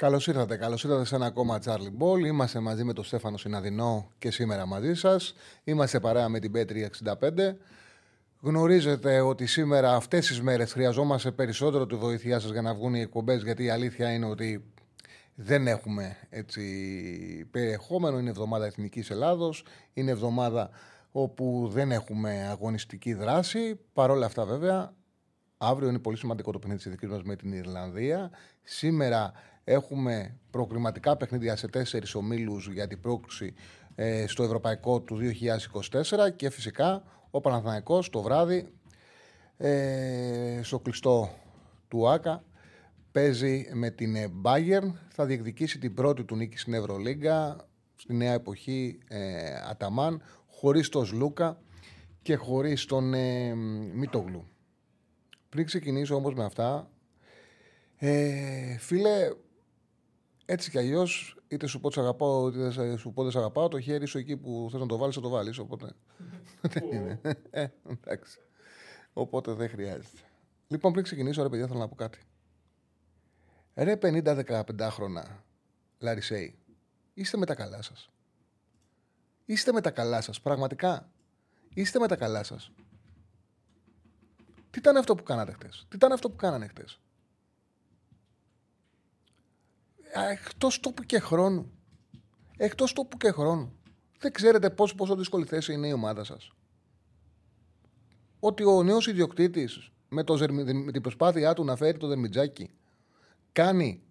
Καλώς ήρθατε, καλώς ήρθατε σε ένα ακόμα Charlie Ball. Είμαστε μαζί με τον Στέφανο Συναδεινό και σήμερα μαζί σας. Είμαστε παρέα με την Πέτρη 65. Γνωρίζετε ότι σήμερα αυτές τις μέρες χρειαζόμαστε περισσότερο τη βοήθειά σας για να βγουν οι εκπομπές γιατί η αλήθεια είναι ότι δεν έχουμε έτσι περιεχόμενο. Είναι εβδομάδα Εθνικής Ελλάδος, είναι εβδομάδα όπου δεν έχουμε αγωνιστική δράση. Παρ' όλα αυτά βέβαια, αύριο είναι πολύ σημαντικό το παιχνίδι της δικής μας με την Ιρλανδία. Σήμερα έχουμε προκριματικά παιχνίδια σε τέσσερις ομίλους για την πρόκληση ε, στο Ευρωπαϊκό του 2024 και φυσικά ο Παναθηναϊκός το βράδυ ε, στο κλειστό του ΆΚΑ παίζει με την Bayern. Θα διεκδικήσει την πρώτη του νίκη στην Ευρωλίγκα στη νέα εποχή ε, Αταμάν χωρίς τον Σλούκα και χωρίς τον ε, Μητόγλου. Πριν ξεκινήσω όμως με αυτά, ε, φίλε, έτσι κι αλλιώς, είτε σου πω αγαπάω, είτε σου πω δεν σε αγαπάω, το χέρι σου εκεί που θες να το βάλεις, θα το βάλεις. Οπότε. δεν είναι. Ε, εντάξει. Οπότε δεν χρειάζεται. Λοιπόν, πριν ξεκινήσω, ρε παιδιά, θέλω να πω κάτι. Ρε 50-15 χρόνια, Λαρισαίοι, είστε με τα καλά σας. Είστε με τα καλά σας, πραγματικά. Είστε με τα καλά σας. Τι ήταν αυτό που κάνατε χτες; Τι ήταν αυτό που κάνανε χτες; Εκτός τόπου και χρόνου. Εκτός τόπου και χρόνου. Δεν ξέρετε πόσο, πόσο δύσκολη θέση είναι η ομάδα σας. Ότι ο νέος ιδιοκτήτης με, με την προσπάθειά του να φέρει το δερμιτζάκι κάνει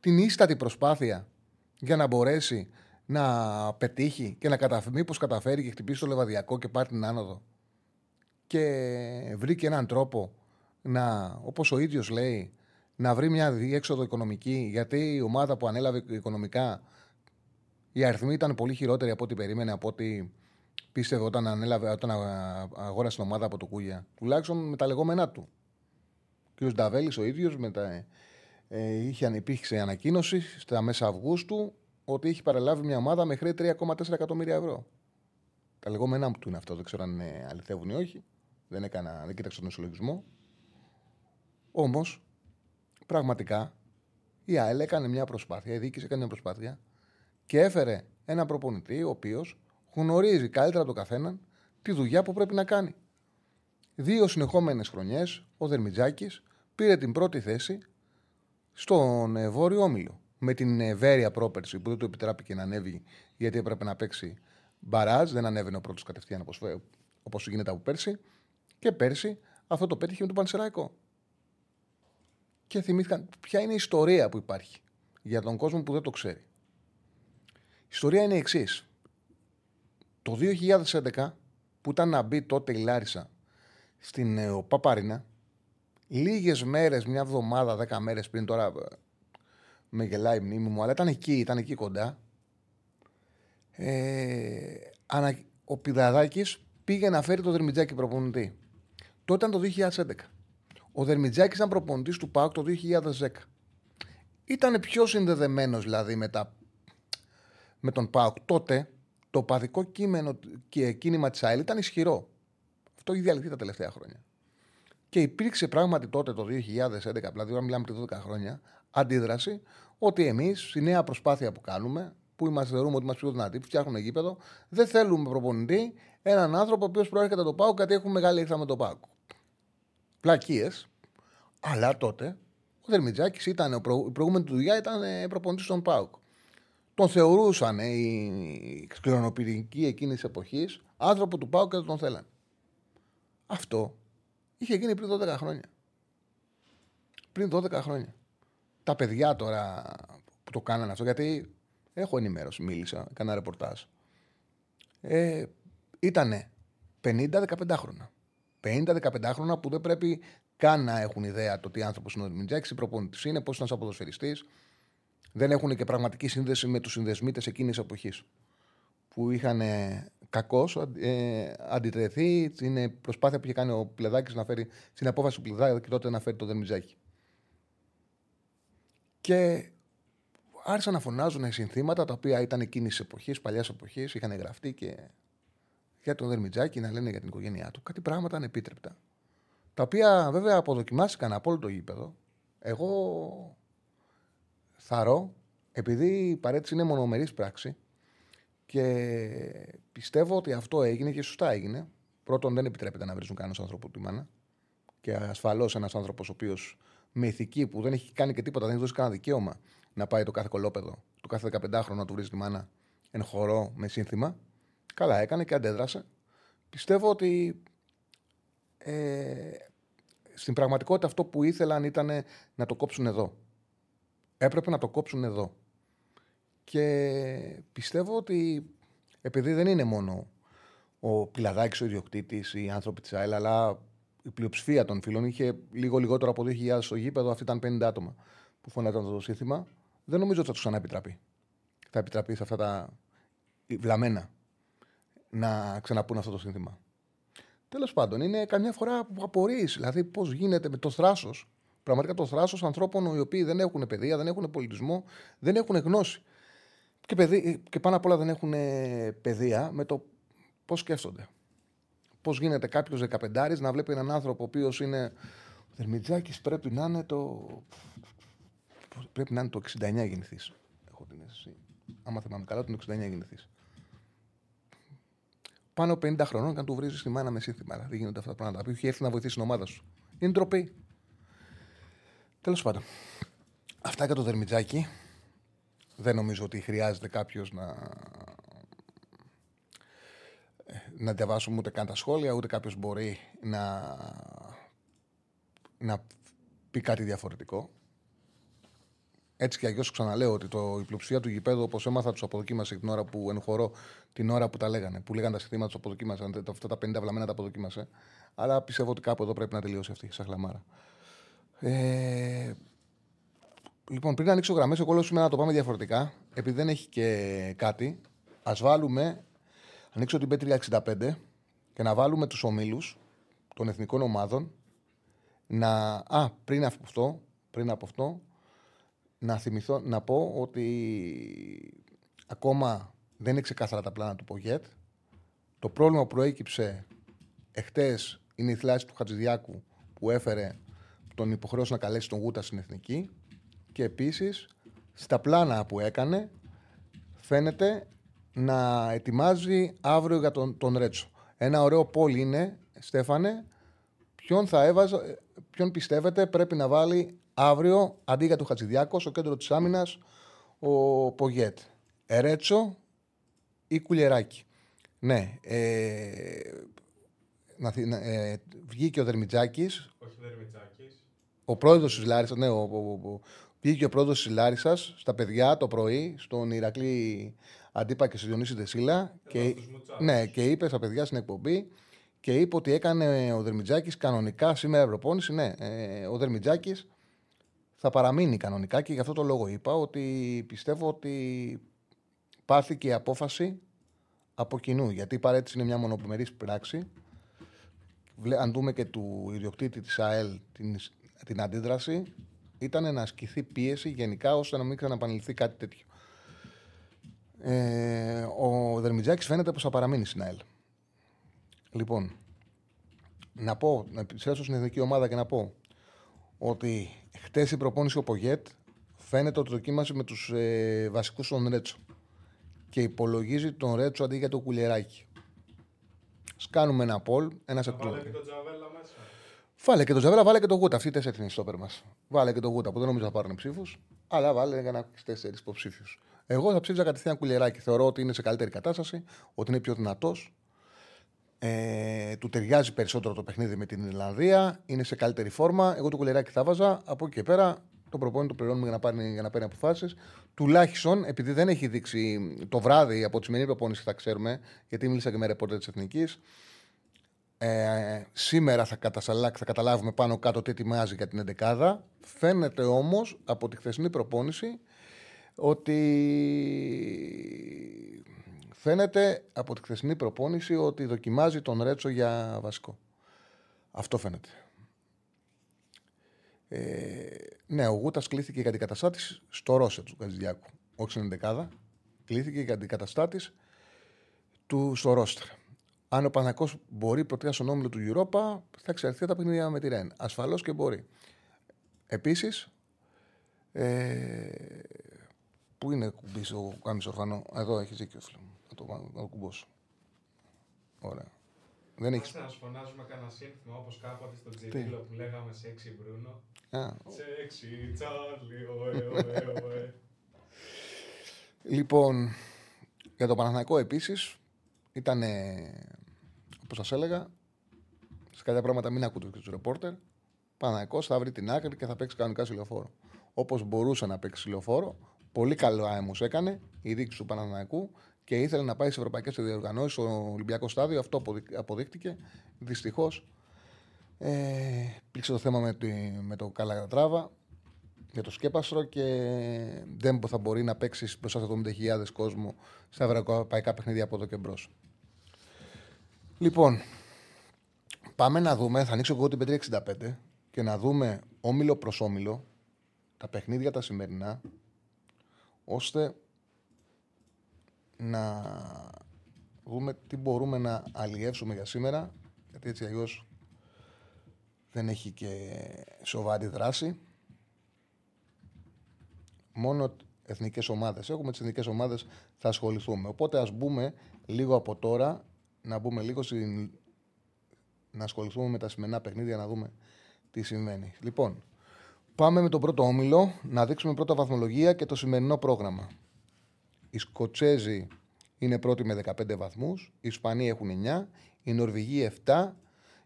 την ίστατη προσπάθεια για να μπορέσει να πετύχει και να καταφέρει, μήπως καταφέρει και χτυπήσει το λεβαδιακό και πάρει την άνοδο και βρήκε έναν τρόπο να, όπως ο ίδιος λέει, να βρει μια διέξοδο οικονομική, γιατί η ομάδα που ανέλαβε οικονομικά, οι αριθμοί ήταν πολύ χειρότεροι από ό,τι περίμενε, από ό,τι πίστευε όταν, ανέλαβε, όταν αγόρασε την ομάδα από το Κούγια. Τουλάχιστον με τα λεγόμενά του. Ο κ. Νταβέλης ο ίδιος ε, ε, είχε, υπήρξε ανακοίνωση στα μέσα Αυγούστου ότι έχει παραλάβει μια ομάδα με χρέη 3,4 εκατομμύρια ευρώ. Τα λεγόμενά του είναι αυτό. Δεν ξέρω αν ε, αληθεύουν ή όχι. Δεν, έκανα, δεν κοίταξα τον ισολογισμό. Όμως πραγματικά η ΑΕΛ έκανε μια προσπάθεια, η διοίκηση έκανε μια προσπάθεια και έφερε ένα προπονητή ο οποίος γνωρίζει καλύτερα το καθέναν τη δουλειά που πρέπει να κάνει. Δύο συνεχόμενες χρονιές ο Δερμιτζάκης πήρε την πρώτη θέση στον ε, Βόρειο Όμιλο. Με την ε, Βέρεια πρόπερση που δεν του επιτράπηκε να ανέβει γιατί έπρεπε να παίξει μπαράζ, δεν ανέβαινε ο πρώτος κατευθείαν όπως γίνεται από πέρσι. Και πέρσι αυτό το πέτυχε με τον Πανσεραϊκό και θυμήθηκαν ποια είναι η ιστορία που υπάρχει για τον κόσμο που δεν το ξέρει. Η ιστορία είναι η εξής. Το 2011 που ήταν να μπει τότε η Λάρισα στην ε, Παπαρίνα, λίγες μέρες, μια εβδομάδα, δέκα μέρες πριν τώρα ε, με γελάει η μνήμη μου, αλλά ήταν εκεί, ήταν εκεί κοντά. Ε, ο Πιδαδάκης πήγε να φέρει το δερμιτζάκι προπονητή. Τότε ήταν το 2011. Ο Δερμιτζάκης ήταν προπονητής του ΠΑΟΚ το 2010. Ήταν πιο συνδεδεμένος δηλαδή με, τα... με τον ΠΑΟΚ. Τότε το παδικό κείμενο και κίνημα της ΑΕΛ ήταν ισχυρό. Αυτό έχει διαλυθεί τα τελευταία χρόνια. Και υπήρξε πράγματι τότε το 2011, δηλαδή όταν μιλάμε πριν 12 χρόνια, αντίδραση ότι εμείς στη νέα προσπάθεια που κάνουμε, που είμαστε, θεωρούμε ότι είμαστε πιο δυνατοί, που φτιάχνουμε γήπεδο, δεν θέλουμε προπονητή έναν άνθρωπο ο οποίος προέρχεται το ΠΑΟΚ γιατί έχουμε μεγάλη ήρθα με το ΠΑΟΚ πλακίες. Αλλά τότε ο Δερμιτζάκης ήταν, ο προ, η προηγούμενη του δουλειά ήταν ε, προπονητής των ΠΑΟΚ. Τον θεωρούσαν ε, οι σκληρονοπηρικοί εκείνης τη εποχής άνθρωπο του ΠΑΟΚ και δεν τον θέλαν. Αυτό είχε γίνει πριν 12 χρόνια. Πριν 12 χρόνια. Τα παιδιά τώρα που το κάνανε αυτό, γιατί έχω ενημέρωση, μίλησα, έκανα ρεπορτάζ. Ε, ήτανε 50-15 χρόνια. 50-15 χρόνια που δεν πρέπει καν να έχουν ιδέα το τι άνθρωπος είναι ο Δερμιτζάκη, τι προπονητή είναι, πώς είναι ένας αποδοσφαιριστή. Δεν έχουν και πραγματική σύνδεση με τους συνδεσμίτες εκείνης τη εποχής. Που είχαν κακώς ε, αντιτρεθεί στην προσπάθεια που είχε κάνει ο Πλεδάκης να φέρει, στην απόφαση του Πλεδάκη τότε να φέρει το Δερμιτζάκη. Και άρχισαν να φωνάζουν συνθήματα τα οποία ήταν εκείνης της εποχής, παλιάς εποχής, είχαν γραφτεί και για τον Δερμιτζάκη να λένε για την οικογένειά του. Κάτι πράγματα ανεπίτρεπτα. Τα οποία βέβαια αποδοκιμάστηκαν από όλο το γήπεδο. Εγώ θαρώ, επειδή η παρέτηση είναι μονομερής πράξη και πιστεύω ότι αυτό έγινε και σωστά έγινε. Πρώτον, δεν επιτρέπεται να βρίζουν κανένας άνθρωπο τη μάνα. Και ασφαλώς ένας άνθρωπος ο οποίος με ηθική που δεν έχει κάνει και τίποτα, δεν έχει δώσει κανένα δικαίωμα να πάει το κάθε κολόπεδο του κάθε 15χρονο να του βρει τη μάνα εν χορό με σύνθημα. Καλά έκανε και αντέδρασε. Πιστεύω ότι ε, στην πραγματικότητα αυτό που ήθελαν ήταν να το κόψουν εδώ. Έπρεπε να το κόψουν εδώ. Και πιστεύω ότι επειδή δεν είναι μόνο ο Πιλαδάκη ο ιδιοκτήτης, οι άνθρωποι της ΑΕΛ, αλλά η πλειοψηφία των φίλων είχε λίγο λιγότερο από 2.000 στο γήπεδο, αυτή ήταν 50 άτομα που φωνάζαν το σύνθημα. Δεν νομίζω ότι θα τους ξαναεπιτραπεί. Θα επιτραπεί σε αυτά τα βλαμμένα να ξαναπούν αυτό το σύνθημα. Τέλος πάντων, είναι καμιά φορά που απορρεί. Δηλαδή, πώς γίνεται με το θράσος, πραγματικά το θράσος ανθρώπων οι οποίοι δεν έχουν παιδεία, δεν έχουν πολιτισμό, δεν έχουν γνώση. Και, παιδί, και πάνω απ' όλα δεν έχουν παιδεία με το πώς σκέφτονται. Πώς γίνεται κάποιος 15 να βλέπει έναν άνθρωπο ο οποίος είναι. Ο Δερμιτζάκη πρέπει να είναι το. Πρέπει να είναι το 69 γεννηθής. Έχω την αίσθηση. Άμα θυμάμαι καλά, το 69 γεννηθής πάνω 50 χρονών και να του βρει τη μάνα με σύνθημα. Δεν γίνονται αυτά τα πράγματα. Που έχει έρθει να βοηθήσει την ομάδα σου. Είναι ντροπή. Τέλος πάντων. Αυτά για το δερμιτζάκι. Δεν νομίζω ότι χρειάζεται κάποιος να. Να διαβάσουμε ούτε καν τα σχόλια, ούτε κάποιος μπορεί να, να πει κάτι διαφορετικό. Έτσι και αλλιώς ξαναλέω ότι το, η πλειοψηφία του γηπέδου, όπως έμαθα, τους αποδοκίμασε την ώρα που ενχωρώ, την ώρα που τα λέγανε. Που λέγανε τα συστήματα, τους αποδοκίμασε. Αυτά τα 50 βλαμμένα τα αποδοκίμασε. Αλλά πιστεύω ότι κάπου εδώ πρέπει να τελειώσει αυτή η σαχλαμάρα. Ε, λοιπόν, πριν ανοίξω γραμμές, εγώ λέω σήμερα να το πάμε διαφορετικά. Επειδή δεν έχει και κάτι, ας βάλουμε. Ανοίξω την P365 και να βάλουμε τους ομίλους των εθνικών ομάδων. Να, α, πριν από αυτό, πριν από αυτό να θυμηθώ, να πω ότι ακόμα δεν είναι ξεκάθαρα τα πλάνα του Πογέτ. Το πρόβλημα που προέκυψε εχθές είναι η θλάση του Χατζηδιάκου που έφερε τον υποχρέωση να καλέσει τον Γούτα στην Εθνική και επίσης στα πλάνα που έκανε φαίνεται να ετοιμάζει αύριο για τον, τον Ρέτσο. Ένα ωραίο πόλι είναι, Στέφανε, ποιον θα έβαζε, ποιον πιστεύετε πρέπει να βάλει Αύριο, αντί για τον Χατζηδιάκος, στο κέντρο της άμυνας, ο Πογέτ. Ερέτσο ή Κουλιεράκη. Ναι. Ε, να, ε, βγήκε ο Δερμιτζάκης. Όχι ο Δερμιτζάκης. Ο πρόεδρος της Λάρισας. Ναι, ο, ο, ο, βγήκε ο πρόεδρος της Λάρισας στα παιδιά το πρωί, στον Ηρακλή Αντίπα και στη Διονύση Δεσίλα. Και, ναι, και είπε στα παιδιά στην εκπομπή και είπε ότι έκανε ο Δερμιτζάκης κανονικά σήμερα προπόνηση. Ναι, ε, ο Δερμιτζάκης θα παραμείνει κανονικά και γι' αυτό το λόγο είπα ότι πιστεύω ότι πάρθηκε η απόφαση από κοινού. Γιατί η παρέτηση είναι μια μονοπημερή πράξη. Αν δούμε και του ιδιοκτήτη της ΑΕΛ την, την αντίδραση, ήταν να ασκηθεί πίεση γενικά ώστε να μην ξαναπανεληφθεί κάτι τέτοιο. Ε, ο Δερμιτζάκης φαίνεται πως θα παραμείνει στην ΑΕΛ. Λοιπόν, να πω, να επιστρέψω στην εθνική ομάδα και να πω ότι χτες η προπόνηση ο Πογέτ φαίνεται ότι δοκίμασε με τους ε, βασικούς τον Ρέτσο. Και υπολογίζει τον Ρέτσο αντί για το κουλεράκι. Σκάνουμε ένα πολ, ένας εκ Βάλε και τον Τζαβέλα μέσα. Βάλε και τον Τζαβέλα, βάλε και τον Γούτα. Αυτοί οι τέσσερις είναι στόπερ μας. Βάλε και τον Γούτα που δεν νομίζω θα πάρουν ψήφους, αλλά βάλε για να έχεις τέσσερις υποψήφιους. Εγώ θα ψήφιζα κατευθείαν κουλεράκι. Θεωρώ ότι είναι σε καλύτερη κατάσταση, ότι είναι πιο δυνατός, ε, του ταιριάζει περισσότερο το παιχνίδι με την Ιρλανδία. Είναι σε καλύτερη φόρμα. Εγώ το κουλεράκι θα βάζα. Από εκεί και πέρα το προπόνητο το πληρώνουμε για να, πάρει, για να παίρνει αποφάσεις. Τουλάχιστον επειδή δεν έχει δείξει το βράδυ από τη σημερινή προπόνηση, θα ξέρουμε, γιατί μίλησα και με ρεπόρτερ της Εθνικής. Ε, σήμερα θα, κατασαλά- θα καταλάβουμε πάνω κάτω τι ετοιμάζει για την εντεκάδα. Φαίνεται όμως από τη χθεσινή προπόνηση ότι φαίνεται από τη χθεσινή προπόνηση ότι δοκιμάζει τον Ρέτσο για βασικό. Αυτό φαίνεται. Ε, ναι, ο Γούτας κλήθηκε για αντικαταστάτης στο Ρώσετ του Καζιάκου. Όχι στην Εντεκάδα. Κλήθηκε για αντικαταστάτης του στο Ρώστερ. Αν ο Πανακό μπορεί πρωτεία στον όμιλο του Europa, θα εξαρτηθεί από τα παιχνίδια με τη Ρεν. Ασφαλώς και μπορεί. Επίσης, ε, πού είναι κουμπί ο Κάμι Ορφανό, εδώ έχει δίκιο, φίλε μου. Να το, βάλω, να το κουμπώσω. Ωραία. Δεν έχει. Είμαστε να σου φωνάζουμε κανένα σύνθημα όπως κάποτε στο Τζιρίλο που λέγαμε σεξι Μπρούνο. Α, Σεξι Τσάρλι, ωε, ωε, ωε. Λοιπόν, για το Παναθηναϊκό επίσης ήταν, όπως σας έλεγα, σε κάποια πράγματα μην ακούτε και τους ρεπόρτερ. Παναθηναϊκός θα βρει την άκρη και θα παίξει κανονικά σε λεωφόρο. Όπως μπορούσε να παίξει σε λεωφόρο, πολύ καλό άμμο έκανε η δίκη του Παναθηναϊκού και ήθελε να πάει σε ευρωπαϊκές διοργανώσεις, στο Ολυμπιακό στάδιο. Αυτό αποδει- αποδείχτηκε. Δυστυχώς. Ε, υπήρξε το θέμα με, τη, με το Καλατράβα για το σκέπαστρο και δεν θα μπορεί να παίξει μπροστά σε 70.000 κόσμο στα ευρωπαϊκά παιχνίδια από εδώ και μπρος. Λοιπόν, πάμε να δούμε. Θα ανοίξω εγώ την Πετρή 65 και να δούμε όμιλο προς όμιλο τα παιχνίδια τα σημερινά ώστε να δούμε τι μπορούμε να αλλιεύσουμε για σήμερα γιατί έτσι αλλιώς δεν έχει και σοβαρή δράση. Μόνο εθνικές ομάδες έχουμε τις εθνικές ομάδες θα ασχοληθούμε. Οπότε ας μπούμε λίγο από τώρα να μπούμε λίγο στην... να ασχοληθούμε με τα σημερινά παιχνίδια να δούμε τι συμβαίνει. Λοιπόν πάμε με τον πρώτο όμιλο να δείξουμε πρώτα βαθμολογία και το σημερινό πρόγραμμα οι Σκοτσέζοι είναι πρώτοι με 15 βαθμούς, οι Ισπανοί έχουν 9, η Νορβηγία 7,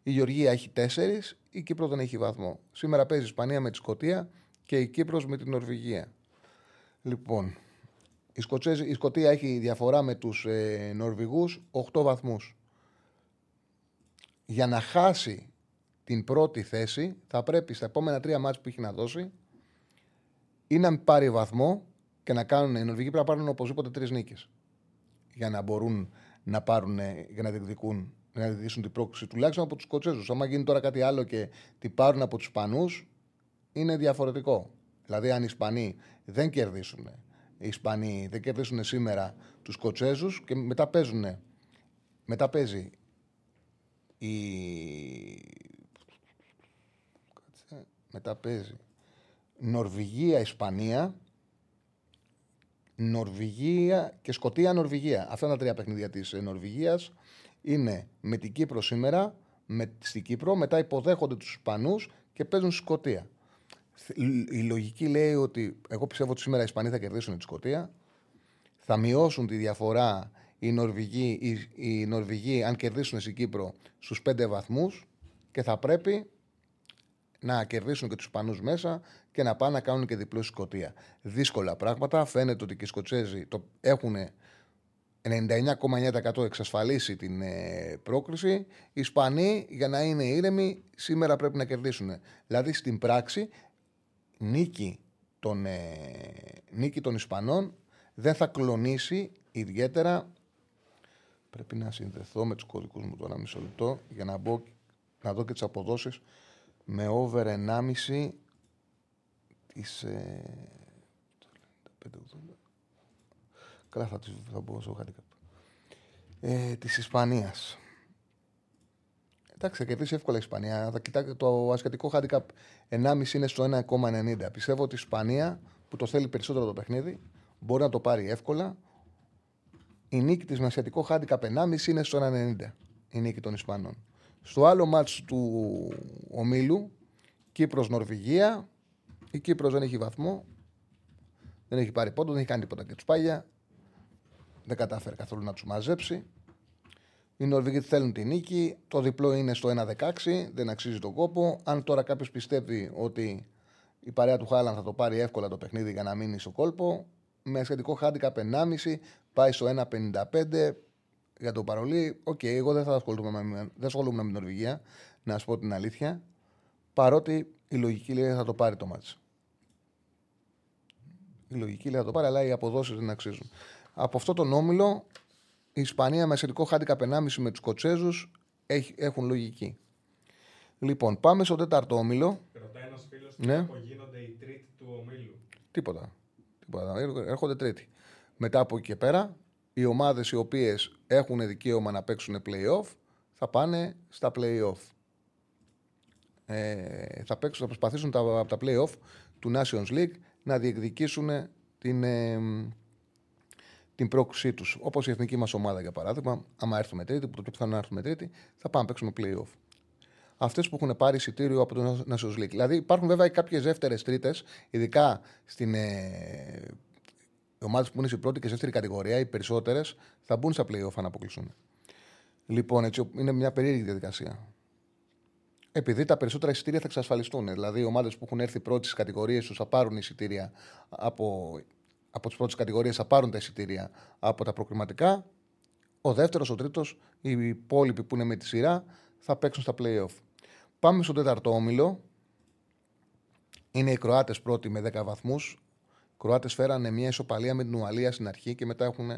η Γεωργία έχει 4, η Κύπρος δεν έχει βαθμό. Σήμερα παίζει η Ισπανία με τη Σκωτία και η Κύπρος με την Νορβηγία. Λοιπόν, η, Σκοτσέζοι, η Σκωτία έχει διαφορά με τους ε, Νορβηγούς 8 βαθμούς. Για να χάσει την πρώτη θέση θα πρέπει στα επόμενα τρία μάτς που έχει να δώσει ή να μην πάρει βαθμό και να κάνουν. Οι Νορβηγοί πρέπει να πάρουν οπωσδήποτε τρεις νίκες. Για να μπορούν να πάρουν, για να διεκδικούν, να διεκδικήσουν την πρόκληση τουλάχιστον από τους Σκοτσέζους. Αν γίνει τώρα κάτι άλλο και την πάρουν από τους Ισπανούς, είναι διαφορετικό. Δηλαδή, αν οι Ισπανοί δεν κερδίσουν, οι Ισπανοί δεν κερδίσουν σήμερα τους Σκοτσέζους και μετά παίζουν. Μετά παίζει η. Κάτσε, Μετά παίζει Νορβηγία-Ισπανία Νορβηγία και Σκοτία-Νορβηγία. Αυτά είναι τα τρία παιχνίδια της Νορβηγίας. Είναι με την Κύπρο σήμερα, με, στην Κύπρο, μετά υποδέχονται τους Ισπανούς και παίζουν στη Σκοτία. Η λογική λέει ότι εγώ πιστεύω ότι σήμερα οι Ισπανοί θα κερδίσουν τη Σκοτία. Θα μειώσουν τη διαφορά οι Νορβηγοί, οι, οι Νορβηγοί αν κερδίσουν στην Κύπρο στους 5 βαθμούς και θα πρέπει να κερδίσουν και τους Ισπανούς μέσα και να πάνε να κάνουν και διπλό στη Σκωτία. Δύσκολα πράγματα. Φαίνεται ότι και οι Σκοτσέζοι το έχουν 99,9% εξασφαλίσει την ε, πρόκριση. Οι Ισπανοί, για να είναι ήρεμοι, σήμερα πρέπει να κερδίσουν. Δηλαδή, στην πράξη, νίκη των, ε, νίκη των Ισπανών δεν θα κλονίσει ιδιαίτερα. Πρέπει να συνδεθώ με τους κωδικούς μου τώρα μισό λεπτό για να, μπω, να δω και τις αποδόσεις με over 1,5 της... Ε, 5,80. Καλά θα, τις- θα μπω στο handicap. Ε, της Ισπανίας. Εντάξει, θα κερδίσει εύκολα η Ισπανία. Θα κοιτάξτε το ασιατικό handicap 1,5 είναι στο 1,90. Πιστεύω ότι η Ισπανία που το θέλει περισσότερο το παιχνίδι μπορεί να το πάρει εύκολα. Η νίκη της με ασιατικό handicap 1,5 είναι στο 1,90. Η νίκη των Ισπανών. Στο άλλο μάτς του ομίλου, Κύπρος-Νορβηγία, η Κύπρος δεν έχει βαθμό, δεν έχει πάρει πόντο, δεν έχει κάνει τίποτα και τους πάγια. Δεν κατάφερε καθόλου να τους μαζέψει. Οι Νορβηγοί θέλουν τη νίκη. Το διπλό είναι στο 1-16. Δεν αξίζει τον κόπο. Αν τώρα κάποιος πιστεύει ότι η παρέα του Χάλαντ θα το πάρει εύκολα το παιχνίδι για να μείνει στο κόλπο, με σχετικό handicap 1,5 πάει στο 1,55. Για το παρολί. Οκ, εγώ δεν θα ασχολούμαι με, δεν ασχολούμαι με την Νορβηγία, να σου πω την αλήθεια. Παρότι η λογική λέει θα το πάρει το ματς. Η λογική λέει θα το πάρει, αλλά οι αποδόσεις δεν αξίζουν. Από αυτό τον όμιλο, η Ισπανία με ασιατικό handicap 1,5 με τους Σκοτσέζους έχουν λογική. Λοιπόν, πάμε στο τέταρτο όμιλο. Ρωτάει ένας φίλος Ναι. ναι. γίνονται οι τρίτοι του ομίλου. Τίποτα. Τίποτα. Έρχονται τρίτη. Μετά από εκεί και πέρα, οι ομάδες οι οποίες έχουν δικαίωμα να παίξουν playoff θα πάνε στα playoff. Ε, θα, παίξουν, θα προσπαθήσουν τα, από τα playoff του Nations League να διεκδικήσουν την, ε, την πρόκλησή τους. Όπως η εθνική μας ομάδα, για παράδειγμα, άμα έρθουμε τρίτη, που το πιο πιθανό να έρθουμε τρίτη, θα πάμε να παίξουμε playoff. Αυτές που έχουν πάρει εισιτήριο από το Nations League. Δηλαδή υπάρχουν βέβαια κάποιες δεύτερες τρίτες, ειδικά στην. Ε, οι ομάδες που είναι στην πρώτη και στη δεύτερη κατηγορία, οι περισσότερες θα μπουν στα playoff αν αποκλειστούν. Λοιπόν, έτσι είναι μια περίεργη διαδικασία. Επειδή τα περισσότερα εισιτήρια θα εξασφαλιστούν. Δηλαδή, οι ομάδες που έχουν έρθει πρώτη στις κατηγορίες τους θα πάρουν εισιτήρια από, από τις πρώτες κατηγορίες, θα πάρουν τα εισιτήρια από τα προκριματικά. Ο δεύτερος, ο τρίτος, οι υπόλοιποι που είναι με τη σειρά θα παίξουν στα playoff. Πάμε στον τέταρτο όμιλο. Είναι οι Κροάτες πρώτοι με 10 βαθμούς. Οι Κροάτες φέρανε μια ισοπαλία με την Ουαλία στην αρχή και μετά έχουν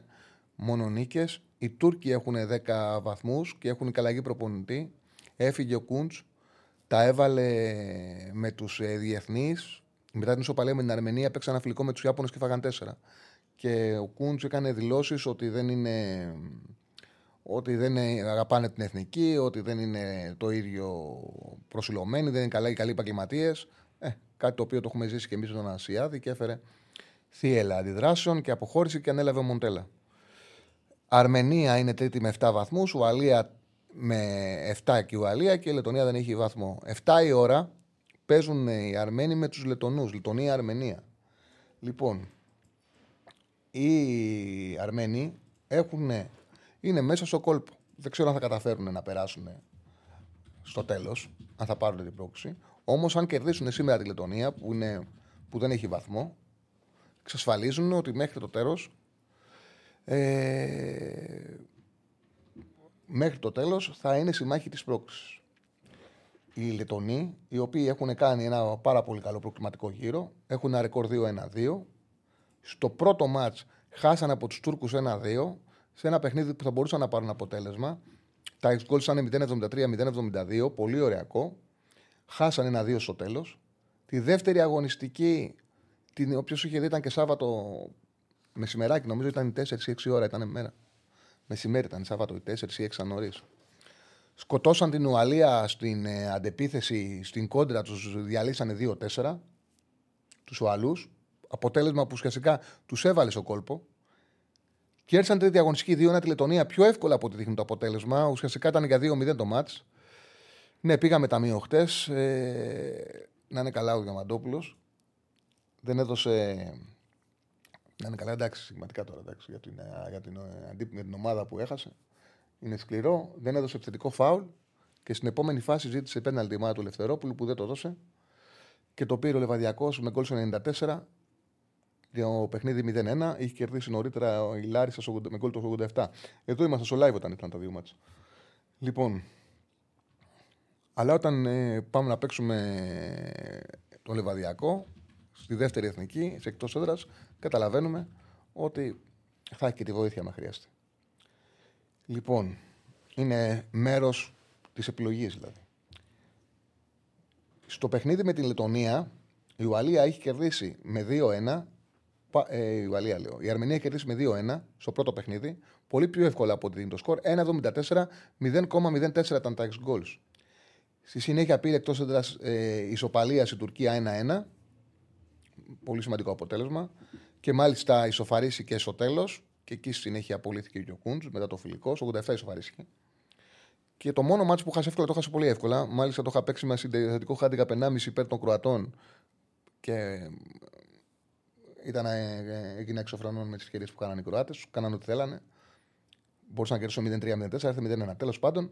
μόνο νίκες. Οι Τούρκοι έχουν 10 βαθμούς και έχουν καλαγή προπονητή. Έφυγε ο Κούντς, τα έβαλε με τους ε, διεθνείς. Μετά την ισοπαλία με την Αρμενία παίξαν ένα φιλικό με τους Ιάπωνες και φάγαν 4. Και ο Κούντς έκανε δηλώσεις ότι δεν είναι. Ότι δεν είναι- αγαπάνε την εθνική, ότι δεν είναι το ίδιο προσιλωμένοι, δεν είναι καλά οι καλοί επαγγελματίες. Ε, κάτι το οποίο το έχουμε ζήσει και εμείς στον Ασιάδη και έφερε θύελα αντιδράσεων και αποχώρηση και ανέλαβε ο Μοντέλα. Αρμενία είναι τρίτη με 7 βαθμούς, Ουαλία με 7 και η Ουαλία και η Λετωνία δεν έχει βαθμό. 7 η ώρα παίζουν οι Αρμένοι με τους Λετωνούς. Λετωνία-Αρμενία. Λοιπόν, οι Αρμένοι έχουν, είναι μέσα στο κόλπο. Δεν ξέρω αν θα καταφέρουν να περάσουν στο τέλος, αν θα πάρουν την πρόκληση. Όμως, αν κερδίσουν σήμερα τη Λετωνία, που, είναι, που δεν έχει βαθμό, εξασφαλίζουν ότι μέχρι το τέλος. Ε, μέχρι το τέλος θα είναι συμμάχοι της πρόκλησης. Οι Λετωνοί, οι οποίοι έχουν κάνει ένα πάρα πολύ καλό προκριματικό γύρο, έχουν ένα ρεκόρ 2-1-2. Στο πρώτο μάτς χάσαν από τους Τούρκους 1-2, σε ένα παιχνίδι που θα μπορούσαν να πάρουν αποτέλεσμα. Τα ex goals ήταν 0-73-0-72, πολύ ωραιακό. Χάσαν ένα 2 στο τέλος. Τη δεύτερη αγωνιστική, την, όποιος είχε δει ήταν και Σάββατο μεσημεράκι, νομίζω ήταν 4-6 ώρα, ήταν μέρα. Μεσημέρι ήταν Σάββατο, 4-6 νωρίς. Σκοτώσαν την Ουαλία στην ε, αντεπίθεση, στην κόντρα, τους διαλύσανε 2-4 τους Ουαλούς. Αποτέλεσμα που ουσιαστικά τους έβαλε στο κόλπο. Κέρδισαν τρίτη αγωνιστική 2-1 τη Λετωνία πιο εύκολα από ό,τι δείχνει το αποτέλεσμα. Ουσιαστικά ήταν για 2-0 το μάτς. Ναι, πήγαμε ταμείο χτες. Ε, να είναι καλά ο Διαμαντόπουλος. Δεν έδωσε να είναι καλά, εντάξει, σημαντικά τώρα εντάξει, για, την, ε, για, την, ε, αντί- για την ομάδα που έχασε. Είναι σκληρό. Δεν έδωσε επιθετικό φάουλ και στην επόμενη φάση ζήτησε πέναλτι η ομάδα του Ελευθερόπουλου που δεν το δώσε. Και το πήρε ο Λεβαδιακός με γκολ στο 94. Για το παιχνίδι 0-1. Είχε κερδίσει νωρίτερα ο Ηλάρισα με γκολ το 87. Εδώ είμαστε στο live όταν ήταν τα δύο μάτσα. Λοιπόν, αλλά όταν ε, πάμε να παίξουμε τον Λεβαδιακό στη δεύτερη εθνική, σε εκτός έδρας, καταλαβαίνουμε ότι θα έχει και τη βοήθεια μα χρειάζεται. Λοιπόν, είναι μέρος της επιλογής δηλαδή. Στο παιχνίδι με την Λετωνία, η Ουαλία έχει κερδίσει με 2-1. πα- Ε, η Ουαλία λέω. Η Αρμενία έχει κερδίσει με 2-1 στο πρώτο παιχνίδι. Πολύ πιο εύκολα από ό,τι δίνει το σκορ. 1,74, 0,04 ήταν τα ex goals. Στη συνέχεια πήρε εκτός έδρας ε, ισοπαλία η Τουρκία 1-1. Πολύ σημαντικό αποτέλεσμα. Και μάλιστα ισοφαρίσει και στο τέλος. Και εκεί στη συνέχεια απολύθηκε ο Κούντζ μετά το φιλικό. Στο 87 ισοφαρίστηκε. Και το μόνο μάτσο που χάσε εύκολα το χάσε πολύ εύκολα. Μάλιστα το είχα παίξει με συνδετικό χάντικα 1,5 υπέρ των Κροατών. Και ήταν, ε, ε, έγινε εξωφρανών με τις ευκαιρίες που κάνανε οι Κροάτες. Κάνανε ό,τι θέλανε. Μπορούσαν να κερδίσουν 0-3-0-4, έρθε 0-1. Τέλος πάντων,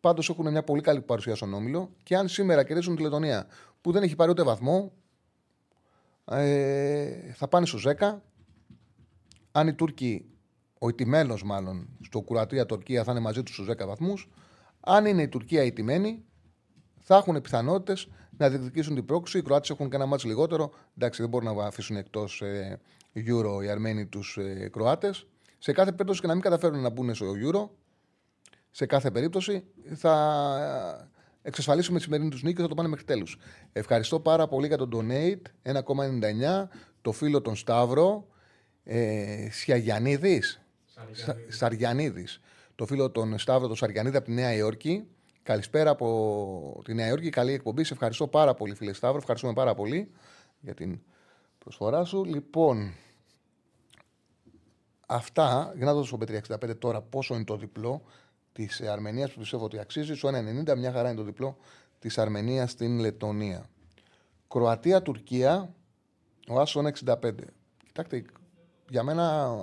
πάντως έχουν μια πολύ καλή παρουσία στον όμιλο. Και αν σήμερα κερδίσουν τη Λετωνία που δεν έχει πάρει ούτε βαθμό, ε, θα πάνε στου 10. Αν οι Τούρκοι ο ηττημένο μάλλον στο Κροατία-Τουρκία θα είναι μαζί τους στους 10 βαθμούς. Αν είναι η Τουρκία ηττημένη, θα έχουν πιθανότητες να διεκδικήσουν την πρόκληση. Οι Κροάτες έχουν και ένα μάτσο λιγότερο. Εντάξει, δεν μπορούν να αφήσουν εκτός ε, Euro οι Αρμένοι τους ε, Κροάτες. Σε κάθε περίπτωση και να μην καταφέρουν να μπουν στο Euro, σε κάθε περίπτωση θα εξασφαλίσουμε τη σημερινή τους νίκη και θα το πάνε μέχρι τέλους. Ευχαριστώ πάρα πολύ για τον donate 1,99 το φίλο τον Σταύρο ε, Σιαγιανίδης. Σαριανίδης. Το φίλο τον Σταύρο τον Σαριανίδη από τη Νέα Υόρκη. Καλησπέρα από τη Νέα Υόρκη. Καλή εκπομπή. Σε ευχαριστώ πάρα πολύ, φίλε Σταύρο. Ευχαριστούμε πάρα πολύ για την προσφορά σου. Λοιπόν, αυτά για να δώσω στο Πέτρια τώρα πόσο είναι το διπλό της Αρμενίας που πιστεύω ότι αξίζει. Στο 1,90 μια χαρά είναι το διπλό της Αρμενίας στην Λετωνία. Κροατία-Τουρκία, ο Άσο 1,65. Κοιτάξτε, για μένα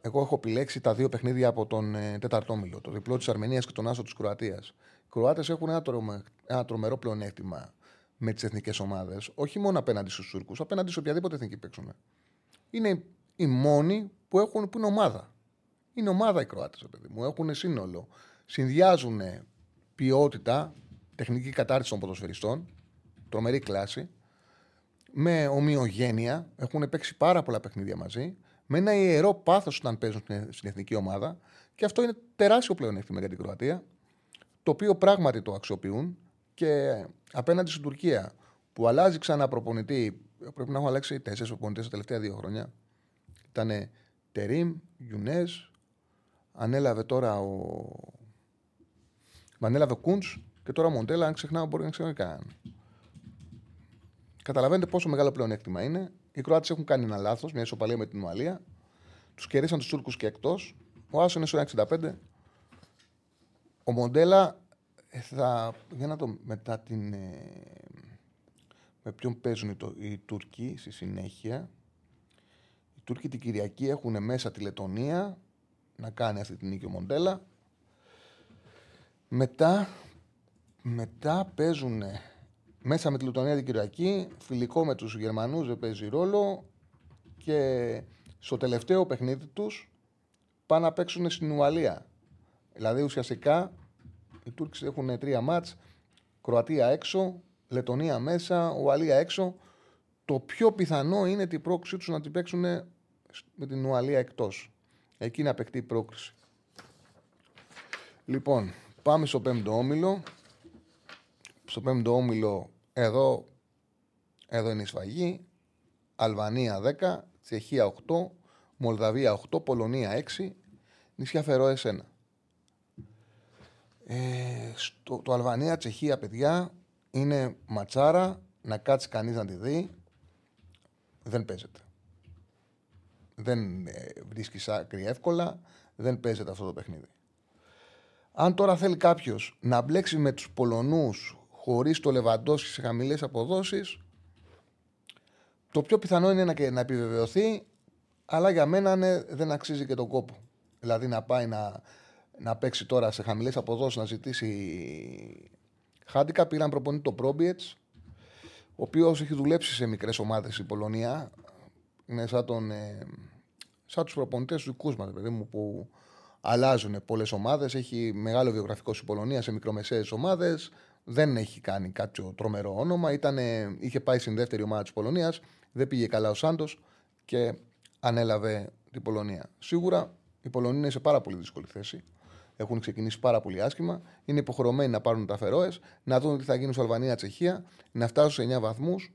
εγώ έχω επιλέξει τα δύο παιχνίδια από τον ε, τέταρτο όμιλο. Το διπλό της Αρμενίας και τον Άσο της Κροατίας. Οι Κροάτες έχουν ένα, τρομε, ένα τρομερό πλεονέκτημα με τις εθνικές ομάδες, όχι μόνο απέναντι στους Τούρκου, απέναντι σε οποιαδήποτε εθνική παίξουν. Είναι οι μόνοι που, έχουν, που είναι ομάδα. Είναι ομάδα οι Κροάτες, παιδί μου. Έχουν σύνολο. Συνδυάζουν ποιότητα, τεχνική κατάρτιση των ποδοσφαιριστών, τρομερή κλάση, με ομοιογένεια. Έχουν παίξει πάρα πολλά παιχνίδια μαζί. Με ένα ιερό πάθος όταν παίζουν στην εθνική ομάδα. Και αυτό είναι τεράστιο πλεονέκτημα για την Κροατία. Το οποίο πράγματι το αξιοποιούν και απέναντι στην Τουρκία που αλλάζει ξανά προπονητή. Πρέπει να έχουν αλλάξει τέσσερις προπονητές τα τελευταία δύο χρόνια. Ήταν Τερήμ, Γιουνές, ανέλαβε τώρα ο. Ανέλαβε Κούντς και τώρα Μοντέλα, αν ξεχνάω, μπορεί να ξέρει καν. Καταλαβαίνετε πόσο μεγάλο πλεονέκτημα είναι. Οι Κροάτες έχουν κάνει ένα λάθος, μια ισοπαλία με την Ουαλία. Τους κερδίσαν τους Τούρκους και εκτός. Ο Άσο είναι στο 1,65. Ο Μοντέλα ε, θα. Για να το μετά την. Ε, με ποιον παίζουν οι, οι Τούρκοι στη συνέχεια. Οι Τούρκοι την Κυριακή έχουν μέσα τη Λετωνία να κάνει αυτή την νίκη ο Μοντέλα. Μετά, μετά παίζουν μέσα με τη Λουτωνία την Κυριακή, φιλικό με τους Γερμανούς δεν παίζει ρόλο και στο τελευταίο παιχνίδι τους πάνε να παίξουν στην Ουαλία. Δηλαδή ουσιαστικά οι Τούρκοι έχουν τρία μάτς, Κροατία έξω, Λετωνία μέσα, Ουαλία έξω. Το πιο πιθανό είναι την πρόκλησή τους να την παίξουν με την Ουαλία εκτός. Εκεί να παιχτεί η πρόκληση. Λοιπόν, πάμε στο πέμπτο όμιλο. Στο πέμπτο όμιλο, εδώ, εδώ είναι η σφαγή. Αλβανία 10, Τσεχία 8, Μολδαβία 8, Πολωνία 6, νησιά Φερόε 1. Ε, στο, το Αλβανία-Τσεχία, παιδιά, είναι ματσάρα να κάτσει κανείς να τη δει. Δεν παίζεται δεν ε, βρίσκει άκρη εύκολα, δεν παίζεται αυτό το παιχνίδι. Αν τώρα θέλει κάποιος να μπλέξει με τους Πολωνούς χωρίς το Λεβαντόσκι σε χαμηλές αποδόσεις, το πιο πιθανό είναι να, να επιβεβαιωθεί, αλλά για μένα ναι, δεν αξίζει και τον κόπο. Δηλαδή να πάει να, να παίξει τώρα σε χαμηλές αποδόσεις, να ζητήσει χάντικα. Πήραν προπονητή το Πρόμπιετς, ο οποίος έχει δουλέψει σε μικρές ομάδες η Πολωνία. Είναι σαν τον. Ε, σαν τους προπονητές του δικού μα, παιδί μου, που αλλάζουν πολλές ομάδες. Έχει μεγάλο βιογραφικό στην Πολωνία σε μικρομεσαίες ομάδες. Δεν έχει κάνει κάποιο τρομερό όνομα. Ήτανε, είχε πάει στην δεύτερη ομάδα της Πολωνίας. Δεν πήγε καλά ο Σάντος και ανέλαβε την Πολωνία. Σίγουρα οι Πολωνοί είναι σε πάρα πολύ δύσκολη θέση. Έχουν ξεκινήσει πάρα πολύ άσχημα. Είναι υποχρεωμένοι να πάρουν τα φερόε, να δουν τι θα γίνει στο Αλβανία-Τσεχία, να φτάσουν σε 9 βαθμούς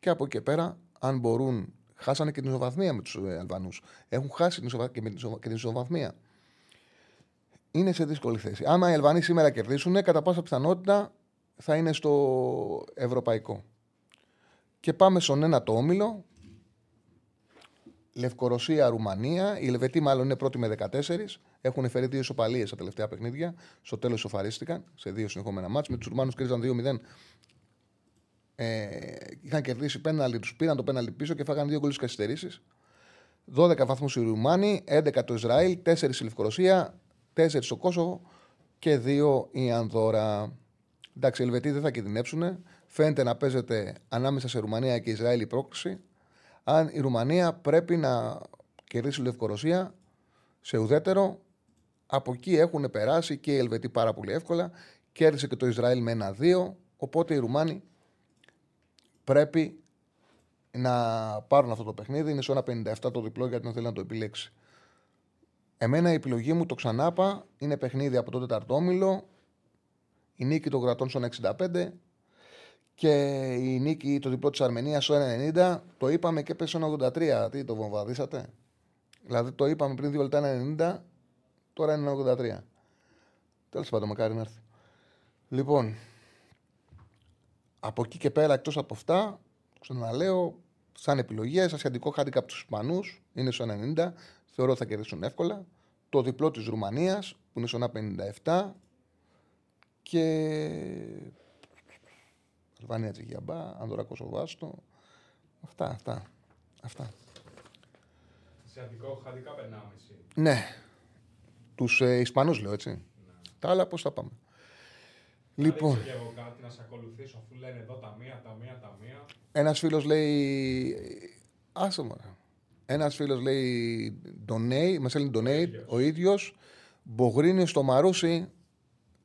και από εκεί πέρα, αν μπορούν Χάσανε και την ισοβαθμία με τους ε, Αλβανούς. Έχουν χάσει την ισοβα... και, και την ισοβαθμία. Είναι σε δύσκολη θέση. Άμα οι Αλβανοί σήμερα κερδίσουν, κατά πάσα πιθανότητα θα είναι στο ευρωπαϊκό. Και πάμε στον ένα το όμιλο. Λευκορωσία, Ρουμανία. Οι Ελβετοί μάλλον είναι πρώτοι με 14. Έχουν φέρει δύο ισοπαλίες στα τελευταία παιχνίδια. Στο τέλος ισοφαρίστηκαν σε δύο συνεχόμενα μάτια. Με τους Ρουμάνους κέρδισαν 2-0 ε, είχαν κερδίσει πέναλι, τους πήραν το πέναλι πίσω και φάγανε δύο γκολ καθυστερήσεις. 12 βαθμούς οι Ρουμάνοι, 11 το Ισραήλ, 4 η Λευκορωσία, 4 στο Κόσοβο και 2 η Ανδώρα. Εντάξει, οι Ελβετοί δεν θα κινδυνεύσουν. Φαίνεται να παίζεται ανάμεσα σε Ρουμανία και Ισραήλ η πρόκληση. Αν η Ρουμανία πρέπει να κερδίσει η Λευκορωσία σε ουδέτερο. Από εκεί έχουν περάσει και οι Ελβετοί πάρα πολύ εύκολα. Κέρδισε και το Ισραήλ με ένα-δύο. Οπότε οι Ρουμάνοι πρέπει να πάρουν αυτό το παιχνίδι. Είναι σε ένα 57 το διπλό γιατί δεν θέλει να το επιλέξει. Εμένα η επιλογή μου, το ξανάπα, είναι παιχνίδι από το τέταρτο όμιλο. Η νίκη των κρατών στο 65 και η νίκη, το διπλό της Αρμενίας στο 90. Το είπαμε και πέσει στο 83. Τι το βομβαδίσατε; Δηλαδή το είπαμε πριν δύο λεπτά 90, τώρα είναι 83. Τέλος πάντων, μακάρι να έρθει. Λοιπόν, από εκεί και πέρα, εκτός από αυτά, ξαναλέω, σαν επιλογές, ασιατικό χάντικα από τους Ισπανούς είναι στο 90. Θεωρώ θα κερδίσουν εύκολα. Το διπλό της Ρουμανίας που είναι στο 57. Και. Αλβανία Τσιγιαμπά, Ανδωρά Κοσοβάστο. Αυτά, αυτά. αυτά. Ασιατικό χαντικά περνάμε εσύ. Ναι. Τους ε, Ισπανούς λέω έτσι. Τα άλλα πώς θα πάμε. Λοιπόν, Θα ρίξω και εγώ κάτι να σε ακολουθήσω αφού λένε εδώ τα μία, τα μία, τα μία. ένας φίλος λέει. Άσε μωρέ. Ένας φίλος λέει. Donate, μας έλεγε donate, ο ίδιος. Μπογρίνιο στο Μαρούσι.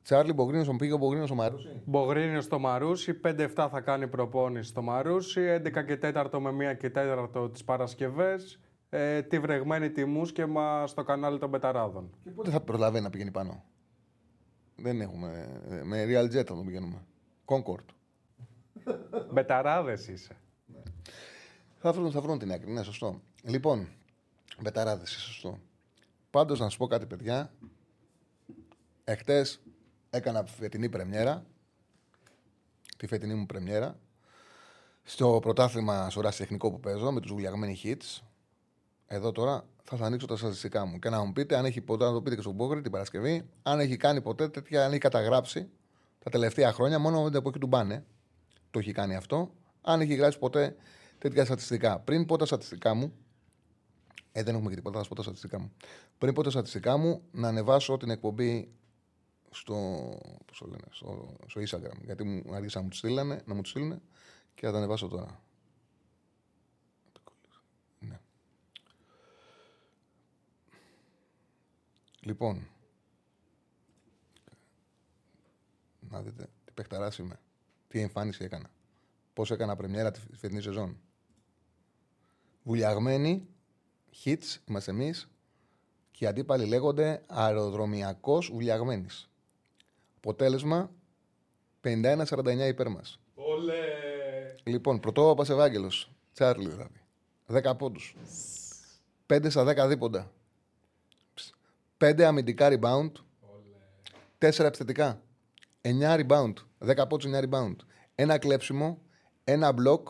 Τσάρλι Μπογρίνιο, μου πήγε ο Μπογρίνιο στο Μαρούσι. Μπογρίνιο στο Μαρούσι, 5-7 θα κάνει προπόνηση στο Μαρούσι, 11 και 4 με 1 και 4 τις Παρασκευές, ε, τη βρεγμένη τιμού και μα στο κανάλι των Πεταράδων. Και πότε θα προλαβαίνει να πηγαίνει πάνω; Δεν έχουμε. ε, Με Real Jet θα τον πηγαίνουμε. Concord. Μπεταράδες είσαι. Θα βρουν, θα βρουν την άκρη. Ναι, σωστό. Λοιπόν, μπεταράδε, σωστό. Πάντως να σου πω κάτι, παιδιά. Εχθές έκανα φετινή πρεμιέρα. Τη φετινή μου πρεμιέρα. Στο πρωτάθλημα στο τεχνικό που παίζω με τους βουλιαγμένοι hits. Εδώ τώρα θα σας ανοίξω τα στατιστικά μου και να μου πείτε αν έχει ποτέ, να το πείτε και στον Μπόγκρι την Παρασκευή, αν έχει κάνει ποτέ τέτοια, αν έχει καταγράψει τα τελευταία χρόνια, μόνο με την εποχή του Μπάνε το έχει κάνει αυτό, αν έχει γράψει ποτέ τέτοια στατιστικά. Πριν πω τα στατιστικά μου, ε, δεν έχουμε και τίποτα, θα σας πω τα στατιστικά μου. Πριν πω τα στατιστικά μου, να ανεβάσω την εκπομπή στο, πώς το λένε, στο, στο Instagram. Γιατί μου άρχισαν να μου τη στείλανε, να μου τη στείλουν και θα τα ανεβάσω τώρα. Ναι. Λοιπόν, να δείτε τι παιχταράς είμαι. Τι εμφάνιση έκανα. Πώς έκανα πρεμιέρα τη φετινή σεζόν. Βουλιαγμένοι, hits, είμαστε εμείς και οι αντίπαλοι λέγονται αεροδρομιακός βουλιαγμένης. Αποτέλεσμα 51-49 υπέρ μας. Όλε! Λοιπόν, πρωτόβαπα Ευάγγελο. Τσάρλι δηλαδή. 10 πόντους. 5 στα 10 δίποντα. 5 αμυντικά rebound. 4 επιθετικά. 9 rebound. 10 πόντους 9 rebound. Ένα κλέψιμο. Ένα block.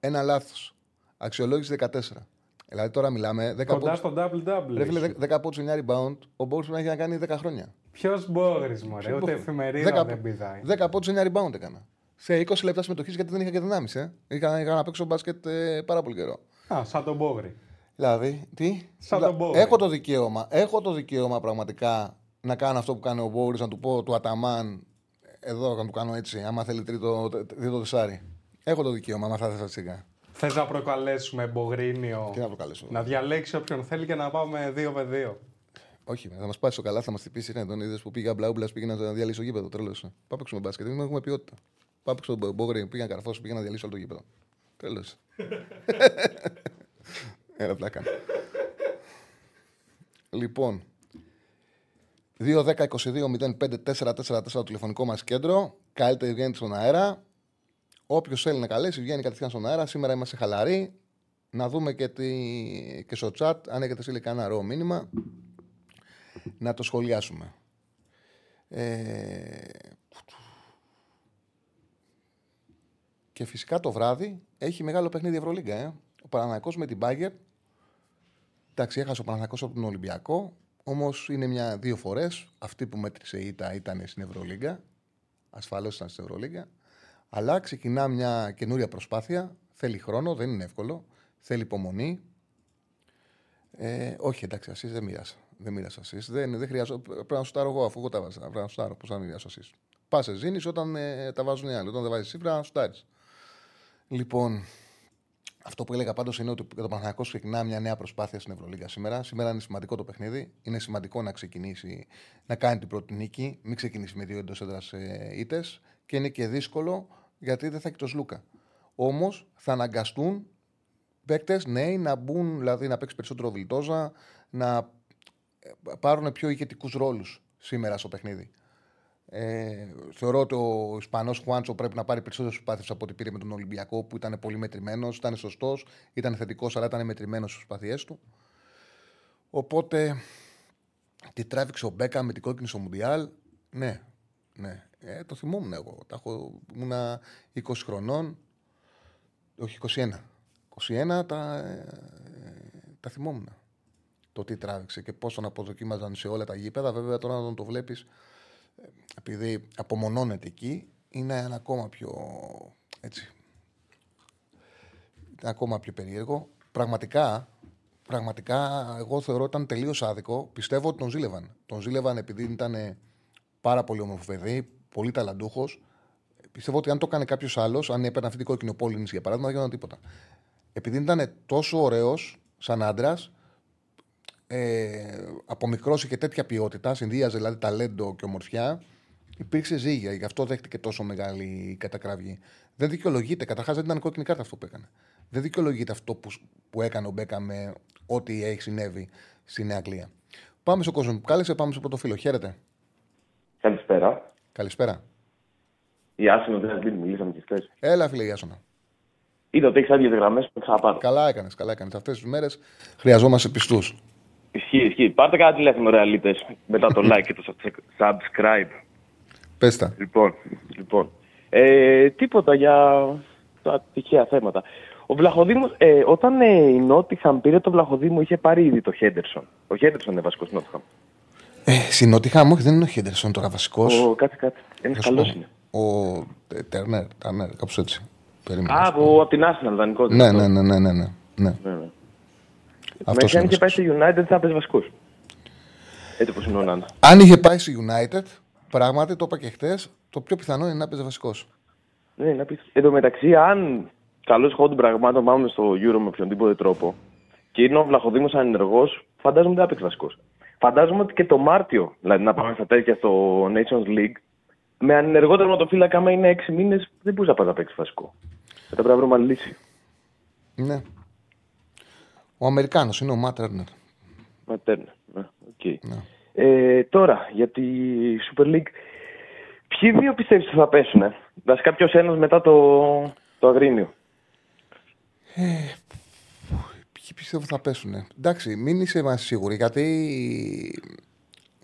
Ένα λάθος. Αξιολόγηση 14. Δηλαδή τώρα μιλάμε 10 Κοντά πόντους. στο double-double. Ρε φίλε, 10 πόντους 9 rebound. Ο Μπόρις πρέπει να έχει να κάνει 10 χρόνια. Ποιος Μπόγρι, μωρέ, ούτε εφημερίδα δεν πηδάει. 10 πόντους 9 rebound έκανα. Σε 20 λεπτά συμμετοχής γιατί δεν είχα και δυνάμεις. Ε. Είχα, είχα να παίξω μπάσκετ ε, πάρα πολύ καιρό. Α, σαν τον Μπόγρι. Δηλαδή, τι; Σαν Δηλα- τον Μπόγρι. Έχω το δικαίωμα, έχω το δικαίωμα πραγματικά να κάνω αυτό που κάνει ο Μπόρις, να του πω του Αταμάν, εδώ να του κάνω έτσι, άμα θέλει τρίτο, τρίτο τεσάρι. Έχω το δικαίωμα, άμα θα ήθελα σιγά. Θες να προκαλέσουμε Μπογρίνιο Τι να το καλέσω. να διαλέξει όποιον θέλει και να πάμε 2v2. Όχι, θα μας πάει στο καλά, θα μας τυπήσει. Ναι, τον είδες που πήγα μπλάουμπλα, πήγε να διαλύσει το γήπεδο. Τρέλο. Πάμε παίξουμε μπάσκετ. Δεν έχουμε ποιότητα. Πάμε παίξουμε τον Μπόγρι, πήγα καρφό, πήγα να διαλύσει όλο το γήπεδο. Τρέλο. Έλα, πλάκα. λοιπόν, 2-10-22-05-4-4-4 το τηλεφωνικό μας κέντρο. Καλύτερη βγαίνει στον αέρα. Όποιος θέλει να καλέσει, βγαίνει κατευθείαν στον αέρα. Σήμερα είμαστε χαλαροί. Να δούμε και, τι... και στο chat αν έχετε στείλει κανένα ρο μήνυμα να το σχολιάσουμε. Ε... Και φυσικά το βράδυ έχει μεγάλο παιχνίδι Ευρωλίγκα. Ε. Ο Παναναναϊκός με την Μπάγκερ. Εντάξει, έχασε ο Παναναναϊκός από τον Ολυμπιακό. Όμως είναι μια, δύο φορές. Αυτή που μέτρησε η ήττα ήταν στην Ευρωλίγκα. Ασφαλώς ήταν στην Ευρωλίγκα. Αλλά ξεκινά μια καινούρια προσπάθεια. Θέλει χρόνο, δεν είναι εύκολο. Θέλει υπομονή. Ε, όχι, εντάξει, εσεί δεν μοίρασα. Δεν μοίρασα εσεί. Δεν, δεν χρειάζω. Πρέπει να σου τάρω εγώ αφού εγώ τα βάζα. Πρέπει να σου τάρω. Πώς θα μοιράσω εσεί. Πα ζήνεις όταν ε, τα βάζουν οι άλλοι. Όταν δεν βάζεις εσύ, πρέπει να σου τάρεις. Λοιπόν, αυτό που έλεγα πάντως είναι ότι το Παναθηναϊκός ξεκινά μια νέα προσπάθεια στην Ευρωλίγα σήμερα. Σήμερα είναι σημαντικό το παιχνίδι. Είναι σημαντικό να ξεκινήσει να κάνει την πρώτη νίκη. Μην ξεκινήσει με δύο εντός έδρας ήττες. Και είναι και δύσκολο γιατί δεν θα έχει το Σλούκα. Όμως θα αναγκαστούν παίκτες νέοι να μπουν, δηλαδή να παίξει περισσότερο βιλτόζα, να ε, πάρουν πιο ηγετικούς ρόλους σήμερα στο παιχνίδι. Ε, θεωρώ ότι ο Ισπανός Χουάντσο πρέπει να πάρει περισσότερες προσπάθειες από ό,τι πήρε με τον Ολυμπιακό που ήταν πολύ μετρημένος, ήταν σωστός, ήταν θετικός, αλλά ήταν μετρημένος στις προσπάθειές του. Οπότε τη τράβηξε ο Μπέκα με την κόκκινη στο Μουντιάλ; Ναι, ναι. Ε, το θυμόμουν εγώ. Τα έχω, ήμουν 20 χρονών. Όχι 21. 21 τα, ε, τα θυμόμουν. Το τι τράβηξε και πώς τον αποδοκίμαζαν σε όλα τα γήπεδα. Βέβαια τώρα να τον το βλέπεις επειδή απομονώνεται εκεί, είναι ένα ακόμα πιο έτσι, είναι ακόμα πιο περίεργο. Πραγματικά, πραγματικά εγώ θεωρώ ότι ήταν τελείως άδικο. Πιστεύω ότι τον ζήλευαν. Τον ζήλευαν επειδή ήταν πάρα πολύ όμορφο παιδί, πολύ ταλαντούχος. Πιστεύω ότι αν το έκανε κάποιος άλλος, αν έπαιρνε αυτή την κόκκινη πόλη για παράδειγμα, δεν γινόταν τίποτα. Επειδή ήταν τόσο ωραίος σαν άντρας, ε, από μικρός είχε τέτοια ποιότητα, συνδύαζε δηλαδή ταλέντο και ομορφιά, υπήρξε ζύγια. Γι' αυτό δέχτηκε τόσο μεγάλη κατακραυγή. Δεν δικαιολογείται. Καταρχάς δεν ήταν κόκκινη κάρτα αυτό που έκανε. Δεν δικαιολογείται αυτό που, που έκανε ο Μπέκα με ό,τι έχει συνέβη στη Νέα Αγγλία. Πάμε στον κόσμο που κάλεσε, πάμε στο πρώτο φίλο. Χαίρετε. Καλησπέρα. Καλησπέρα. Η Άσονα δεν δίνει, μιλήσαμε και χθες. Έλα, φίλε, η Άσονα. Είδα ότι έχεις άδειες γραμμές που ξαναπάρω. Καλά έκανες, καλά έκανες. Αυτές τις μέρες χρειαζόμαστε πιστούς. Ισχύει, ισχύει. Πάρτε κάτι τηλέφωνο, ρεαλίτε, μετά το like και το subscribe. Πες τα. Λοιπόν, λοιπόν. Ε, τίποτα για τα τυχαία θέματα. Ο Βλαχοδήμος, ε, όταν ε, η Νότιχαμ πήρε το Βλαχοδήμο, είχε πάρει ήδη το Χέντερσον. Ο Χέντερσον είναι βασικός Νότιχαμ. Ε, στην Νότιχαμ, όχι, δεν είναι ο Χέντερσον τώρα βασικός. Ο, κάτι, κάτι. Ένας καλός είναι. Ο ε, Τερνέρ, Τερνέρ, κάπως έτσι. Α, από, από την Arsenal, δανεικό. Ναι, ναι, ναι, ναι, ναι, ναι. ναι. ναι, ναι. Μέχρι αν είχε πάει στο United θα έπαιζε βασικό. Έτσι όπω είναι ο Νάνα. Αν είχε πάει στο United, πράγματι το είπα και χθες, το πιο πιθανό είναι να παίζει βασικός. Ναι, είναι απίστευτο. Εν τω μεταξύ, αν καλώ χώρο των πραγμάτων πάμε στο Euro με οποιονδήποτε τρόπο και είναι ο Βλαχοδήμος ανενεργό, φαντάζομαι δεν θα παίξει βασικός. Φαντάζομαι ότι και το Μάρτιο, δηλαδή να πάμε στα τέτοια στο Nations League, με ανενεργό τερματοφύλακα, άμα είναι 6 μήνες, δεν μπορείς να πας να παίξεις βασικό. Θα πρέπει να βρούμε άλλη λύση. Ναι. Ο Αμερικάνος είναι ο Ματ Τέρνερ. Ματ Τέρνερ. Ναι, okay. ναι. Ε, τώρα, για τη Super League. Ποιοι δύο πιστεύεις ότι θα πέσουν, ε; Βασικά ποιος ένας μετά το, το Αγρίνιο; Ε, ποιοι πιστεύω θα πέσουν. Εντάξει, μην είσαι μα σίγουροι, γιατί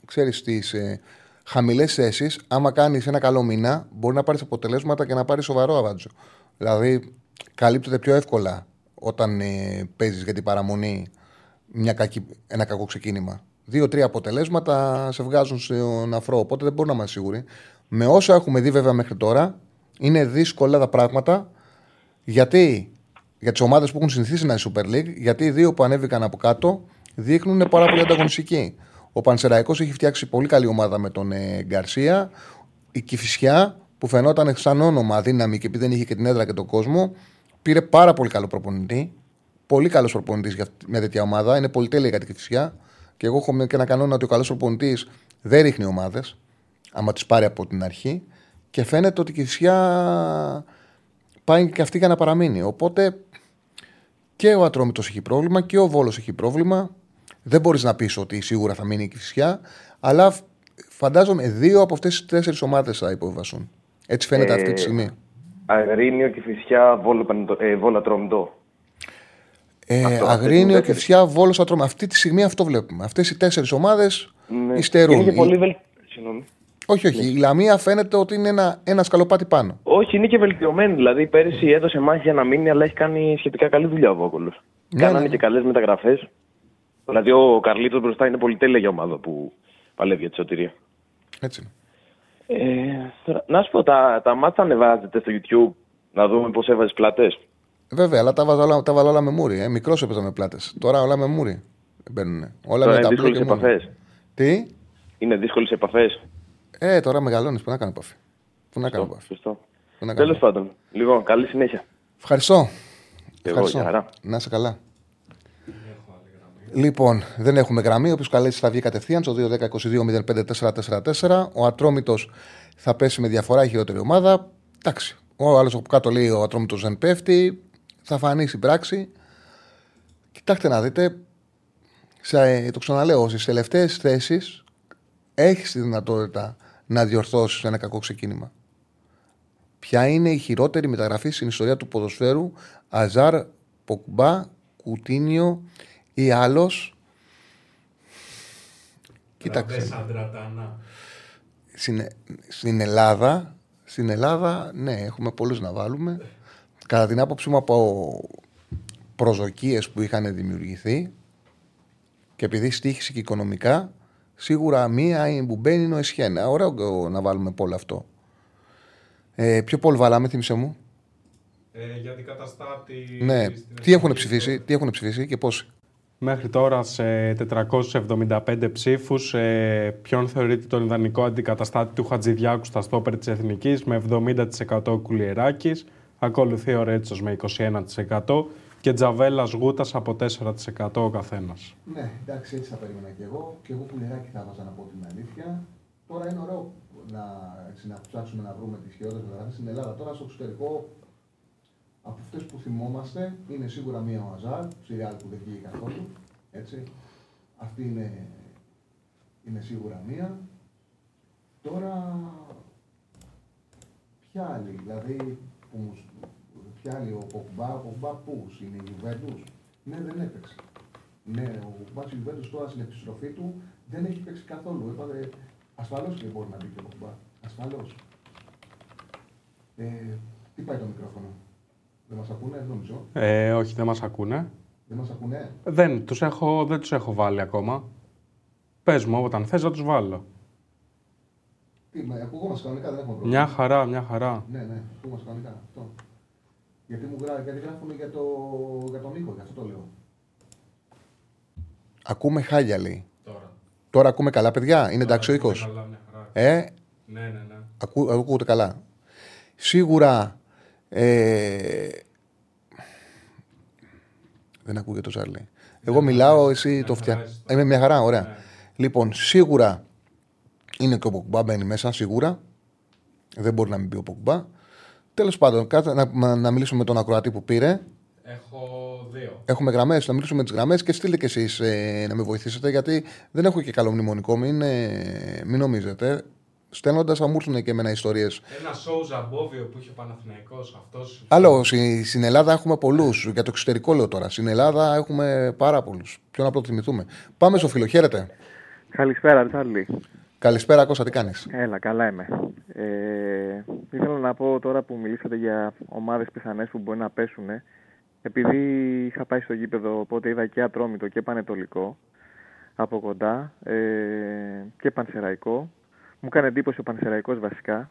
ξέρεις τι ε, χαμηλές θέσεις, άμα κάνεις ένα καλό μήνα, μπορεί να πάρεις αποτελέσματα και να πάρεις σοβαρό αβάντζο. Δηλαδή, καλύπτεται πιο εύκολα όταν ε, παίζεις για την παραμονή μια κακή, ένα κακό ξεκίνημα. Δύο-τρία αποτελέσματα σε βγάζουν στον αφρό. Οπότε δεν μπορούμε να είμαστε σίγουροι. Με όσα έχουμε δει βέβαια μέχρι τώρα, είναι δύσκολα τα πράγματα. Γιατί για τις ομάδες που έχουν συνηθίσει να είναι Super League, γιατί οι δύο που ανέβηκαν από κάτω δείχνουν πάρα πολύ ανταγωνιστική. Ο Πανσεραϊκός έχει φτιάξει πολύ καλή ομάδα με τον ε, Γκαρσία. Η Κυφυσιά που φαινόταν σαν όνομα δύναμη και επειδή δεν είχε και την έδρα και τον κόσμο, πήρε πάρα πολύ καλό προπονητή. Πολύ καλός προπονητής για μια τέτοια ομάδα. Είναι πολυτέλεια για την Κυφυσιά. Και εγώ έχω και ένα κανόνα ότι ο καλός προπονητής δεν ρίχνει ομάδες, άμα τις πάρει από την αρχή. Και φαίνεται ότι η Κυφσιά πάει και αυτή για να παραμείνει. Οπότε και ο Ατρόμητος έχει πρόβλημα και ο Βόλος έχει πρόβλημα. Δεν μπορείς να πεις ότι σίγουρα θα μείνει η Κυφσιά, αλλά φαντάζομαι δύο από αυτές τις τέσσερις ομάδες θα υποβασούν. Έτσι φαίνεται ε, αυτή τη στιγμή. Αγρίνιο, Κυφσιά, Βόλο, ε, Βόλο Ατρόμητο. Ε, Αγρίνιο, Κεφσιά, Βόλος, Ατρόμητο. Αυτή τη στιγμή αυτό βλέπουμε. Αυτές οι τέσσερις ομάδες ναι. υστερούν. Είναι πολύ βελ... Όχι, όχι. Η Λαμία φαίνεται ότι είναι ένα, ένα σκαλοπάτι πάνω. Όχι, είναι και βελτιωμένη. Δηλαδή, πέρυσι έδωσε μάχη για να μείνει, αλλά έχει κάνει σχετικά καλή δουλειά ο Βόκολος. Ναι, Κάνανε ναι. και καλές μεταγραφές. Δηλαδή, ο Καρλίτος μπροστά είναι πολύ τέλεια για ομάδα που παλεύει για τη σωτηρία. Έτσι. Ε, να σου πω, τα, τα μάτια ανεβάζετε στο YouTube να δούμε πώς έβαζες πλατέ. Βέβαια, αλλά τα βάλα όλα, τα όλα με μούρι. Ε. Μικρός έπαιζα με πλάτες. Τώρα όλα με μούρι μπαίνουν. Όλα με τα δύσκολες επαφές. Τι; Είναι δύσκολες επαφές. Ε, τώρα μεγαλώνεις. Πού να κάνω επαφή. Πού να κάνω επαφή. Τέλος πάντων. Λοιπόν, καλή συνέχεια. Ευχαριστώ. Εγώ, Ευχαριστώ. γεια χαρά. Να είσαι καλά. Λοιπόν, δεν έχουμε γραμμή. Όποιος καλέσει θα βγει κατευθείαν στο 2-10-22-05-444. Ο Ατρόμητος θα πέσει με διαφορά η χειρότερη ομάδα. Εντάξει. Ο άλλος από κάτω λέει ο Ατρόμητος δεν πέφτει. Θα φανεί στην πράξη. Κοιτάξτε να δείτε. Σε, το ξαναλέω, στις τελευταίες θέσεις έχεις τη δυνατότητα να διορθώσεις ένα κακό ξεκίνημα. Ποια είναι η χειρότερη μεταγραφή στην ιστορία του ποδοσφαίρου, Αζάρ, Ποκμπά, Κουτίνιο ή άλλος. Κοίταξε. Σαντρατανά. Στην, στην Ελλάδα, στην Ελλάδα, ναι, έχουμε πολλούς να βάλουμε. Κατά την άποψή μου από προσδοκίες που είχαν δημιουργηθεί και επειδή στήχησε και οικονομικά, σίγουρα μία που μπαίνει είναι ο Εσχένα. Ωραίο να βάλουμε πόλο αυτό. Ε, ποιο πόλο βάλαμε, θύμισε μου; Ε, για αντικαταστάτη. Ναι, στην τι έχουν εθνική ψηφίσει, τώρα. τι έχουν ψηφίσει και πόσοι. Μέχρι τώρα σε 475 ψήφους, ε, ποιον θεωρείται τον ιδανικό αντικαταστάτη του Χατζηδιάκου στα στόπερ της Εθνικής με 70% ο Κουλιεράκης, ακολουθεί ο Ρέτσος με 21% και Τζαβέλας Γούτας από 4% ο καθένας. Ναι, εντάξει, έτσι θα περίμενα και εγώ. Και εγώ πουλεράκι θα βάζα να πω την αλήθεια. Τώρα είναι ωραίο να, έτσι, να ψάξουμε να βρούμε τις χειρότερες μεταγραφές στην Ελλάδα. Τώρα στο εξωτερικό, από αυτές που θυμόμαστε, είναι σίγουρα μία ο Αζάρ, στη Real που δεν βγήκε καθόλου. Έτσι. Αυτή είναι, είναι σίγουρα μία. Τώρα, ποια άλλη, δηλαδή, που, μου- ποια άλλη, ο Ποκμπά, ο Ποκμπά πούς, είναι η Juventus. Ναι, δεν έπαιξε. Ναι, ο Μπάτσι Γιουβέντο τώρα στην επιστροφή του δεν έχει παίξει καθόλου. Είπατε, ασφαλώς και μπορεί να μπει και ο Ποκμπά. Ασφαλώς. Ε, τι πάει το μικρόφωνο; Δεν μας ακούνε, δεν νομίζω. Ε, όχι, δεν μας ακούνε. Δεν μας ακούνε. Δεν τους έχω, δεν τους έχω βάλει ακόμα. Πες μου, όταν θες να τους βάλω. Τι, μα, ακουγόμαστε κανονικά, δεν έχουμε πρόβλημα. Μια χαρά, μια χαρά. Ναι, ναι, ακουγόμαστε κανονικά. Αυτό. Γιατί μου γρά, γιατί γράφουν για, το, για τον Νίκο, γι' αυτό το λέω. Ακούμε χάλια, λέει. Τώρα. Τώρα ακούμε καλά, παιδιά. Είναι εντάξει ο Τώρα οίκο. ακούμε καλά, μια χαρά. Ε, Ναι, ναι, ναι. Ακού, ακούγονται καλά. Σίγουρα ε, δεν ακούγεται το Ζάρλι. Εγώ μιλάω, εσύ Μια το χαρά φτιάχνει. είσαι. Είμαι μια χαρά, ωραία. Ναι. Λοιπόν, σίγουρα είναι και ο Ποκμπά μπαίνει μέσα, σίγουρα. Δεν μπορεί να μην πει ο Ποκμπά. Τέλος πάντων, κάτω, να, να, να μιλήσουμε με τον ακροατή που πήρε. Έχω δύο. Έχουμε γραμμές, να μιλήσουμε με τις γραμμές και στείλτε κι εσείς ε, να με βοηθήσετε γιατί δεν έχω και καλό μνημονικό. Μην, ε, μην νομίζετε. Στέλνοντας θα μου έρθουν και εμένα ιστορίες. Ένα σοου Ζαμπόβιο που είχε ο Παναθηναϊκός αυτός. Άλλο, στη- στην Ελλάδα έχουμε πολλούς. Για το εξωτερικό λέω τώρα. Στην Ελλάδα έχουμε πάρα πολλούς. Ποιον να το θυμηθούμε. Πάμε στο φίλο, χαίρετε. Καλησπέρα, Τσάρλι. Καλησπέρα, Κώστα, τι κάνεις; Έλα, καλά είμαι. Ε, ήθελα να πω τώρα που μιλήσατε για ομάδες πιθανές που μπορεί να πέσουν. Επειδή είχα πάει στο γήπεδο, οπότε είδα και Ατρόμητο και Πανετολικό από κοντά ε, και Πανσεραϊκό. Μου έκανε εντύπωση ο Πανσεραϊκός βασικά.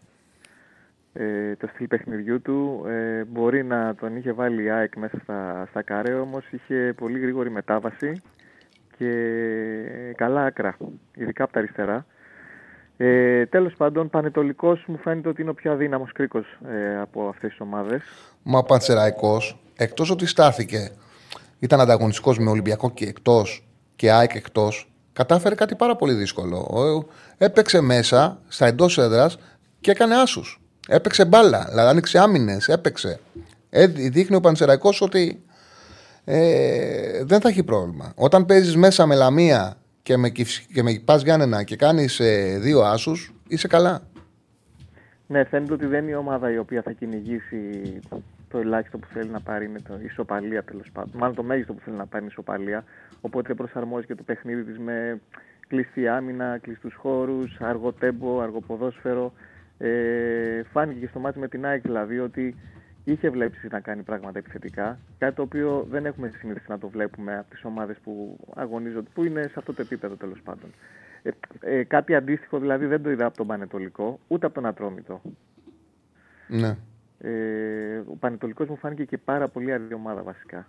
Ε, το στυλ παιχνιδιού του ε, μπορεί να τον είχε βάλει η ΑΕΚ μέσα στα, στα καρέ όμως είχε πολύ γρήγορη μετάβαση και καλά άκρα, ειδικά από τα αριστερά. Ε, Τέλος πάντων, Πανετολικός μου φαίνεται ότι είναι ο πιο αδύναμος κρίκος ε, από αυτές τις ομάδες. Μα ο Πανσεραϊκό, εκτός ότι στάθηκε, ήταν ανταγωνιστικός με Ολυμπιακό και εκτός και ΑΕΚ εκτός, κατάφερε κάτι πάρα πολύ δύσκολο. Ο- Έπαιξε μέσα στα εντός έδρας και έκανε άσους. Έπαιξε μπάλα, δηλαδή άνοιξε άμυνες, έπαιξε. Ε, δείχνει ο Πανσεραϊκός ότι ε, δεν θα έχει πρόβλημα. Όταν παίζεις μέσα με Λαμία και με, Κυφσ- και με Πας Γιάννενα και κάνεις δύο άσους, είσαι καλά. Ναι, φαίνεται ότι δεν είναι η ομάδα η οποία θα κυνηγήσει το ελάχιστο που θέλει να πάρει είναι το ισοπαλία τέλος πάντων. Μάλλον το μέγιστο που θέλει να πάρει είναι ισοπαλία. Οπότε προσαρμόζει και το παιχνίδι της με κλειστή άμυνα, κλειστούς χώρους, αργό τέμπο, αργό ποδόσφαιρο. Ε, φάνηκε και στο μάτι με την ΑΕΚ δηλαδή ότι είχε βλέψει να κάνει πράγματα επιθετικά. Κάτι το οποίο δεν έχουμε συνηθίσει να το βλέπουμε από τις ομάδες που αγωνίζονται, που είναι σε αυτό το επίπεδο τέλος πάντων. Ε, ε, κάτι αντίστοιχο δηλαδή δεν το είδα από τον Πανετολικό, ούτε από τον Ατρόμητο. Ναι. Ε, ο Πανετολικός μου φάνηκε και πάρα πολύ αρρή ομάδα βασικά.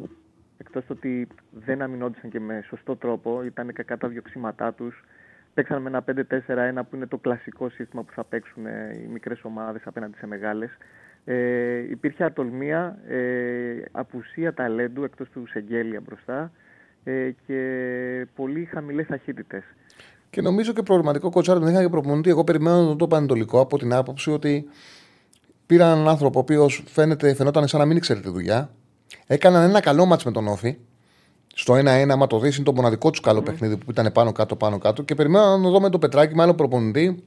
Εκτός το ότι δεν αμυνόντουσαν και με σωστό τρόπο, ήταν κακά τα διοξήματά τους. Παίξαν με ένα 5-4-1 που είναι το κλασικό σύστημα που θα παίξουν ε, οι μικρές ομάδες απέναντι σε μεγάλες. Ε, υπήρχε ατολμία, ε, απουσία ταλέντου εκτός του Σεγγέλια μπροστά ε, και πολύ χαμηλές ταχύτητες. Και νομίζω και προβληματικό κοτσάρι δεν είχα και προπονητή. Εγώ περιμένω το Πανετολικό από την άποψη ότι πήραν έναν άνθρωπο ο οποίος φαινόταν σαν να μην ξέρει τη δουλειά. Έκαναν ένα καλό μάτς με τον Όφη. Στο 1-1, άμα το δεις, είναι το μοναδικό τους καλό παιχνίδι που ήταν πάνω κάτω, πάνω κάτω. Και περιμένω να δω με το Πετράκι, με άλλο προπονητή,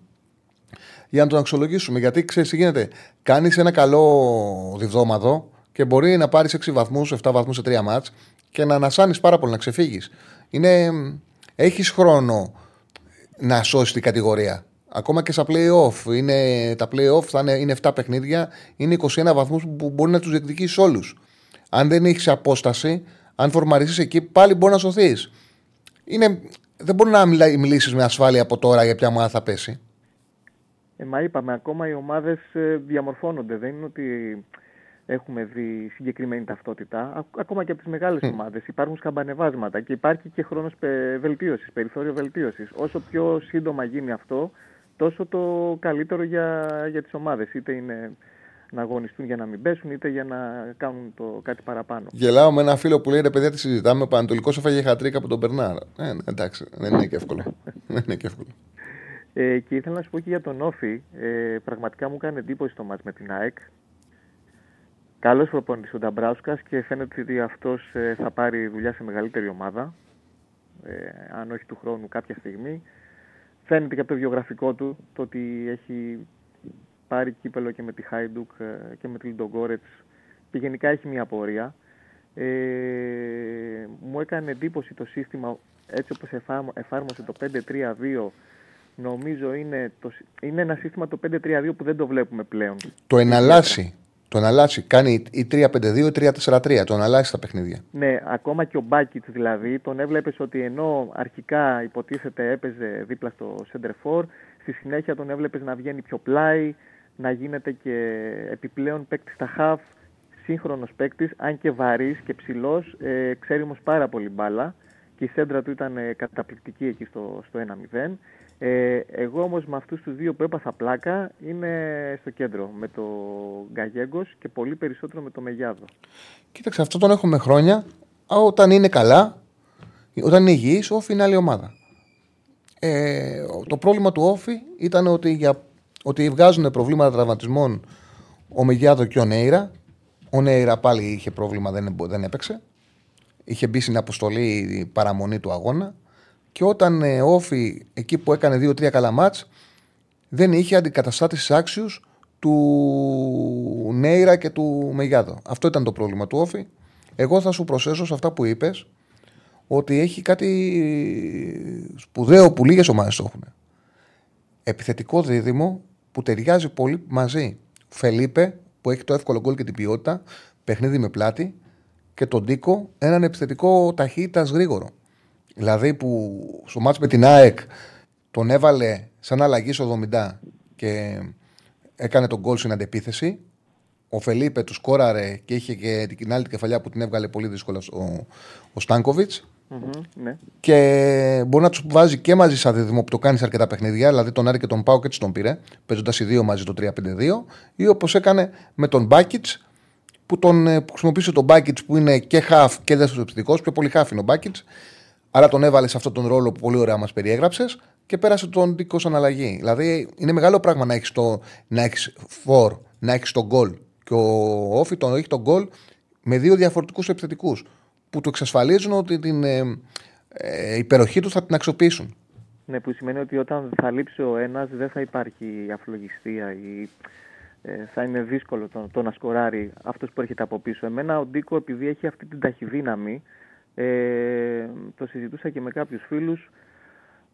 για να τον αξιολογήσουμε. Γιατί ξέρεις τι γίνεται. Κάνεις ένα καλό διβδόματο και μπορεί να πάρεις 6 βαθμούς, 7 βαθμούς σε 3 μάτ και να ανασάνεις πάρα πολύ, να ξεφύγεις. Έχεις χρόνο να σώσεις την κατηγορία. Ακόμα και στα play-off. Είναι, τα play-off θα είναι, είναι 7 παιχνίδια, είναι 21 βαθμούς που μπορεί να τους διεκδικήσεις όλους. Αν δεν έχεις απόσταση, αν φορμαριστείς εκεί, πάλι μπορεί να σωθείς. Δεν μπορεί να μιλήσεις με ασφάλεια από τώρα για ποια ομάδα θα πέσει. Ε, μα είπαμε, ακόμα οι ομάδες ε, διαμορφώνονται. Δεν είναι ότι έχουμε δει συγκεκριμένη ταυτότητα. Ακόμα και από τις μεγάλες mm. ομάδες υπάρχουν σκαμπανεβάσματα και υπάρχει και χρόνος βελτίωσης, περιθώριο βελτίωσης. Όσο πιο σύντομα γίνει αυτό, τόσο το καλύτερο για, για τις ομάδες. Είτε είναι να αγωνιστούν για να μην πέσουν, είτε για να κάνουν το κάτι παραπάνω. Γελάω με ένα φίλο που λέει ρε παιδιά, τι συζητάμε. Ο Πανατολικός έφαγε χατρίκα από τον Μπερνάρ. Ε, ναι, εντάξει, δεν είναι και εύκολο. δεν είναι και εύκολο. Ε, και ήθελα να σου πω και για τον Όφη. Ε, πραγματικά μου κάνει εντύπωση το μάτς με την ΑΕΚ. Καλός προπονητής ο Νταμπράουσκας και φαίνεται ότι αυτός ε, θα πάρει δουλειά σε μεγαλύτερη ομάδα. Ε, αν όχι του χρόνου, κάποια στιγμή. Φαίνεται και από το βιογραφικό του το ότι έχει πάρει κύπελο και με τη Χάιντουκ ε, και με τη Λιντογκόρετς και γενικά έχει μια πορεία. Ε, μου έκανε εντύπωση το σύστημα έτσι όπως εφάρμοσε το 5-3-2 νομίζω είναι, το, είναι ένα σύστημα το 5-3-2 που δεν το βλέπουμε πλέον. Το εναλλάσσει. Το εναλλάσσει. Κάνει η 3-5-2 ή 3-4-3. Το εναλλάσσει στα παιχνίδια. Ναι, ακόμα και ο Μπάκιτ δηλαδή τον έβλεπες ότι ενώ αρχικά υποτίθεται έπαιζε δίπλα στο center for, στη συνέχεια τον έβλεπες να βγαίνει πιο πλάι, να γίνεται και επιπλέον παίκτης στα half, σύγχρονος παίκτης, αν και βαρύς και ψηλός, ε, ξέρει όμως πάρα πολύ μπάλα και η σέντρα του ήταν ε, καταπληκτική εκεί στο, στο 1-0. Ε, εγώ όμως με αυτούς τους δύο που έπαθα πλάκα είναι στο κέντρο με το Γκαγέγκος και πολύ περισσότερο με το Μεγιάδο. Κοίταξε, αυτό τον έχουμε χρόνια. Όταν είναι καλά, όταν είναι υγιής, όφη είναι άλλη ομάδα. Ε, το πρόβλημα του όφη ήταν ότι, για, ότι βγάζουν προβλήματα τραυματισμών ο Μεγιάδο και ο Νέιρα. Ο Νέιρα πάλι είχε πρόβλημα, δεν, δεν έπαιξε. Είχε μπει στην αποστολή παραμονή του αγώνα. Και όταν ε, όφη εκεί που έκανε 2-3 καλά μάτς δεν είχε αντικαταστάτες άξιους του Νέιρα και του Μεγιάδο. Αυτό ήταν το πρόβλημα του όφη. Εγώ θα σου προσθέσω σε αυτά που είπες ότι έχει κάτι σπουδαίο που λίγες ομάδες έχουν. Επιθετικό δίδυμο που ταιριάζει πολύ μαζί. Φελίπε που έχει το εύκολο γκολ και την ποιότητα, παιχνίδι με πλάτη και τον Τίκο έναν επιθετικό ταχύτητας γρήγορο. Δηλαδή που στο μάτς με την ΑΕΚ τον έβαλε σαν αλλαγή στο 70 και έκανε τον γκολ στην αντεπίθεση. Ο Φελίπε του σκόραρε και είχε και την άλλη κεφαλιά που την έβγαλε πολύ δύσκολα ο, ο στανκοβιτ ναι. Και μπορεί να τους βάζει και μαζί σαν δίδυμο που το κάνεις σε αρκετά παιχνίδια. Δηλαδή τον Άρη και τον Πάο και έτσι τον πήρε, παίζοντας οι δύο μαζί το 3-5-2. Ή όπως έκανε με τον Μπάκιτ, που τον που χρησιμοποίησε τον Μπάκιτ που είναι και half και δεύτερο επιθετικός. Πιο πολύ half είναι ο Μπάκιτ. Άρα τον έβαλες σε αυτόν τον ρόλο που πολύ ωραία μας περιέγραψες και πέρασε τον Ντίκο σαν αλλαγή. Δηλαδή είναι μεγάλο πράγμα να έχεις το να έχεις φορ, να έχεις τον γκολ. Και ο Όφη τον έχει τον γκολ με δύο διαφορετικούς επιθετικούς που του εξασφαλίζουν ότι την ε, ε, υπεροχή τους θα την αξιοποιήσουν. Ναι, που σημαίνει ότι όταν θα λείψει ο ένας δεν θα υπάρχει αφλογιστία ή ε, θα είναι δύσκολο το, το να σκοράρει αυτός που έρχεται από πίσω. Εμένα ο Ντίκο επειδή έχει αυτή την ταχυδύναμη ε, το συζητούσα και με κάποιους φίλους,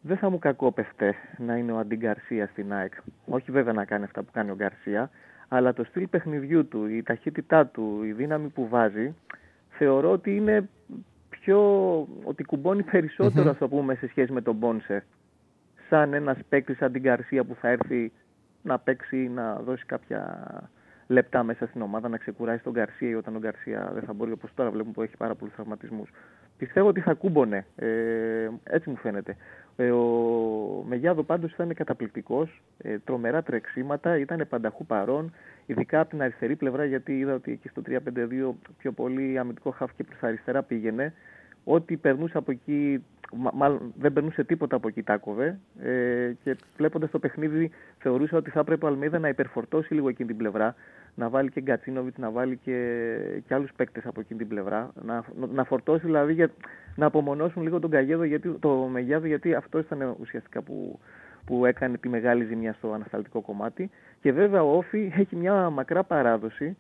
δεν θα μου κακόπευτε να είναι ο Αντί Γκαρσία στην ΑΕΚ. Όχι βέβαια να κάνει αυτά που κάνει ο Γκαρσία, αλλά το στυλ παιχνιδιού του, η ταχύτητά του, η δύναμη που βάζει, θεωρώ ότι είναι πιο. ότι κουμπώνει περισσότερο, mm-hmm. πούμε, σε σχέση με τον Μπόνσε. Σαν ένας παίκτης σαν την Γκαρσία που θα έρθει να παίξει, να δώσει κάποια λεπτά μέσα στην ομάδα, να ξεκουράσει τον Γκαρσία ή όταν ο Γκαρσία δεν θα μπορεί, όπως τώρα βλέπουμε που έχει πάρα πολλούς τραυματισμούς. πιστεύω ότι θα κούμπονε. Ε, έτσι μου φαίνεται. Ε, ο Μεγιάδο πάντως ήταν καταπληκτικός, ε, τρομερά τρεξίματα, ήταν πανταχού παρόν, ειδικά από την αριστερή πλευρά γιατί είδα ότι εκεί στο 3-5-2 πιο πολύ αμυντικό χαφ και προς αριστερά πήγαινε. Ό,τι περνούσε από εκεί, μάλλον δεν περνούσε τίποτα από εκεί τάκοβε ε, και βλέποντας το παιχνίδι θεωρούσα ότι θα έπρεπε ο Αλμίδα να υπερφορτώσει λίγο εκείνη την πλευρά να βάλει και Γκατσίνοβιτς, να βάλει και, και άλλους παίκτες από εκείνη την πλευρά. Να, να φορτώσει δηλαδή για, να απομονώσουν λίγο τον Καγέδο, γιατί, το Μεγιάδο, γιατί αυτό ήταν ουσιαστικά που, που έκανε τη μεγάλη ζημιά στο ανασταλτικό κομμάτι. Και βέβαια ο Όφη έχει μια μακρά παράδοση,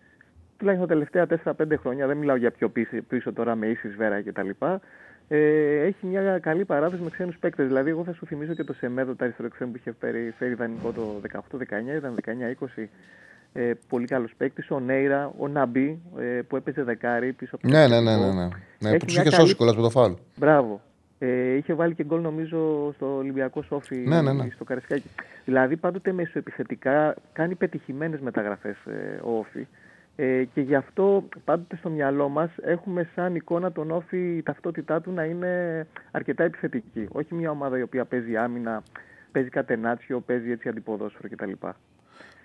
τουλάχιστον τα τελευταία 4-5 χρόνια, δεν μιλάω για πιο πίσω, πίσω τώρα με ίσης σβέρα κτλ. Ε, έχει μια καλή παράδοση με ξένους παίκτες. Δηλαδή, εγώ θα σου θυμίσω και το Σεμέδο, τα αριστερό που είχε φέρει, φέρει δανεικό το 18-19, ήταν 19-20 ε, πολύ καλός παίκτης. Ο Νέιρα, ο Ναμπί ε, που έπαιζε δεκάρι πίσω από το Ναι, ναι, ναι. ναι, ναι. ναι που του είχε καλή... σώσει κιόλα με το φάουλ. Μπράβο. Ε, είχε βάλει και γκολ νομίζω στο Ολυμπιακό Σόφι ναι, ναι, ναι. στο Καρισκάκι. Δηλαδή πάντοτε μεσοεπιθετικά κάνει πετυχημένες μεταγραφές ε, ο Όφη. Ε, και γι' αυτό πάντοτε στο μυαλό μας έχουμε σαν εικόνα τον Όφη η ταυτότητά του να είναι αρκετά επιθετική. Όχι μια ομάδα η οποία παίζει άμυνα, παίζει κατενάτσιο, παίζει έτσι αντιποδόσφαιρο κτλ.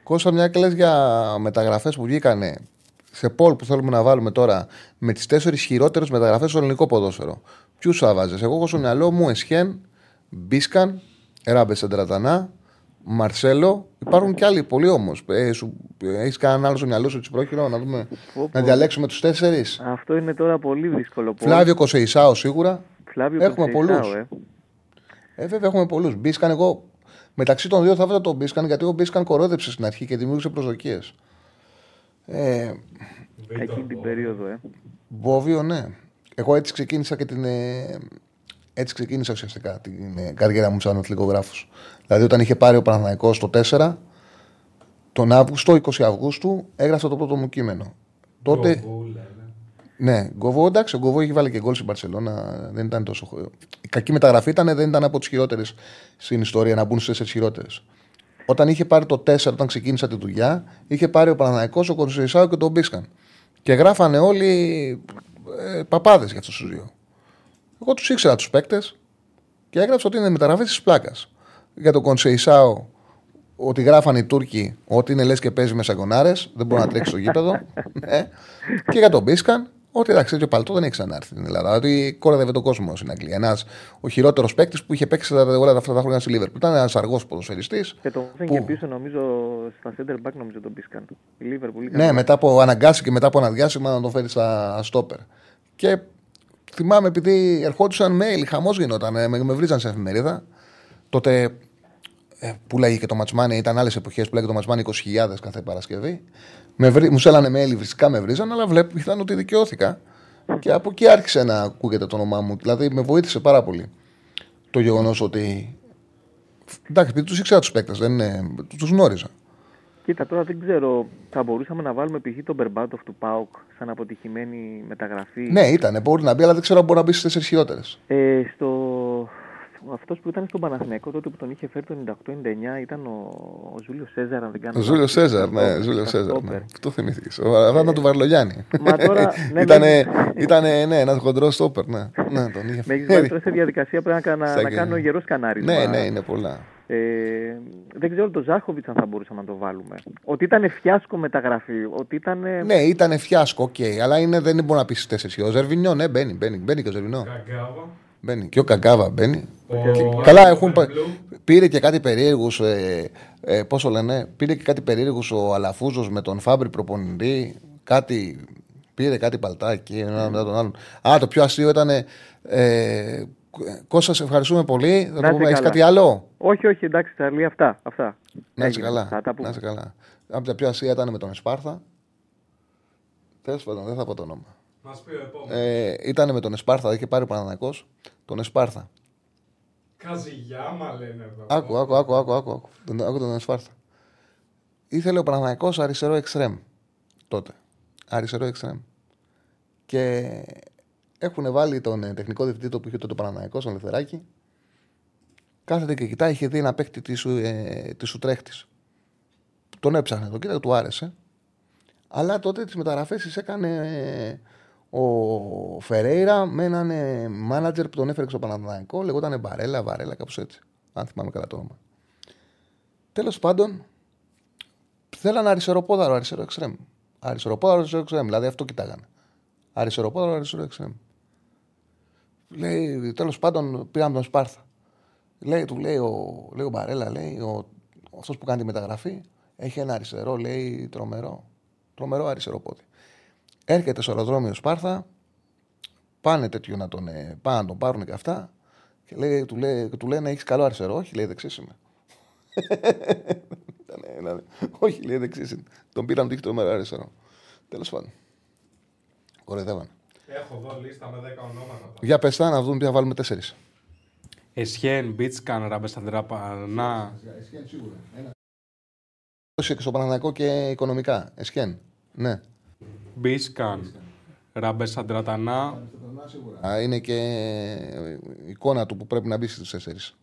Κώστα μια κλαις για μεταγραφές που βγήκανε σε πόλ που θέλουμε να βάλουμε τώρα με τις τέσσερις χειρότερες μεταγραφές στο ελληνικό ποδόσφαιρο. Ποιους θα βάζεις; Εγώ έχω στο μυαλό μου Εσχέν, Μπίσκαν, Ράμπε Σεντρατανά, Μαρσέλο. Υπάρχουν και άλλοι πολλοί όμως. Ε, Έχεις κανέναν άλλο στο μυαλό σου πρόχειρο να δούμε. Να διαλέξουμε τους τέσσερις; Αυτό είναι τώρα πολύ δύσκολο. Φλάβιο Κοσεϊσάο σίγουρα. Φλάβιο έχουμε πολλούς. Ε. ε, βέβαια έχουμε πολλούς. Μπίσκαν, εγώ Μεταξύ των δύο θα έβαλα τον Μπίσκαν γιατί ο Μπίσκαν κορόδεψε στην αρχή και δημιούργησε προσδοκίες. Ε, Εκείνη την περίοδο, ε. Βόβιο, ναι. Εγώ έτσι ξεκίνησα και την. Ε, έτσι ξεκίνησα ουσιαστικά την ε, καριέρα μου σαν αθλητικογράφος. Δηλαδή, όταν είχε πάρει ο Παναθηναϊκός το 4, τον Αύγουστο, 20 Αυγούστου, έγραψα το πρώτο μου κείμενο. Τότε. Ναι, Γκοβό, εντάξει, ο Γκοβό έχει βάλει και γκολ στην Παρσελώνα. Δεν ήταν τόσο. Η κακή μεταγραφή ήταν, δεν ήταν από τις χειρότερες στην ιστορία να μπουν στις τέσσερι χειρότερες. Όταν είχε πάρει το 4, όταν ξεκίνησα τη δουλειά, είχε πάρει ο Παναναναϊκό, ο Κονσεϊσάου και τον Μπίσκαν. Και γράφανε όλοι ε, παπάδες για αυτού του δύο. Εγώ τους ήξερα τους παίκτες και έγραψα ότι είναι μεταγραφή της πλάκας. Για τον Κονσεϊσάου ότι γράφανε οι Τούρκοι ότι είναι λες και παίζει με σαγκονάρες, δεν μπορεί να τρέξει στο γήπεδο. ναι. Και για τον Μπίσκαν ότι εντάξει, τέτοιο παλτό δεν έχει ξανάρθει στην Ελλάδα. Ότι κόραδευε τον κόσμο στην Αγγλία. Ένας ο χειρότερος παίκτης που είχε παίξει όλα αυτά τα χρόνια στη Λίβερ. Ήταν ένας αργός ποδοσφαιριστής. Και τον που... και πίσω, νομίζω, στα center back, νομίζω τον Μπίσκαν. Η Λίβερ πολύ Ναι, μετά από αναγκάσει και μετά από αναδιάσημα να τον φέρει στα στόπερ. Και θυμάμαι επειδή ερχόντουσαν mail, χαμός γινόταν, με, με βρίζαν σε εφημερίδα. Τότε ε, που λέγει και το Ματσμάνι, ήταν άλλες εποχές που λέγει το Ματσμάνι 20.000 κάθε Παρασκευή. Με βρι... Μου σέλανε mail, φυσικά με βρίζαν, αλλά βλέπω ήταν ότι δικαιώθηκα. Και από εκεί άρχισε να ακούγεται το όνομά μου. Δηλαδή με βοήθησε πάρα πολύ το γεγονός ότι. Εντάξει, επειδή τους ήξερα τους παίκτες, δεν τους γνώριζα. Κοίτα, τώρα δεν ξέρω, θα μπορούσαμε να βάλουμε π.χ. τον Μπερμπάτοφ του Πάουκ σαν αποτυχημένη μεταγραφή; Ναι, ήταν, μπορεί να μπει, αλλά δεν ξέρω αν μπορεί να μπει στις τέσσερις χειρότερε. Ε, στο αυτός που ήταν στον Παναθηναϊκό τότε που τον είχε φέρει το 98-99 ήταν ο, ο Ζούλιο Σέζαρ, αν δεν κάνω Ο Ζούλιο Σέζαρ, ναι, Ζούλιο Σέζαρ. Ναι. Το θυμήθηκες. Αυτό ήταν του Βαρλογιάννη. Μα τώρα. Ναι, ήτανε, ήτανε, ναι, ένας χοντρός στόπερ. Ναι. ναι, τον είχε φέρει. Με έχει σε διαδικασία πρέπει να, να, να κάνω γερό κανάρι. Ναι, ναι, είναι πολλά. Ε, δεν ξέρω τον Ζάχοβιτς αν θα μπορούσαμε να το βάλουμε. Ότι ήταν φιάσκο μεταγραφή. Ότι ήταν... Ναι, ήταν φιάσκο, OK. Okay, αλλά είναι, δεν μπορεί να πεις στις 4 Ο Ζερβινιό, ναι, μπαίνει, μπαίνει, μπαίνει και ο Ζερβινιό. Μπαίνει. Και ο Καγκάβα μπαίνει. Και... Καλά, έχουν... πήρε και κάτι περίεργους. Ε, ε, πόσο λένε, πήρε και κάτι περίεργους ο Αλαφούζος με τον Φάμπρι προπονητή. Κάτι. Πήρε κάτι παλτάκι ένα μετά τον άλλον. Α, το πιο αστείο ήταν. Ε, Κώστας, σε ευχαριστούμε πολύ. Θα πούμε, έχεις κάτι άλλο; Όχι, όχι, εντάξει, Τσαρλί, αυτά. αυτά. Να είσαι καλά. Να είσαι καλά. Από τα πιο αστεία ήταν με τον Εσπάρθα. Τέλος πάντων, δεν θα πω το όνομα. Μας πει ο επόμενος. Ε, ήταν με τον Εσπάρθα, είχε πάρει ο Παναναναϊκό τον Εσπάρθα. Καζιγιάμα λένε εδώ. Άκου, άκου, άκου, άκου, άκου, άκου. Τον, άκου τον Εσπάρθα. Ήθελε ο Παναναναϊκό αριστερό εξτρέμ τότε. Αριστερό εξτρέμ. Και έχουν βάλει τον ε, τεχνικό διευθυντή που είχε τότε ο Παναναναϊκός, τον Λευθεράκη. Κάθεται και κοιτάει, είχε δει ένα παίχτη της ε, της Ουτρέχτης. Τον έψαχνε, τον κοίταξε, του άρεσε. Αλλά τότε τις μεταγραφές έκανε ο Φερέιρα με έναν ε, μάνατζερ που τον έφερε στο Παναθηναϊκό, λεγόταν Μπαρέλα, Βαρέλα, κάπως έτσι. Αν θυμάμαι καλά το όνομα. Τέλος πάντων, θέλανε αριστεροπόδαρο, αριστερό εξτρέμ. Αριστεροπόδαρο, αριστερό εξτρέμ. Δηλαδή αυτό κοιτάγανε. Αριστεροπόδαρο, αριστερό εξτρέμ. Λέει, τέλος πάντων, πήραμε τον Σπάρθα. Λέει, του λέει ο, λέει ο Μπαρέλα, λέει, ο, αυτός που κάνει τη μεταγραφή, έχει ένα αριστερό, λέει, τρομερό. Τρομερό αριστερό πόδι. Έρχεται στο αεροδρόμιο Σπάρθα, πάνε τέτοιο να τον, ε, πάνε να τον πάρουν και αυτά. Και λέει, του, λέει, του λένε: Έχεις καλό αριστερό; Όχι, λέει δεξί είμαι. Ήτανε- ήτανε- Όχι, λέει δεξί είμαι. Τον πήραν του είχε τρομερό αριστερό. Τέλος πάντων. Κοροϊδεύανε. Έχω εδώ λίστα με 10 ονόματα. Για πεστά να δούμε ποια βάλουμε τέσσερις. Εσχέν, Μπίτσκαν, Ραμπεσανδραπανά. και στο Παναναναϊκό και οικονομικά. Εσχέν. Ναι. Μπίσκαν, Ραμπεσαντρατανά. Α, είναι και η εικόνα του που πρέπει να μπει στι τέσσερις.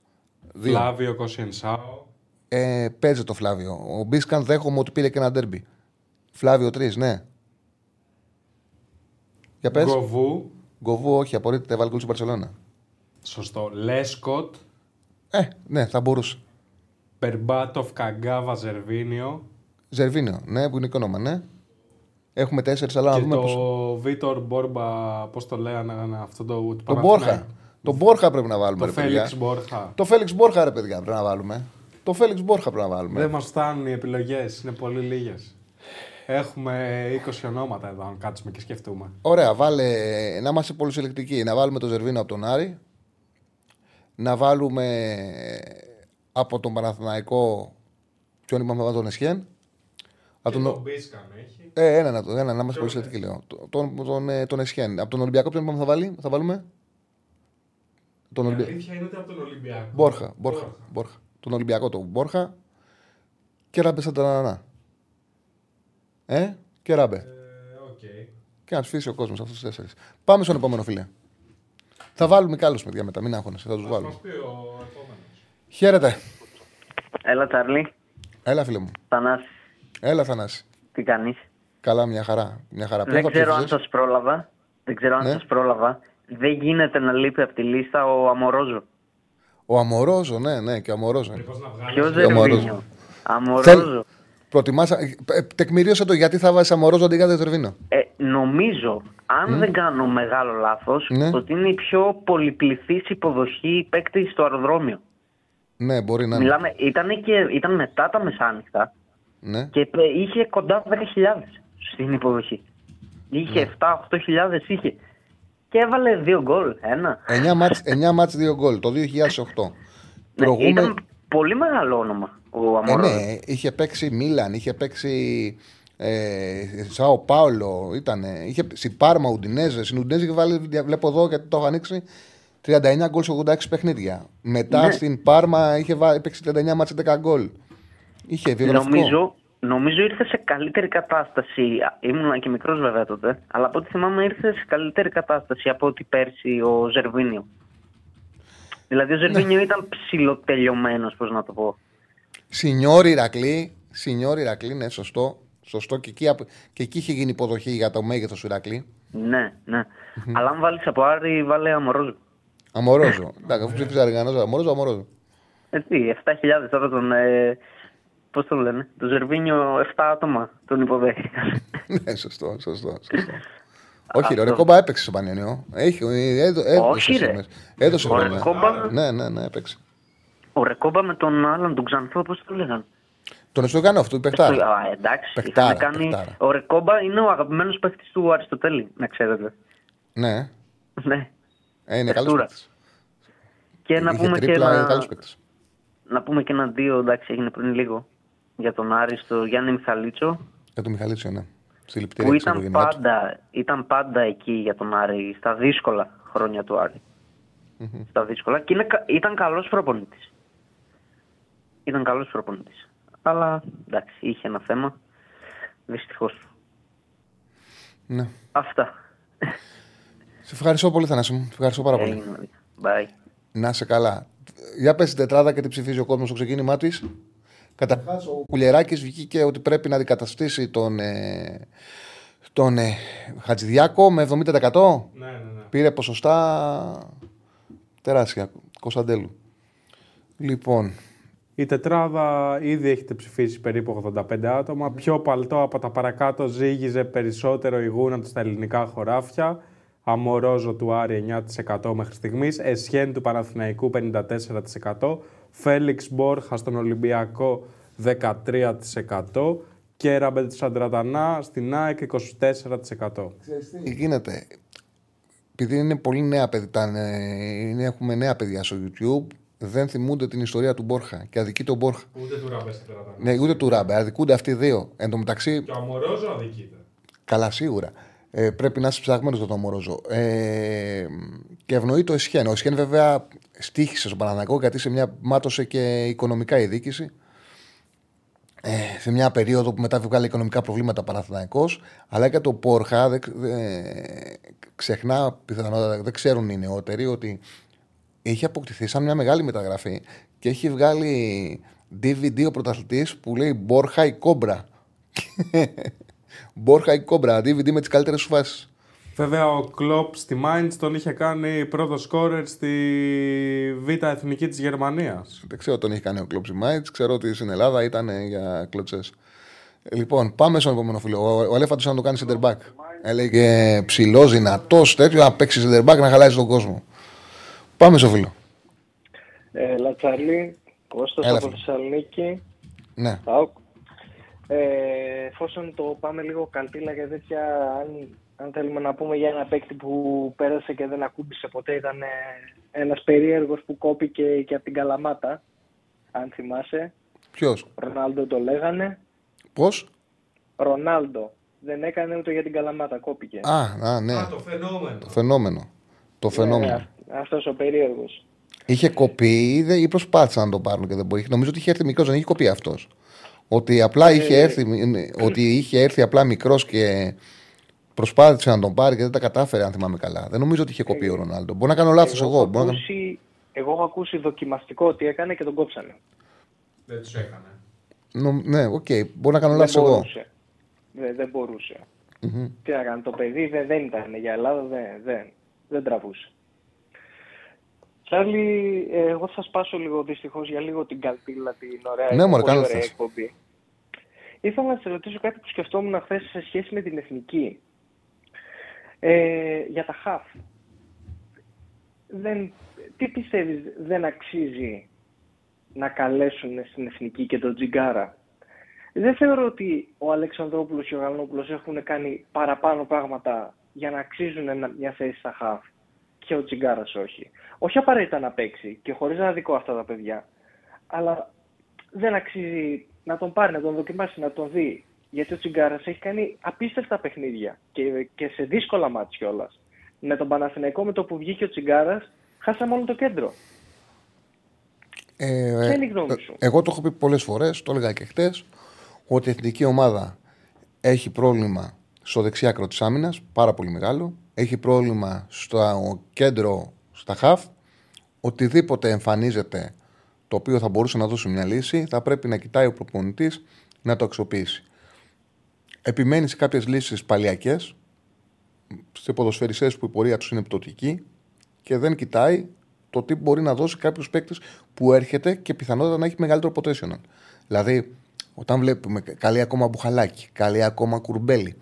Δύο. Φλάβιο Κοσιενσάο. Ε, παίζει το Φλάβιο. Ο Μπίσκαν δέχομαι ότι πήρε και ένα ντέρμπι. Φλάβιο 3, ναι. Για πες. Γκοβού. Γκοβού, όχι, απορρίπτεται, έβαλε γκολ στην Παρσελόνα. Σωστό. Λέσκοτ. Ε, ναι, θα μπορούσε. Περμπάτοφ, Καγκάβα, Ζερβίνιο. Ζερβίνιο, ναι, που είναι και όνομα, ναι. Έχουμε τέσσερις, αλλά να Και δούμε το πώς... Βίτορ Μπόρμπα, πώς το λέγανε αυτό το. του Τον Παναθηναϊκού. Μπόρχα. Τον Μπόρχα πρέπει να βάλουμε, Το ρε παιδιά. Φέληξ Μπόρχα. Το Φέληξ Μπόρχα, ρε παιδιά, πρέπει να βάλουμε. Το Φέληξ Μπόρχα πρέπει να βάλουμε. Δεν μας φτάνουν οι επιλογές, είναι πολύ λίγες. Έχουμε 20 ονόματα εδώ, αν κάτσουμε και σκεφτούμε. Ωραία, βάλε, να είμαστε πολύ συλλεκτικοί. Να βάλουμε το Ζερβίνο από τον Άρη. Να βάλουμε από τον Παναθηναϊκό. Ποιον είπαμε, να βάλουμε τον Εσχέν. Από Και τον... τον Μπίσκαν έχει. Ε, ένα, να, το- ένα, να είμαστε πολύ συλλεκτικοί, λέω. Το- Τον, τον, ε, τον Εσχέν. Από τον Ολυμπιακό, ποιον είπαμε θα, βάλει, θα βάλουμε; Τον Η Ολυμπιακό. αλήθεια είναι ότι από τον Ολυμπιακό. Μπόρχα, Μπόρχα, Μπόρχα. Τον Ολυμπιακό τον Μπόρχα και ράμπε σαν τα Ε, και ράμπε. Ε, Οκ. Και να τους φύσει ο κόσμος αυτούς τους τέσσερις. Πάμε στον επόμενο φίλε. Θα βάλουμε κι άλλους παιδιά μετά, μην άγχωνεσαι, θα τους Ας βάλουμε. μας πει ο επόμενος. Χαίρετε. Έλα, Τσάρλι. Έλα, φίλε μου. Θανάση, Έλα, Θανάση. τι κάνεις; Καλά, μια χαρά. Μια χαρά. Δεν Ποιον θα ξέρω αν ψήφισες; σας πρόλαβα. Δεν ξέρω αν Ναι. σας πρόλαβα. Δεν γίνεται να λείπει από τη λίστα ο Αμορόζο. Ο Αμορόζο, ναι, ναι, και ο Αμορόζο. Μήπως να βγάλεις Ποιος ο Αμορόζο. Ζερβίνιο. Αμορόζο. Προτιμάς, ε, ε, τεκμηρίωσε το γιατί θα βάζεις Αμορόζο αντί για Δεδερβίνο. Ε, νομίζω, αν δεν κάνω μεγάλο λάθος, Ναι. ότι είναι η πιο πολυπληθής υποδοχή παίκτη στο αεροδρόμιο. Ναι, μπορεί να είναι. Μιλάμε, ήταν, και, ήταν μετά τα μεσάνυχτα Ναι. και ε, είχε κοντά 10.000 στην υποδοχή. Είχε Ναι. 7-8.000 είχε. Και έβαλε δύο γκολ. Ένα. 9 μάτς, 9 μάτς 2 γκολ το 2008. Ναι, Προηγούμε... Ήταν πολύ μεγάλο όνομα ο Ε, Αμορόζο. ναι, είχε παίξει Μίλαν, είχε παίξει ε, Σάο Πάολο, ήταν, είχε στην Πάρμα Ουντινέζε. Στην Ουντινέζε είχε βάλει, βλέπω εδώ γιατί το έχω ανοίξει, 39 γκολ σε 86 παιχνίδια. Μετά Ναι. στην Πάρμα είχε βάλει, παίξει 39 μάτς 10 γκολ. Είχε βιογραφικό. Νομίζω, νομίζω ήρθε σε καλύτερη κατάσταση. Ήμουν και μικρός βέβαια τότε. Αλλά από ό,τι θυμάμαι ήρθε σε καλύτερη κατάσταση από ότι πέρσι ο Ζερβίνιο. Δηλαδή ο Ναι. Ζερβίνιο ήταν ψηλοτελειωμένο, πώς να το πω. Σινιόρι Ηρακλή, Σινιόρι Ηρακλή, ναι, σωστό. Σωστό και εκεί, απ- και εκεί είχε γίνει υποδοχή για το μέγεθος του Ηρακλή. Ναι, ναι. Αλλά αν βάλεις από Άρη, βάλε Αμορόζο. Αμορόζο. Εντάξει, αφού ψήφιζε Αργανός, Αμορόζο, Αμορόζο. Ε, τι, 7.000 τώρα τον. Ε, Πώς το λένε, το Ζερβίνιο 7 άτομα τον υποδέχτηκαν. ναι, σωστό, σωστό. σωστό. Όχι, ρε, ο Αυτό. Ρεκόμπα έπαιξε στο Πανιόνιο. Έχει, ε, έδω- έδωσε Όχι, ρε. στιγμές. Έδωσε Ο χρόνια. Ρεκόμπα, Ναι, ναι, ναι, έπαιξε. ο Ρεκόμπα με τον άλλον, τον Ξανθό, πώς το λέγανε; Τον Εστογανόφ, του υπεχτάρι. Α, εντάξει, Παιχτάρα, είχαν κάνει... παιχτάρα. Ο Ρεκόμπα είναι ο αγαπημένος παίκτη του Αριστοτέλη, να ξέρετε. Ναι, Ναι. ε, είναι καλός Παιχτούρα. παίκτης. Και να Είχε πούμε, και τρίπλα, είναι ένα... καλός παίκτης. να πούμε και ένα δύο, εντάξει, έγινε πριν λίγο. Για τον Άριστο Γιάννη Μιχαλίτσο, Για τον Μιχαλίτσιο, ναι. Συλληπιτήρια που και στην ήταν οικογένειάς του. πάντα, ήταν πάντα εκεί για τον Άρη, στα δύσκολα χρόνια του αρη Στα δύσκολα. Και είναι, κα- ήταν καλός προπονητής. Ήταν καλός προπονητής. Αλλά, εντάξει, είχε ένα θέμα. Δυστυχώς. Ναι. Αυτά. Σε ευχαριστώ πολύ, Θανάση μου. Σε ευχαριστώ πάρα πολύ. Έγινε, ωραία. Bye. Να είσαι καλά. Για πες την τετράδα και τι ψηφίζει ο κόσμος στο ξεκίνημά της. Καταρχάς, ο Κουλιεράκη βγήκε ότι πρέπει να αντικαταστήσει τον, ε, τον ε, Χατζηδιάκο με 70%. Ναι, ναι, ναι. Πήρε ποσοστά τεράστια. Κωνσταντέλου. Λοιπόν, Η τετράδα ήδη έχετε ψηφίσει περίπου 85 άτομα. Πιο παλτό από τα παρακάτω ζύγιζε περισσότερο η γούνα του στα ελληνικά χωράφια. Αμορόζο του Άρη 9% μέχρι στιγμής. Εσιέν του Παναθηναϊκού 54%. Φέλιξ Μπόρχα στον Ολυμπιακό 13%. Και Ράμπε Σαντρατανά στην ΑΕΚ 24%. τι γίνεται; Επειδή είναι πολύ νέα παιδιά, τα, ε, είναι, έχουμε νέα παιδιά στο YouTube, δεν θυμούνται την ιστορία του Μπόρχα και αδικείται ο Μπόρχα. Ούτε του Ράμπε στην τετράδα. Ναι, ούτε του Ράμπε, αδικούνται αυτοί οι δύο. Εν τω μεταξύ, Και ο Αμορόζο αδικείται. Καλά, σίγουρα. Ε, πρέπει να είσαι ψαγμένος για το Μορόζο. Ε, και ευνοεί το Εσχέν. Ο Εσχέν, βέβαια, στήχησε στον Παναναναϊκό γιατί σε μια, μάτωσε και οικονομικά η διοίκηση. Ε, σε μια περίοδο που μετά βγάλε οικονομικά προβλήματα Παναθηναϊκός αλλά και το Πόρχα δεν, ε, ξεχνά πιθανότατα, δεν ξέρουν οι νεότεροι ότι είχε αποκτηθεί σαν μια μεγάλη μεταγραφή και έχει βγάλει DVD ο πρωταθλητής που λέει Μπόρχα η Κόμπρα. Μπόρχα η Κόμπρα, DVD με τις καλύτερες σου φάσεις. Βέβαια, ο Κλοπ στη Mainz τον είχε κάνει πρώτο σκόρερ στη Β' Εθνική της Γερμανίας. Δεν ξέρω τον έχει κάνει ο Κλόψη Μάιτ. Ξέρω ότι στην Ελλάδα ήταν για κλωτσές. Λοιπόν, πάμε στον επόμενο φίλο. Ο, ο Αλέφαντο να το κάνει center back. Έλεγε ψηλός, δυνατός, τέτοιο, να παίξει center back να χαλάσει τον κόσμο. Πάμε στο φίλο. Ε, Λατσαρλή, Κώστας Έλα, από φίλε. Θεσσαλονίκη. Ναι. ΠΑΟΚ. Ε, εφόσον το πάμε λίγο καλτήλα και τέτοια, αν, αν θέλουμε να πούμε για ένα παίκτη που πέρασε και δεν ακούμπησε ποτέ, ήταν ε, ένας περίεργος που κόπηκε και από την Καλαμάτα, αν θυμάσαι. Ποιος, Ρονάλντο το λέγανε. πώς; Ρονάλντο. Δεν έκανε ούτε για την Καλαμάτα, κόπηκε. Α, α, ναι. Α, το φαινόμενο. Το φαινόμενο. Το φαινόμενο. Ε, αυτός ο περίεργος. Είχε κοπεί ή, δεν- ή προσπάθησαν να το πάρουν και δεν μπορεί. Νομίζω ότι είχε έρθει μικρός, δεν είχε κοπεί αυτός. Ότι απλά είχε Ε, έρθει, ότι είχε έρθει απλά μικρός και προσπάθησε να τον πάρει και δεν τα κατάφερε, αν θυμάμαι καλά. Δεν νομίζω ότι είχε κοπεί ο Ρονάλντο. Μπορεί να κάνω λάθος εγώ. έχω Μπορεί να... κάνω- ακούσει, εγώ έχω ακούσει δοκιμαστικό ότι έκανε και τον κόψανε. Δεν τους έκανε. Νο- Ναι, οκ. Μπορεί να κάνω δεν λάθος εγώ. μπορούσε. Δεν, δεν μπορούσε. Μμμ. Τι να κάνει, το παιδί δεν, δεν ήταν για Ελλάδα, δεν, δεν, δεν τραβούσε. Τσάρλι, ε, εγώ θα σπάσω λίγο δυστυχώς για λίγο την καλπίλα την ωραία, Ναι, μωρέ, πολύ κάνω ωραία θες. εκπομπή. Ήθελα να σε ρωτήσω κάτι που σκεφτόμουν χθες σε σχέση με την εθνική. Ε, για τα χαφ. Δεν, τι πιστεύεις δεν αξίζει να καλέσουν στην εθνική και τον Τζιγκάρα; Δεν θεωρώ ότι ο Αλεξανδρόπουλος και ο Γαλανόπουλος έχουν κάνει παραπάνω πράγματα για να αξίζουν ένα- μια θέση στα χαφ και ο Τσιγκάρας όχι. Όχι απαραίτητα να παίξει και χωρίς να δικώ αυτά τα παιδιά, αλλά δεν αξίζει να τον πάρει, να τον δοκιμάσει, να τον δει. Γιατί ο Τσιγκάρας έχει κάνει απίστευτα παιχνίδια και, και σε δύσκολα μάτια κιόλας. Με τον Παναθηναϊκό με το που βγήκε ο Τσιγκάρας, χάσαμε όλο το κέντρο. Ε, Ποια είναι η γνώμη σου; Εγώ το έχω πει πολλές φορές, το έλεγα και χτες, ότι η εθνική ομάδα έχει πρόβλημα στο δεξιάκρο της άμυνας, πάρα πολύ μεγάλο. Έχει πρόβλημα στο κέντρο, στα χαφ. Οτιδήποτε εμφανίζεται το οποίο θα μπορούσε να δώσει μια λύση, θα πρέπει να κοιτάει ο προπονητής να το αξιοποιήσει. Επιμένει σε κάποιες λύσεις παλιακές, σε ποδοσφαιριστές που η πορεία τους είναι πτωτική και δεν κοιτάει το τι μπορεί να δώσει κάποιος παίκτης που έρχεται και πιθανότατα να έχει μεγαλύτερο potential. Δηλαδή, όταν βλέπουμε καλεί ακόμα Μπουχαλάκη, καλεί ακόμα κουρμπέλι,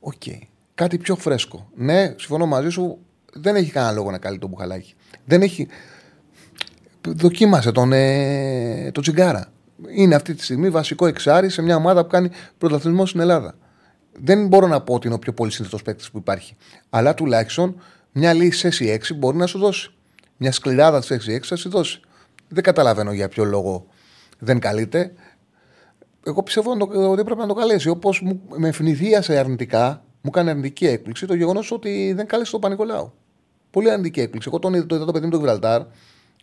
οκ, κάτι πιο φρέσκο. Ναι, συμφωνώ μαζί σου, δεν έχει κανένα λόγο να καλεί τον Μπουχαλάκη. Δεν έχει. Δοκίμασε τον, ε, τον Τσιγγάρα. Είναι αυτή τη στιγμή βασικό εξάρι σε μια ομάδα που κάνει πρωταθλητισμό στην Ελλάδα. Δεν μπορώ να πω ότι είναι ο πιο πολύ σύνθετο παίκτης που υπάρχει. Αλλά τουλάχιστον μια λύση θέση 6 μπορεί να σου δώσει. Μια σκληράδα τη θέση 6 θα σου δώσει. Δεν καταλαβαίνω για ποιο λόγο δεν καλείται. Εγώ πιστεύω να το- ότι πρέπει να το καλέσει. Όπως με ευνηδίασε αρνητικά, μου έκανε αρνητική έκπληξη το γεγονός ότι δεν κάλεσε τον Πανικολάου. Πολύ αρνητική έκπληξη. Εγώ τον είδα το, είδα το παιδί μου το Γιβραλτάρ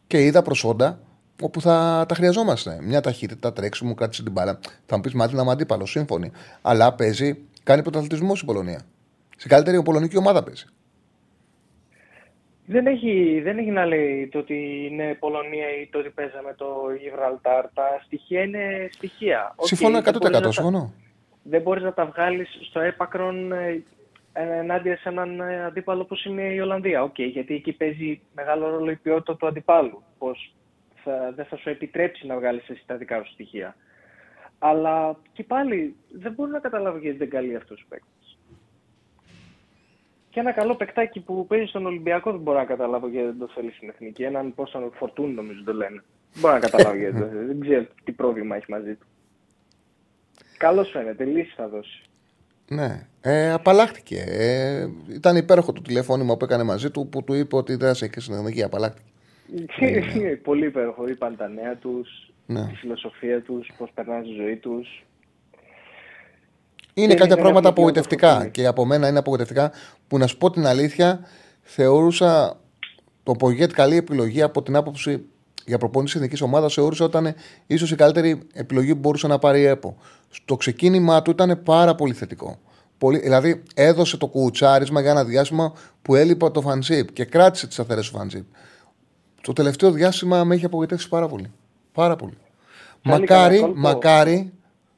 και είδα προσόντα όπου θα τα χρειαζόμαστε. Μια ταχύτητα, τρέξιμο, κράτησε την μπάλα. Θα μου πεις μάτι να είμαι αντίπαλο, σύμφωνοι. Αλλά παίζει, κάνει πρωταθλητισμό η Πολωνία. Σε καλύτερη πολωνική ομάδα παίζει. Δεν έχει, δεν έχει να λέει το ότι είναι Πολωνία ή το ότι παίζαμε το Γιβραλτάρ. Τα στοιχεία είναι στοιχεία. Οκ, Συμφωνώ δεν 100%. μπορείς να τα- Συμφωνώ. δεν μπορείς να τα βγάλεις στο έπακρον ε, ενάντια σε έναν ε, αντίπαλο όπως είναι η Ολλανδία. Οκ, γιατί εκεί παίζει μεγάλο ρόλο η ποιότητα του αντιπάλου. Πως θα, δεν θα σου επιτρέψει να βγάλεις εσύ τα δικά σου στοιχεία. Αλλά και πάλι δεν μπορώ να καταλάβω γιατί δεν καλεί αυτός ο παίκτης. Και ένα καλό παικτάκι που παίζει στον Ολυμπιακό δεν μπορώ να καταλάβω γιατί δεν το θέλει στην εθνική. Έναν πώ τον φορτούν νομίζω το λένε. Δεν μπορώ να καταλάβω γιατί δεν το θέλει. Δεν ξέρω τι πρόβλημα έχει μαζί του. Καλός φαίνεται, λύση θα δώσει. Ναι, ε, απαλλάχτηκε. Ε, ήταν υπέροχο το τηλεφώνημα που έκανε μαζί του που του είπε ότι δεν θα έχεις συνεργασία. Απαλλάχτηκε. Πολύ υπέροχο. Είπαν τα νέα τους, Ναι. τη φιλοσοφία τους, πώς περνάνε τη ζωή τους. Είναι Δεν κάποια είναι πράγματα ένα βιβλίο απογοητευτικά το και από μένα είναι απογοητευτικά που να σου πω την αλήθεια θεωρούσα το Πογέτ καλή επιλογή από την άποψη για προπόνηση εθνικής ομάδας. Θεωρούσα ότι ήταν ίσως η καλύτερη επιλογή που μπορούσε να πάρει η ΕΠΟ. Στο ξεκίνημά του ήταν πάρα πολύ θετικό. Πολύ, δηλαδή έδωσε το κουουουτσάρισμα για ένα διάστημα που έλειπε το φανσίπ και κράτησε τις σταθερέ του φανσίπ. Το τελευταίο διάστημα με έχει απογοητεύσει πάρα πολύ. Πάρα πολύ. Κάνει Μακάρι, κανένα κόλπο. μακάρι,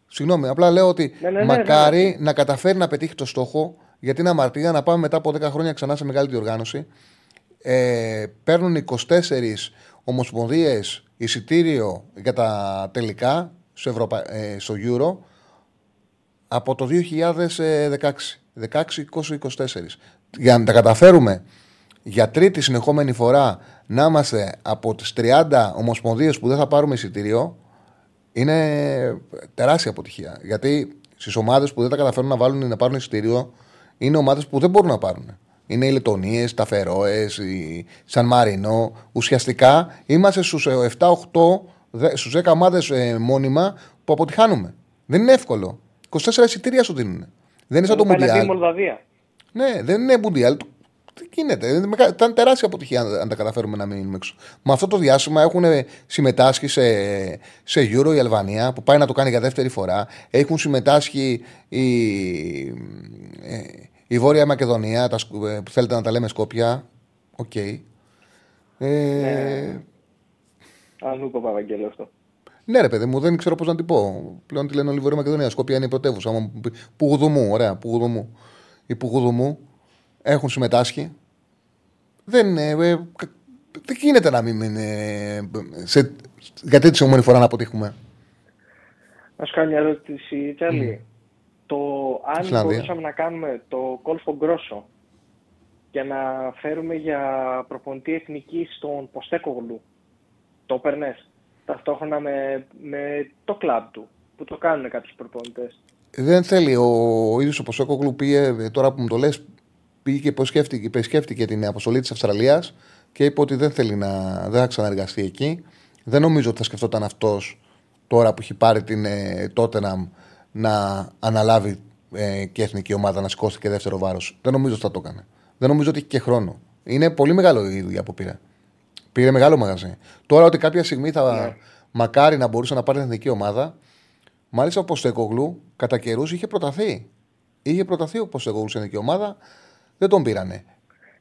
συγγνώμη, απλά λέω ότι Ναι, ναι, ναι, μακάρι να καταφέρει να πετύχει το στόχο, γιατί είναι αμαρτία να πάμε μετά από 10 χρόνια ξανά σε μεγάλη διοργάνωση. Ε, παίρνουν 24 ομοσπονδίες εισιτήριο για τα τελικά στο, Ευρωπα... ε, στο Euro από το 2016. 16, 20, 24. Για να τα καταφέρουμε για τρίτη συνεχόμενη φορά να είμαστε από τις 30 ομοσπονδίες που δεν θα πάρουμε εισιτήριο είναι τεράστια αποτυχία. Γιατί στις ομάδες που δεν τα καταφέρουν να βάλουν να πάρουν εισιτήριο είναι ομάδες που δεν μπορούν να πάρουν. Είναι οι Λετωνίες, τα Φερόες, η Σαν Μαρινό. Ουσιαστικά είμαστε στους 7-8, στους 10 ομάδες μόνιμα που αποτυχάνουμε. Δεν είναι εύκολο. 24 εισιτήρια σου δίνουν. Δεν είναι σαν το Πάει να δει η Μουντιάλ. Μολδαβία. Ναι, δεν είναι Μουντιάλ. Τι γίνεται. Είναι μεγα- Ήταν τεράστια αποτυχία αν, αν τα καταφέρουμε να μείνουμε έξω. Με αυτό το διάστημα έχουν συμμετάσχει σε, σε Euro η Αλβανία που πάει να το κάνει για δεύτερη φορά. Έχουν συμμετάσχει η, ε, η Βόρεια Μακεδονία τα, σκου- ε, που θέλετε να τα λέμε Σκόπια. Οκ. Ε, Αν μου είπε ο Παπαγγέλο αυτό. ναι, ρε παιδί μου, δεν ξέρω πώς να την πω. Πλέον τη λένε όλη η Βόρεια Μακεδονία. Σκόπια είναι η πρωτεύουσα. Άμα μου πει- Πουγουδουμού, ωραία, Πουγουδουμού. Οι Πουγουδουμού έχουν συμμετάσχει. Δεν, ε, ε, κα- δεν γίνεται να μην είναι. Σε, για τρίτη συνεχόμενη φορά να αποτύχουμε. Να σου κάνω μια ερώτηση, Τσάρλι. Το αν Ισλανδία. μπορούσαμε να κάνουμε το κόλπο γκρόσο και να φέρουμε για προπονητή εθνική στον Ποστέκογλου, το παίρνε ταυτόχρονα με, με το κλαμπ του, που το κάνουν κάποιοι προπονητές; Δεν θέλει. Ο ίδιος ο Ποσόκογλου πήγε, ε, τώρα που μου το λες, πήγε και επισκέφτηκε, επισκέφτηκε την αποστολή της Αυστραλίας και είπε ότι δεν θέλει να δεν θα ξαναεργαστεί εκεί. Δεν νομίζω ότι θα σκεφτόταν αυτός τώρα που έχει πάρει την ε, Tottenham να αναλάβει ε, και εθνική ομάδα να σηκώσει και δεύτερο βάρος. Δεν νομίζω ότι θα το έκανε. Δεν νομίζω ότι έχει και χρόνο. Είναι πολύ μεγάλο η δουλειά που πήρε. Πήρε μεγάλο μαγαζί. Τώρα ότι κάποια στιγμή θα μακάρι να μπορούσε να πάρει την εθνική ομάδα, Μάλιστα ο Ποστεκογλου κατά καιρούς είχε προταθεί. Είχε προταθεί ο Ποστεκογλου σε εθνική ομάδα, δεν τον πήρανε.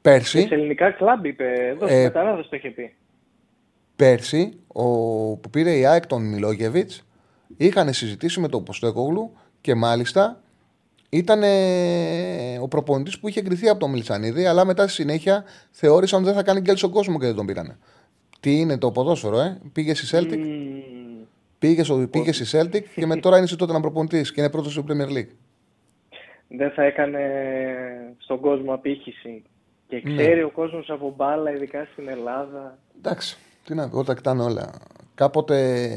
Πέρσι, Σε ελληνικά κλαμπ είπε, εδώ Ε, ε, Μεταράδες το είχε πει. πέρσι ο, που πήρε η ΑΕΚ τον Μιλόγεβιτς, είχαν συζητήσει με τον Ποστεκογλου και μάλιστα ήταν ο προπονητής που είχε εγκριθεί από τον Μιλτσανίδη, αλλά μετά στη συνέχεια θεώρησαν ότι δεν θα κάνει γκέλ στον κόσμο και δεν τον πήρανε. Τι είναι το ποδόσφαιρο, ε; Πήγε στη Celtic, Μμμ. πήγε, στο, πήγε στη Celtic και με τώρα είναι στη τότε να προπονητής και είναι πρώτος στο Premier League. Δεν θα έκανε στον κόσμο απήχηση. Και Ναι. ξέρει ο κόσμος από μπάλα, ειδικά στην Ελλάδα. Εντάξει, τι να πω, όλα τα κοιτάνε όλα. Κάποτε,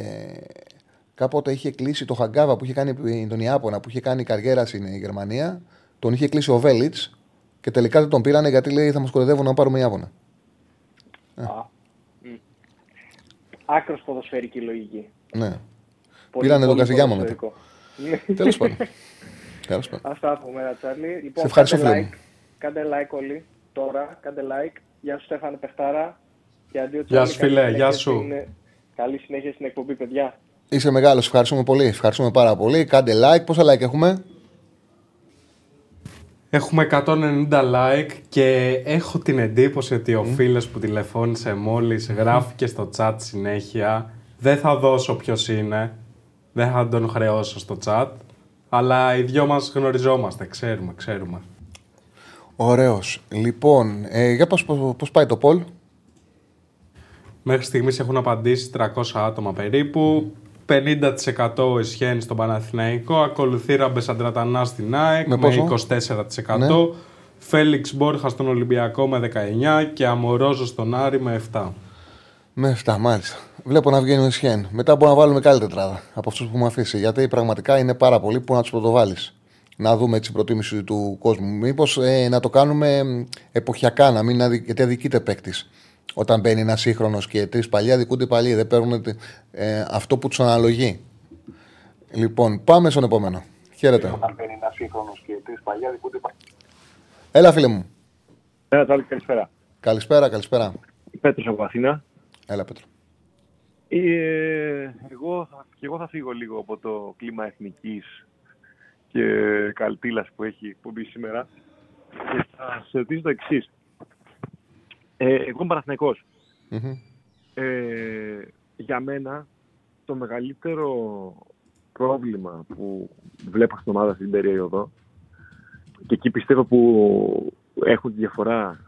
κάποτε είχε κλείσει το Χαγκάβα που είχε κάνει τον Ιάπωνα, που είχε κάνει καριέρα στην Γερμανία. Τον είχε κλείσει ο Βέλιτς και τελικά δεν τον πήρανε γιατί λέει θα μας κοροϊδεύουν να πάρουμε Ιάπωνα. Α, μ. Άκρος ποδοσφαιρική λογική. Ναι. Πολύ, Πήρανε τον πολύ Καζιγιάμα μετά. ποδοσφαιρικό. Ναι. Τέλος πάντων. Τέλος πάντων. Αυτά από μένα, Τσάρλι. Λοιπόν, Σε ευχαριστώ, κάντε φίλε μου. like. Κάντε like όλοι. Τώρα, κάντε like. Γεια σου, Στέφανε Πεχτάρα. Και αντίο, Γεια Τσάρλι. σου, Καλή φίλε. συνέχεια Γεια σου. στην- Καλή συνέχεια στην εκπομπή, παιδιά. Είσαι μεγάλος, ευχαριστούμε πολύ. Ευχαριστούμε πάρα πολύ. Κάντε like. Πόσα like έχουμε, Έχουμε 190 like και έχω την εντύπωση ότι ο φίλος που τηλεφώνησε μόλις γράφει και στο chat συνέχεια. Δεν θα δώσω ποιος είναι. Δεν θα τον χρεώσω στο chat. Αλλά οι δυο μας γνωριζόμαστε, ξέρουμε, ξέρουμε. Ωραίος. Λοιπόν, ε, για πώς, πώς πάει το Πολ. Μέχρι στιγμής έχουν απαντήσει 300 άτομα περίπου. 50% ισχύει στον Παναθηναϊκό. Ακολουθεί Ραμπες Αντρατανά στην ΑΕΚ Με με, πόσο; 24%. Ναι. Φέλιξ Μπόρχα στον Ολυμπιακό με 19% και Αμορόζο στον Άρη με 7%. Με 7, μάλιστα. Βλέπω να βγαίνει ο Ισχέν. Μετά μπορούμε να βάλουμε καλή τετράδα από αυτούς που μου αφήσει. Γιατί πραγματικά είναι πάρα πολλοί που να τους πρωτοβάλεις. Να δούμε έτσι προτίμηση του κόσμου. Μήπως ε, να το κάνουμε μ, εποχιακά, να μην αδι... γιατί αδικείται παίκτης. Όταν μπαίνει ένας σύγχρονος και τρεις παλιοί, αδικούνται οι παλιοί. Δεν παίρνουν ε, αυτό που τους αναλογεί. Λοιπόν, πάμε στον επόμενο. Χαίρετε. Όταν παίρνει ένας σύγχρονος και τρεις παλιά, δικούνται πάλι. Έλα, φίλε μου. Ένα Τσάρλι, καλησπέρα. Καλησπέρα, καλησπέρα. Πέτρος από Αθήνα. Έλα, Πέτρο. Ε, εγώ, θα, και εγώ θα φύγω λίγο από το κλίμα εθνικής και καλτήλας που έχει εκπομπή σήμερα και θα σε ρωτήσω το εξής. Ε, εγώ είμαι Παναθηναϊκός. Μμμ. Ε, για μένα το μεγαλύτερο πρόβλημα που βλέπω στην ομάδα στην περίοδο και εκεί πιστεύω που έχουν τη διαφορά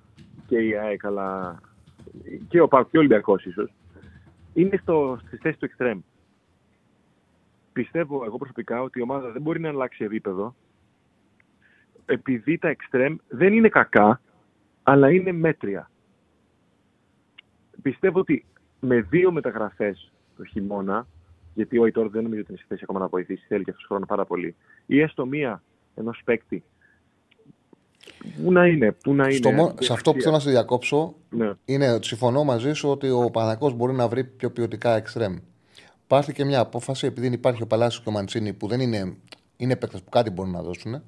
και η ΑΕΚ αλλά και ο ΠΑΟΚ και ο Ολυμπιακός ίσως είναι στο, στη θέση του εξτρέμ. Πιστεύω εγώ προσωπικά ότι η ομάδα δεν μπορεί να αλλάξει επίπεδο επειδή τα εξτρέμ δεν είναι κακά αλλά είναι μέτρια. Πιστεύω ότι με δύο μεταγραφές το χειμώνα γιατί ο Αϊτόρ δεν νομίζω ότι είναι στη θέση ακόμα να βοηθήσει, θέλει και αυτός χρόνο πάρα πολύ. Ή έστω μία ενός παίκτη. Πού να είναι, πού να είναι. Στο μο- αυτή η σε αυτό που αξία. θέλω να σε διακόψω Ναι. είναι ότι συμφωνώ μαζί σου ότι ο Παναγός μπορεί να βρει πιο ποιοτικά εξτρέμ. Υπάρχει και μια απόφαση, επειδή υπάρχει ο Παλάσιος και ο Μαντσίνη που δεν είναι, είναι παίκτες που κάτι μπορούν να δώσουν.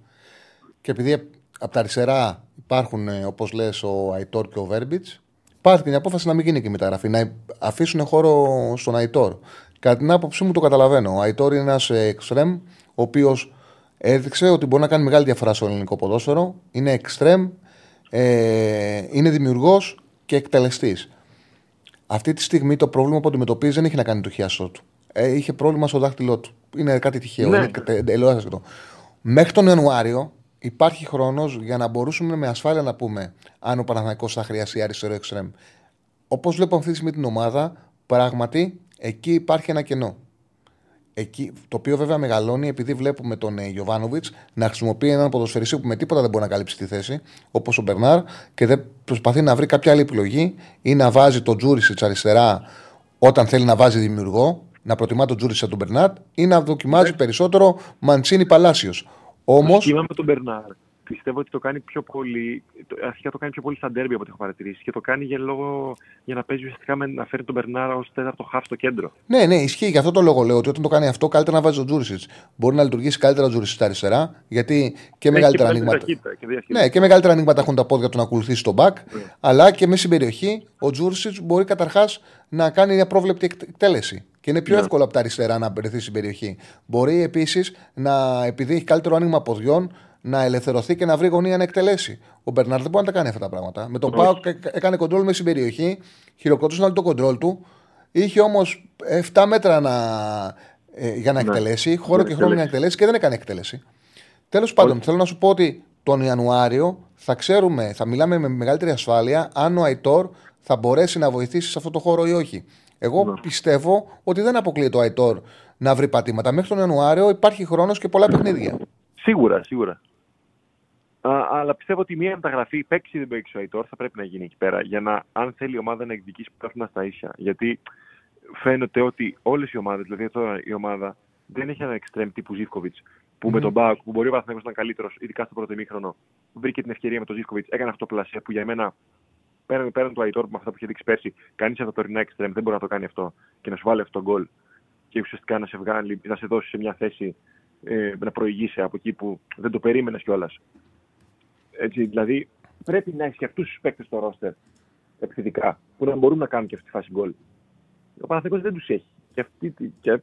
Και επειδή από τα αριστερά υπάρχουν, όπως λες, ο Αϊτόρ και ο Βέρμπιτς, υπάρχει και μια απόφαση να μην γίνει και η μεταγραφή. Να αφήσουν χώρο στον Αϊτόρ. Κατά την άποψή μου το καταλαβαίνω. Ο Αϊτόρ είναι ένας εξτρέμ, ο οποίος έδειξε ότι μπορεί να κάνει μεγάλη διαφορά στο ελληνικό ποδόσφαιρο. Είναι εξτρέμ, ε, είναι δημιουργός και εκτελεστής. Αυτή τη στιγμή το πρόβλημα που αντιμετωπίζει δεν έχει να κάνει το χιάσό του. Ε, είχε πρόβλημα στο δάχτυλό του. Είναι κάτι τυχαίο. Ναι. Είναι εντελώ άσχετο. Μέχρι τον Ιανουάριο υπάρχει χρόνος για να μπορούσαμε με ασφάλεια να πούμε αν ο Παναθηναϊκός θα χρειαστεί αριστερό εξτρέμ. Όπως βλέπω αυτή τη στιγμή την ομάδα, πράγματι εκεί υπάρχει ένα κενό. Εκεί, το οποίο βέβαια μεγαλώνει επειδή βλέπουμε τον ε, Γιωβάνοβιτς να χρησιμοποιεί έναν ποδοσφαιριστή που με τίποτα δεν μπορεί να καλύψει τη θέση, όπως ο Μπερνάρ, και δεν προσπαθεί να βρει κάποια άλλη επιλογή ή να βάζει τον Τζούρισιτς αριστερά όταν θέλει να βάζει δημιουργό, να προτιμά τον Τζούρισιτς τον Μπερνάρ ή να δοκιμάζει περισσότερο Μαντσίνη Παλάσιος. Όμω. Το σχήμα με τον Μπερνάρ πιστεύω ότι το κάνει πιο πολύ. το- Αρχικά το κάνει πιο πολύ στα ντέρμπι από ό,τι έχω παρατηρήσει και το κάνει για, λόγο, για να παίζει ουσιαστικά με, να φέρει τον Μπερνάρ ως τέταρτο χάφ στο κέντρο. Ναι, ναι, ισχύει. Γι' αυτό το λόγο λέω ότι όταν το κάνει αυτό, καλύτερα να βάζει τον Τζούρισιτς. Μπορεί να λειτουργήσει καλύτερα ο Τζούρισιτς αριστερά, γιατί και μεγαλύτερα Έχει ανοίγματα. ταχύτητα και διαχείριση. Ναι, και μεγαλύτερα ανοίγματα έχουν τα πόδια του να ακολουθήσει τον μπακ. Αλλά και μέσα στην περιοχή ο Τζούρσιτ μπορεί καταρχάς να κάνει μια πρόβλεπτη εκ- εκτέλεση. Και είναι πιο Ναι. εύκολο από τα αριστερά να βρεθεί στην περιοχή. Μπορεί επίσης να, επειδή έχει καλύτερο άνοιγμα ποδιών, να ελευθερωθεί και να βρει γωνία να εκτελέσει. Ο Μπερνάρ δεν μπορεί να τα κάνει αυτά τα πράγματα. Με τον Όχι. Πάο έκανε κοντρόλ μέσα στην περιοχή, χειροκροτούσαν όλοι το κοντρόλ του. Είχε όμως 7 μέτρα να, ε, για να Ναι. εκτελέσει, χώρο Ναι, και χρόνο για να εκτελέσει και δεν έκανε εκτέλεση. Τέλος πάντων, θέλω να σου πω ότι τον Ιανουάριο θα ξέρουμε, θα μιλάμε με μεγαλύτερη ασφάλεια αν ο Αϊτόρ θα μπορέσει να βοηθήσει σε αυτό το χώρο ή όχι. Εγώ Ναι. πιστεύω ότι δεν αποκλείεται ο Αϊτόρ να βρει πατήματα. Μέχρι τον Ιανουάριο υπάρχει χρόνος και πολλά παιχνίδια. Σίγουρα, σίγουρα. Α, αλλά πιστεύω ότι μια μεταγραφή παίξει ή δεν παίξει ο Αϊτόρ θα πρέπει να γίνει εκεί πέρα για να, αν θέλει η ομάδα να εκδικήσει πρωτάθλημα στα ίσια. Γιατί φαίνεται ότι όλες οι ομάδες, δηλαδή τώρα η ομάδα δεν έχει ένα εξτρέμ τύπου Ζήφκοβιτς που με τον Μπάουκ που μπορεί ο Παναθηναϊκός να ήταν καλύτερος, ειδικά στο πρώτο ημίχρονο, βρήκε την ευκαιρία με τον Ζήφκοβιτς, έκανε αυτό το πλασέ που για μένα πέραν, πέραν του Αϊτόρ με αυτά που είχε δείξει πέρσι, κανείς από τα τωρινά εξτρέμ δεν μπορεί να το κάνει αυτό και να σου βάλει αυτό το γκολ και ουσιαστικά να σε βγάλει, να σε δώσει σε μια θέση ε, να προηγήσει από εκεί που δεν το περίμενες κιόλας. Έτσι, δηλαδή πρέπει να έχει και αυτούς τους παίκτες στο ρόστερ επιθετικά που να μπορούν να κάνουν και αυτή τη φάση γκολ. Ο Παναθηναϊκός δεν τους έχει. Και, αυτή, τη- και,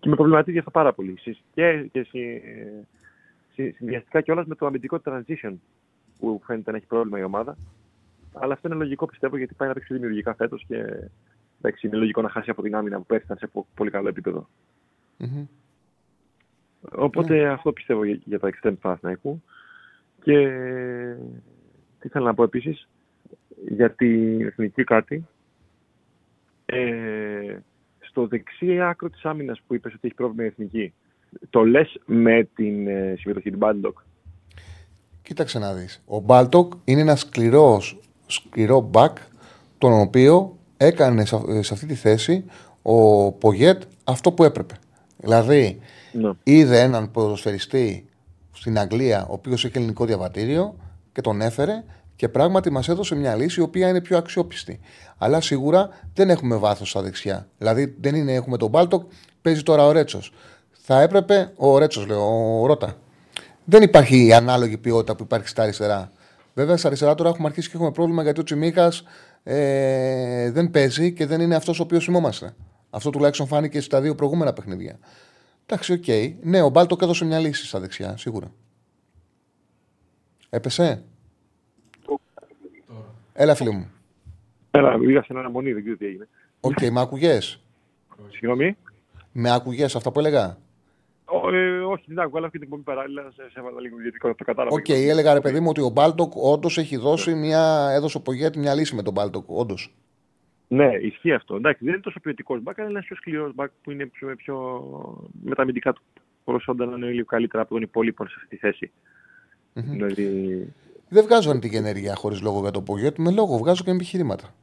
και με προβληματίζει αυτό πάρα πολύ. Συ- Και, και συ, συ, συνδυαστικά κιόλας με το αμυντικό transition που φαίνεται να έχει πρόβλημα η ομάδα. Αλλά αυτό είναι λογικό πιστεύω γιατί πάει να παίξει δημιουργικά φέτος και εντάξει, είναι λογικό να χάσει από την άμυνα που πέρσι ήταν σε πο- πολύ καλό επίπεδο. Μμμ. Οπότε αυτό πιστεύω για, για τα extreme του Παναθηναϊκού. Και τι ήθελα να πω επίσης για την εθνική κάτι. Ε, στο δεξί άκρο της άμυνας που είπες ότι έχει πρόβλημα η εθνική, το λες με την ε, συμμετοχή του Μπάλντοκ. Κοίταξε να δεις. Ο Μπάλντοκ είναι ένα σκληρός, σκληρό μπακ τον οποίο έκανε σε αυ- σε αυτή τη θέση ο Πογέτ αυτό που έπρεπε. Δηλαδή Ναι. είδε έναν ποδοσφαιριστή στην Αγγλία ο οποίος έχει ελληνικό διαβατήριο και τον έφερε και πράγματι μας έδωσε μια λύση η οποία είναι πιο αξιόπιστη. Αλλά σίγουρα δεν έχουμε βάθος στα δεξιά. Δηλαδή δεν είναι, έχουμε τον Μπάλτοκ, παίζει τώρα ο Ρέτσος. Θα έπρεπε, ο Ρέτσος λέω, ο Ρώτα. Δεν υπάρχει η ανάλογη ποιότητα που υπάρχει στα αριστερά. Βέβαια, στα αριστερά τώρα έχουμε αρχίσει και έχουμε πρόβλημα γιατί ο Τσιμίκας ε, δεν παίζει και δεν είναι αυτός ο οποίος θυμόμαστε. Αυτό τουλάχιστον φάνηκε στα δύο προηγούμενα παιχνίδια. Εντάξει, οκ. Ναι, ο Μπάλντοκ έδωσε μια λύση στα δεξιά, σίγουρα. Έπεσε; Έλα, φίλε μου. Έλα, είδα σε αναμονή, δεν ξέρω τι έγινε. Οκ, με άκουγες; Συγγνώμη. Με άκουγες αυτά που έλεγα; Ω, ε, όχι, δεν άκουγα, αλλά αυτή την εκπομπή παράλληλα σε, σε έβαλα λίγο γιατί το κατάλαβα. Οκ, έλεγα ρε παιδί μου ότι ο Μπάλντοκ όντως έχει δώσει μια. έδωσε ο Πογέτ μια λύση με τον Μπάλντοκ. Όντως. Ναι, ισχύει αυτό. Εντάξει, δεν είναι τόσο ποιοτικός μπακ, αλλά είναι ένας πιο σκληρός μπακ που είναι πιο, πιο... με τα αμυντικά του προσόντα να είναι λίγο καλύτερα από τον υπόλοιπο σε αυτή τη θέση. Δηλαδή. Δεν βγάζω αρνητική ενέργεια χωρίς λόγο για το Πογέτ. Με λόγο βγάζω και με επιχειρήματα.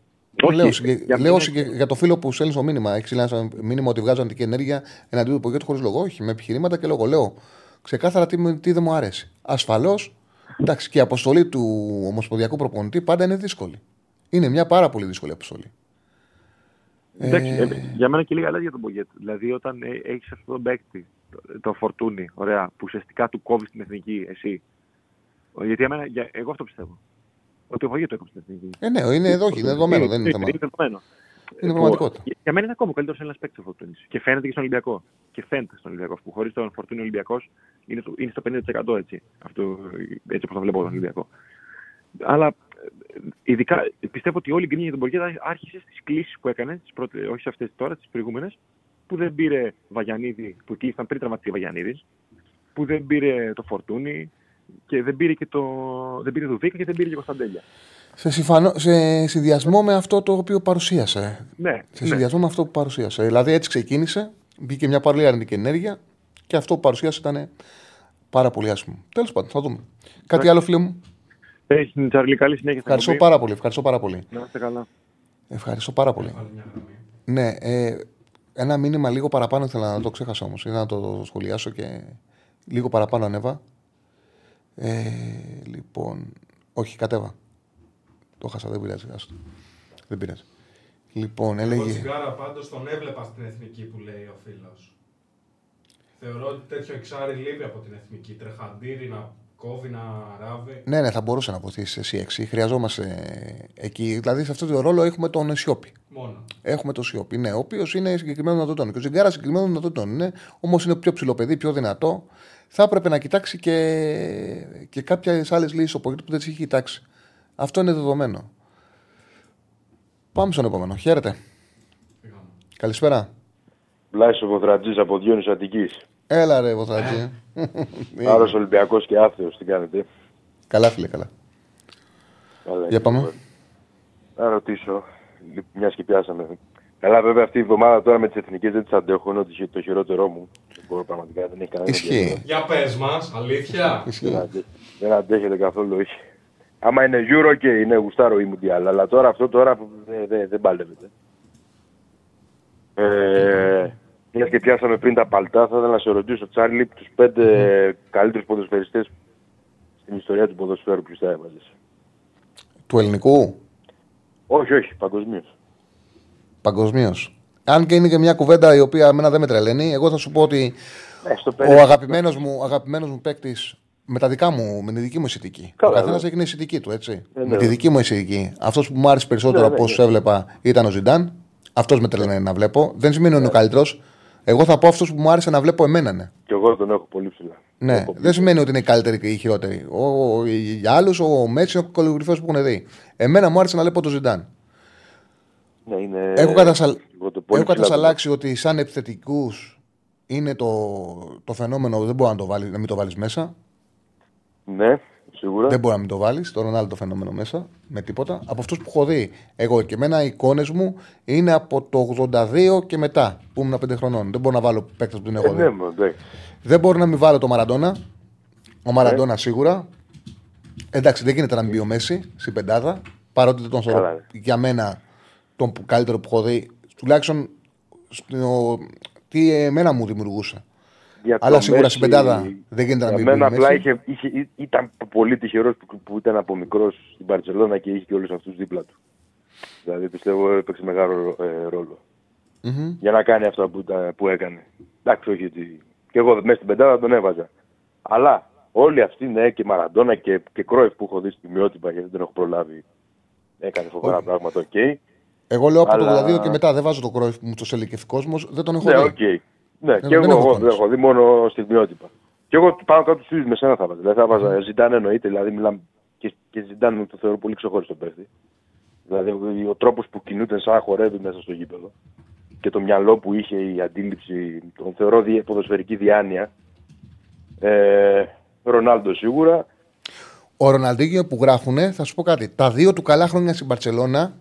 Όχι, λέω συγκε- για λέω μένα συγκε- και- για το φίλο που στέλνει το μήνυμα. Έχει στείλει ένα μήνυμα ότι βγάζω αρνητική ενέργεια εναντίον του Πογέτ χωρίς λόγο. Όχι, με επιχειρήματα και λόγο. Λέω ξεκάθαρα τι, μου- τι δεν μου αρέσει. Ασφαλώς, εντάξει, και η αποστολή του Ομοσπονδιακού Προπονητή πάντα είναι δύσκολη. Είναι μια πάρα πολύ δύσκολη αποστολή. Εντάξει, Ε, ε, για μένα και λίγα λόγια για τον Μπογκέτ. Δηλαδή, όταν ε, έχεις αυτόν τον παίκτη, το, το φορτούνι, ωραία, που ουσιαστικά του κόβεις την εθνική, εσύ. Γιατί για μένα, για, εγώ αυτό πιστεύω. Ότι ο Μπογκέτ το έκοψε την εθνική. Ε, ναι, είναι εδώ, είναι δεδομένο, δεν είναι θέμα. Είναι δεδομένο. Είναι Ε, πραγματικότητα. που- Για μένα είναι ακόμα ο καλύτερος Έλληνα παίκτης ο Φορτούνης. Και φαίνεται και στον Ολυμπιακό. Και φαίνεται στον Ολυμπιακό. Που χωρίς τον Φορτούνη Ολυμπιακός είναι, στο- είναι στο 50% έτσι. Αυτό, έτσι όπως το βλέπω τον Ολυμπιακό. Αλλά ε, ειδικά πιστεύω ότι όλη η γκρίνια για τον Μποργέτα άρχισε στις κλήσεις που έκανε, τις πρώτες, όχι σε αυτές τώρα, τις προηγούμενες, που δεν πήρε Βαγιανίδη, που κλείσαν πριν τραυματιστεί Βαγιανίδης, που δεν πήρε το Φορτούνη και δεν πήρε και το. Δεν πήρε το Δίκα και δεν πήρε και Κωνσταντέλια. σε, συμφανώ, σε συνδυασμό με αυτό το οποίο παρουσίασε. Ναι, Σε ναι. συνδυασμό με αυτό που παρουσίασε. Δηλαδή έτσι ξεκίνησε, μπήκε μια πολύ αρνητική ενέργεια και αυτό που παρουσίασε ήταν πάρα πολύ άσχημο. Τέλος πάντων, θα δούμε. Κάτι άλλο, φίλε μου; Έχει Τσάρλι, καλή συνέχεια. στην Ευχαριστώ εκπομπή. πάρα πολύ. Ευχαριστώ πάρα πολύ. Να είστε καλά. Ευχαριστώ πάρα πολύ. Ναι, ε, ένα μήνυμα λίγο παραπάνω ήθελα να το ξέχασα όμως. Ήθελα να το σχολιάσω και λίγο παραπάνω ανέβα. Ε, λοιπόν, όχι, κατέβα. Το χάσα, δεν πειράζει. άστο. Δεν πειράζει. Λοιπόν, Εγώ έλεγε. τσιγάρα πάντως τον έβλεπα στην εθνική που λέει ο φίλος. Θεωρώ ότι τέτοιο εξάρι λείπει από την εθνική. Τρεχαντήρι να κόβει, να ράβει. Ναι, ναι, θα μπορούσε να βοηθήσει εσύ έξι. Χρειαζόμαστε εκεί. Δηλαδή, σε αυτό το ρόλο έχουμε τον Σιώπη. Μόνο. Έχουμε τον Σιώπη, ναι, ο οποίος είναι συγκεκριμένο δυνατοτών. Και ο Ζιγκάρα συγκεκριμένο δυνατοτών είναι, όμως είναι πιο ψηλό παιδί, πιο δυνατό. Θα έπρεπε να κοιτάξει και, και κάποιες άλλες λύσεις που δεν τις έχει κοιτάξει. Αυτό είναι δεδομένο. Πάμε στον επόμενο. Χαίρετε. Καλησπέρα. Λάισο Βοδρατζής από Διόνυσο Αττικής. Έλα ρε, Βοθρατζή. Άλλος Ολυμπιακός και άθεος, τι κάνετε; καλά, φίλε, καλά. Καλά, Για πάμε. Να ρωτήσω, μιας και πιάσαμε. Καλά, βέβαια αυτή η εβδομάδα τώρα με τις εθνικές δεν τις αντέχω, είναι ότι το χειρότερό μου. Δεν μπορώ πραγματικά, δεν έχει κανένα Ισχύει. ενδιαφέρον. Για πες μας, αλήθεια. Δεν, αντέ- δεν αντέχεται καθόλου, όχι. Άμα είναι Euro και είναι γουστάρο ή Μουντιάλ, αλλά τώρα αυτό τώρα δεν, δεν, δεν παλεύεται. Ε, μια και πιάσαμε πριν τα παλτά, θα ήθελα να σε ρωτήσω, Τσάρλι, τους πέντε καλύτερους ποδοσφαιριστές στην ιστορία του ποδοσφαίρου, ποιους θα έβαζες; Του ελληνικού, Όχι, όχι, παγκοσμίως. παγκοσμίως. Αν και είναι και μια κουβέντα η οποία εμένα δεν με τρελαίνει, εγώ θα σου πω ότι Ναι, στο ο πέντε- αγαπημένος μου, αγαπημένος μου παίκτης με, τα δικά μου, με τη δική μου αισθητική. Καλά, ο καθένας ναι. έχει την αισθητική του, έτσι. Ε, με ναι. τη δική μου αισθητική. Αυτός που μου άρεσε περισσότερο Ναι, από ναι, όσους ναι. έβλεπα ήταν ο Ζιντάν. Αυτός με τρελαίνει να βλέπω. Δεν σημαίνει ότι είναι ο καλύτερος. Εγώ θα πω αυτό που μου άρεσε να βλέπω εμένα, ναι. Και εγώ τον έχω πολύ ψηλά. Ναι, Έχω δεν σημαίνει ότι είναι οι καλύτεροι και οι χειρότεροι. Ο, ο, για άλλους, ο Μέτσι είναι ο κολυμπρυφαίο που έχουν δει. Εμένα μου άρεσε να βλέπω τον Ζιντάν. Ναι, είναι... Έχω, κατασαλ... εγώ το πολύ έχω ψηλά τον κατασαλάξει ότι σαν επιθετικούς είναι το, το φαινόμενο, δεν μπορεί να, το βάλεις, να μην το βάλεις μέσα. Ναι, σίγουρα. Δεν μπορεί να μην το βάλεις το Ρονάλντο το φαινόμενο μέσα με τίποτα. Από αυτούς που έχω δει εγώ και εμένα, οι εικόνες μου είναι από το 82 και μετά, που ήμουν 5 χρονών. Δεν μπορώ να βάλω παίκτες που την έχω Ε, δει. ναι, μα, εντάξει. Δεν μπορώ να μην βάλω το Μαραντόνα. Ο Μαραντόνα σίγουρα. Εντάξει, δεν γίνεται να μην μπει ο Μέση στην πεντάδα. Παρότι δεν τον Καλά, θεωρώ ρε. για μένα τον που- καλύτερο που έχω δει. Τουλάχιστον στο, τι εμένα μου δημιουργούσε. Για Αλλά το σίγουρα Μέση, στην πεντάδα δεν γίνεται να Για μην μένα μπει. απλά Μέση. είχε, είχε, ή- ήταν πολύ τυχερός που, που ήταν από μικρός στην Παρσελόνα και είχε και όλους αυτούς δίπλα του. Δηλαδή πιστεύω έπαιξε μεγάλο ε, ρόλο. Μμμ. Για να κάνει αυτά που, τα- που έκανε. Εντάξει, όχι ότι. Και εγώ μέσα στην πεντάδα τον έβαζα. Αλλά όλοι αυτοί, ναι, και Μαραντόνα και, και Κρόεφ που έχω δει στη μειότυπα γιατί δεν έχω προλάβει. Έκανε φοβερά Όχι. πράγματα, οκ. Εγώ λέω από Αλλά- το 82 και μετά δεν βάζω το κρόιφ μου στο ελικευτικό κόσμος. Δεν τον έχω Ναι, δει. οκ. Ναι, Δεν- και δεν εγώ, έχω εγώ εικόνες. δεν έχω δει μόνο στιγμιότυπα. Και εγώ πάνω κάτω τους ίδιους με σένα θα βάζα. Δηλαδή θα βάζα ζητάνε εννοείται, δηλαδή μιλάμε και, και ζητάνε το θεωρώ πολύ ξεχωριστό παίχτη. Δηλαδή ο, ο τρόπος που κινούνται σαν να χορεύει μέσα στο γήπεδο και το μυαλό που είχε, η αντίληψη, τον θεωρώ δι, ποδοσφαιρική διάνοια. Ε, Ρονάλντο σίγουρα. Ο Ροναλντίνιο που γράφουνε, θα σου πω κάτι. Τα δύο του καλά χρόνια στην Παρσελώνα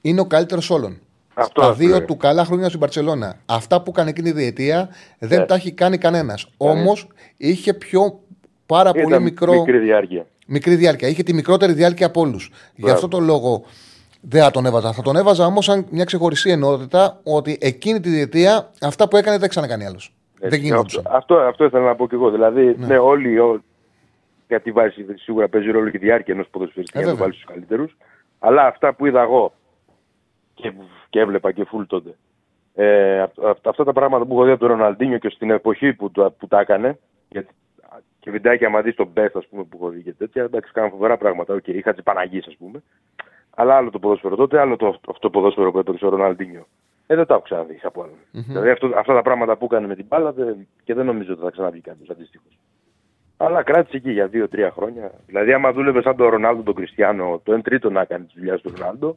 είναι ο καλύτερος όλων. Αυτό τα αυτό δύο λέω. του καλά χρόνια στην Παρσελώνα. Αυτά που έκανε εκείνη η διετία δεν Ναι. τα έχει κάνει κανένας. Κανένας. Όμως είχε πιο πάρα πολύ Ήταν μικρό. Μικρή διάρκεια. μικρή διάρκεια. Είχε τη μικρότερη διάρκεια από όλους. Γι' Μπράβο. αυτό το λόγο δεν θα τον έβαζα. Θα τον έβαζα όμως σαν μια ξεχωριστή ενότητα ότι εκείνη τη διετία αυτά που έκανε δεν ξανακάνει άλλος. Δεν Έτσι, γινόντουσαν. αυτό, αυτό, αυτό ήθελα να πω και εγώ. Δηλαδή, ναι, όλοι, ό, γιατί βάζει σίγουρα παίζει ρόλο και η διάρκεια ενός ποδοσφαιριστή Ε, για να το βέβαια. βάλει στους καλύτερους. Αλλά αυτά που είδα εγώ και, και έβλεπα και φουλ τότε. Ε, αυ- αυ- αυτά τα πράγματα που έχω δει από τον Ροναλντίνιο και στην εποχή που, το- που τα έκανε. Γιατί, και βιντεάκια άμα δεις τον Μπεστ, ας πούμε, που έχω δει και τέτοια. Εντάξει, κάναν φοβερά πράγματα. Οκ, είχα τις Παναγίες, ας πούμε. Αλλά άλλο το ποδόσφαιρο τότε, άλλο το, αυτό το ποδόσφαιρο που έπαιξε ο Ροναλντίνιο. Ε, δεν το έχω ξαναδεί από άλλον. Δηλαδή αυτό, αυτά τα πράγματα που έκανε με την μπάλα δεν- και δεν νομίζω ότι θα ξαναβγεί κάποιος αντίστοιχος. Αλλά κράτησε εκεί για δύο-τρία χρόνια. Δηλαδή, άμα δούλευε σαν τον Ρονάλντο τον Κριστιανό, το 1 τρίτο να κάνει τη δουλειά του Ρονάλντο,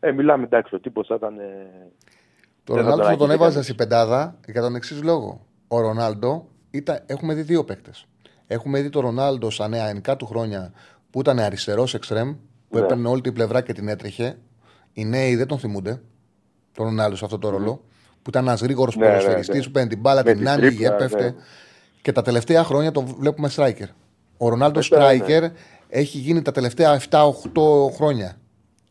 ε, μιλάμε εντάξει, ο τύπος θα ήταν. Ε, Το δεν θα Ρονάλντο θα τον αγγίξει έβαζα κανείς. στην πεντάδα για τον εξής λόγο. Ο Ρονάλντο ήταν, έχουμε δει δύο παίκτες. Έχουμε δει τον Ρονάλντο στα νεανικά του χρόνια που ήταν αριστερός εξτρεμ, που Ναι. έπαιρνε όλη την πλευρά και την έτρεχε. Οι νέοι δεν τον θυμούνται. Τον Ρονάλντο σε αυτό το ρόλο. Που ήταν ένας γρήγορος Ναι, ναι, ποδοσφαιριστής ναι. που παίρνει την μπάλα, Με την την άνοιγε, τρίπλα, έπεφτε. ναι. Και τα τελευταία χρόνια τον βλέπουμε striker. Ο Ρονάλντος Μετά, ναι. striker έχει γίνει τα τελευταία 7-8 χρόνια.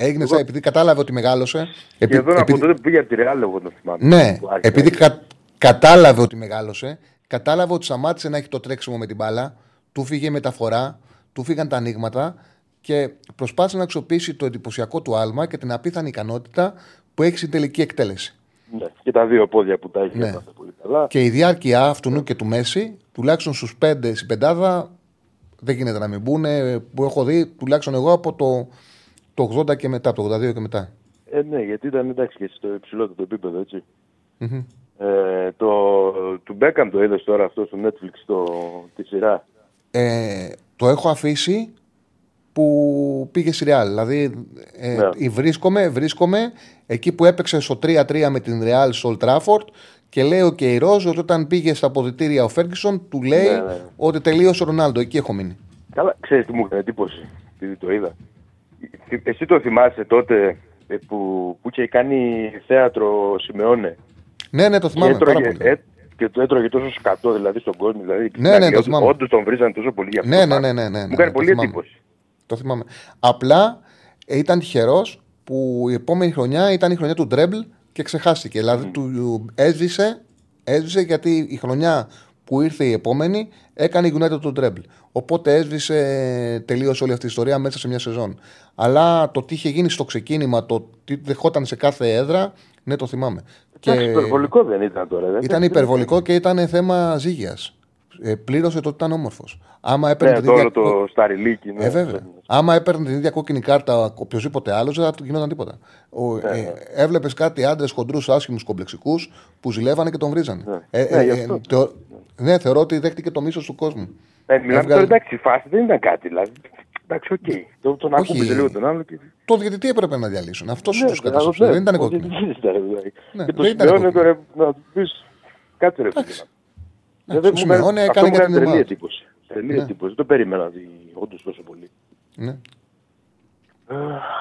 Έγινε σαν επειδή κατάλαβε ότι μεγάλωσε. Και επει- εδώ από επειδή- τότε που πήγε από τη Ρεάλ, εγώ τον θυμάμαι. ναι, Που άρχισε επειδή να- κα, κατάλαβε ότι μεγάλωσε, κατάλαβε ότι σταμάτησε να έχει το τρέξιμο με την μπάλα, του φύγε η μεταφορά, του φύγαν τα ανοίγματα και προσπάθησε να αξιοποιήσει το εντυπωσιακό του άλμα και την απίθανη ικανότητα που έχει στην τελική εκτέλεση. Ναι, και τα δύο πόδια που τα έχει Ναι. έπαθα πολύ καλά. Και η διάρκεια αυτού νου και του Μέση, τουλάχιστον στους πέντε στην πεντάδα, δεν γίνεται να μην μπουν. Που έχω δει τουλάχιστον εγώ από το, το 80 και μετά, από το 82 και μετά. Ε, ναι, γιατί ήταν εντάξει και στο υψηλότερο επίπεδο, έτσι. Μμμ. Ε, το, του Μπέκαμ το είδες τώρα αυτό στο Netflix το, τη σειρά; Ε, το έχω αφήσει που πήγε στη Real. Δηλαδή ε, Ναι. η βρίσκομαι, βρίσκομαι εκεί που έπαιξε στο 3-3 με την Real στο Old Trafford και λέει ο Κεϊρός ότι όταν πήγε στα αποδητήρια ο Φέργκισον του λέει Ναι, ναι. ότι τελείωσε ο Ρονάλντο. Εκεί έχω μείνει. Καλά, ξέρεις τι μου έκανε εντύπωση, επειδή το είδα. Εσύ το θυμάσαι τότε ε, που, που είχε κάνει θέατρο Σιμεόνε; Ναι, ναι, το θυμάμαι και, πάρα έτρωγε, πολύ. ε, και το έτρωγε τόσο σκατό δηλαδή στον κόσμο. Δηλαδή, Ναι, ναι, το θυμάμαι. Όντως τον βρίζανε τόσο πολύ για αυτό. Ναι, το ναι, πράγμα. ναι, ναι, ναι, Μου ναι, έκανε το πολύ θυμάμαι. εντύπωση. Το θυμάμαι. Απλά ε, ήταν τυχερός που η επόμενη χρονιά ήταν η χρονιά του treble και ξεχάστηκε. Δηλαδή του έσβησε, έσβησε γιατί η χρονιά που ήρθε η επόμενη έκανε η United του treble. Οπότε έσβησε τελείω όλη αυτή η ιστορία μέσα σε μια σεζόν. Αλλά το τι είχε γίνει στο ξεκίνημα, το τι δεχόταν σε κάθε έδρα, ναι, το θυμάμαι. Εντάξει, υπερβολικό δεν ήταν τώρα. Δεν Ήταν υπερβολικό και ήταν θέμα ζύγια. Ε, πλήρωσε το ότι ήταν όμορφος. Άμα έπαιρνε Ναι, την το ίδια- όλο το σταριλίκι. Ναι, ε, βέβαια. Άμα έπαιρνε την ίδια κόκκινη κάρτα οποιοδήποτε άλλος, δεν θα του γινόταν τίποτα. Ο, Ναι, ε, Έβλεπες κάτι άντρες χοντρούς, άσχημους, κομπλεξικούς που ζηλεύανε και τον βρίζανε. Ναι. Ναι, γι' αυτό. Θεω- ναι, θεωρώ ότι δέχτηκε το μίσος του κόσμου. Ε, μιλάμε Έβγαλε- τώρα εντάξει, η φάση δεν ήταν κάτι. Δηλαδή. Εντάξει, οκ. Το, τον Όχι. ακούμπησε λίγο τον άλλο. Και... Το διαιτητή έπρεπε να διαλύσουν. Αυτός Ναι, του δηλαδή, καταστροφέ. ναι, Δεν ήταν ο κόκκινο. διαιτητής ήταν, δηλαδή. Ναι, Και το δεν ήταν σημειώνει κόκκινο. τώρα να του πεις. Κάτσε ρε φίλε. Ναι, Δεν σου μου έκανε- σημειώνει, αυτό έκανε μου για έκανε την τρελή ομάδα. εντύπωση. Τρελή Ναι. εντύπωση. Δεν το περίμενα δει όντως τόσο πολύ. Ναι. Ε,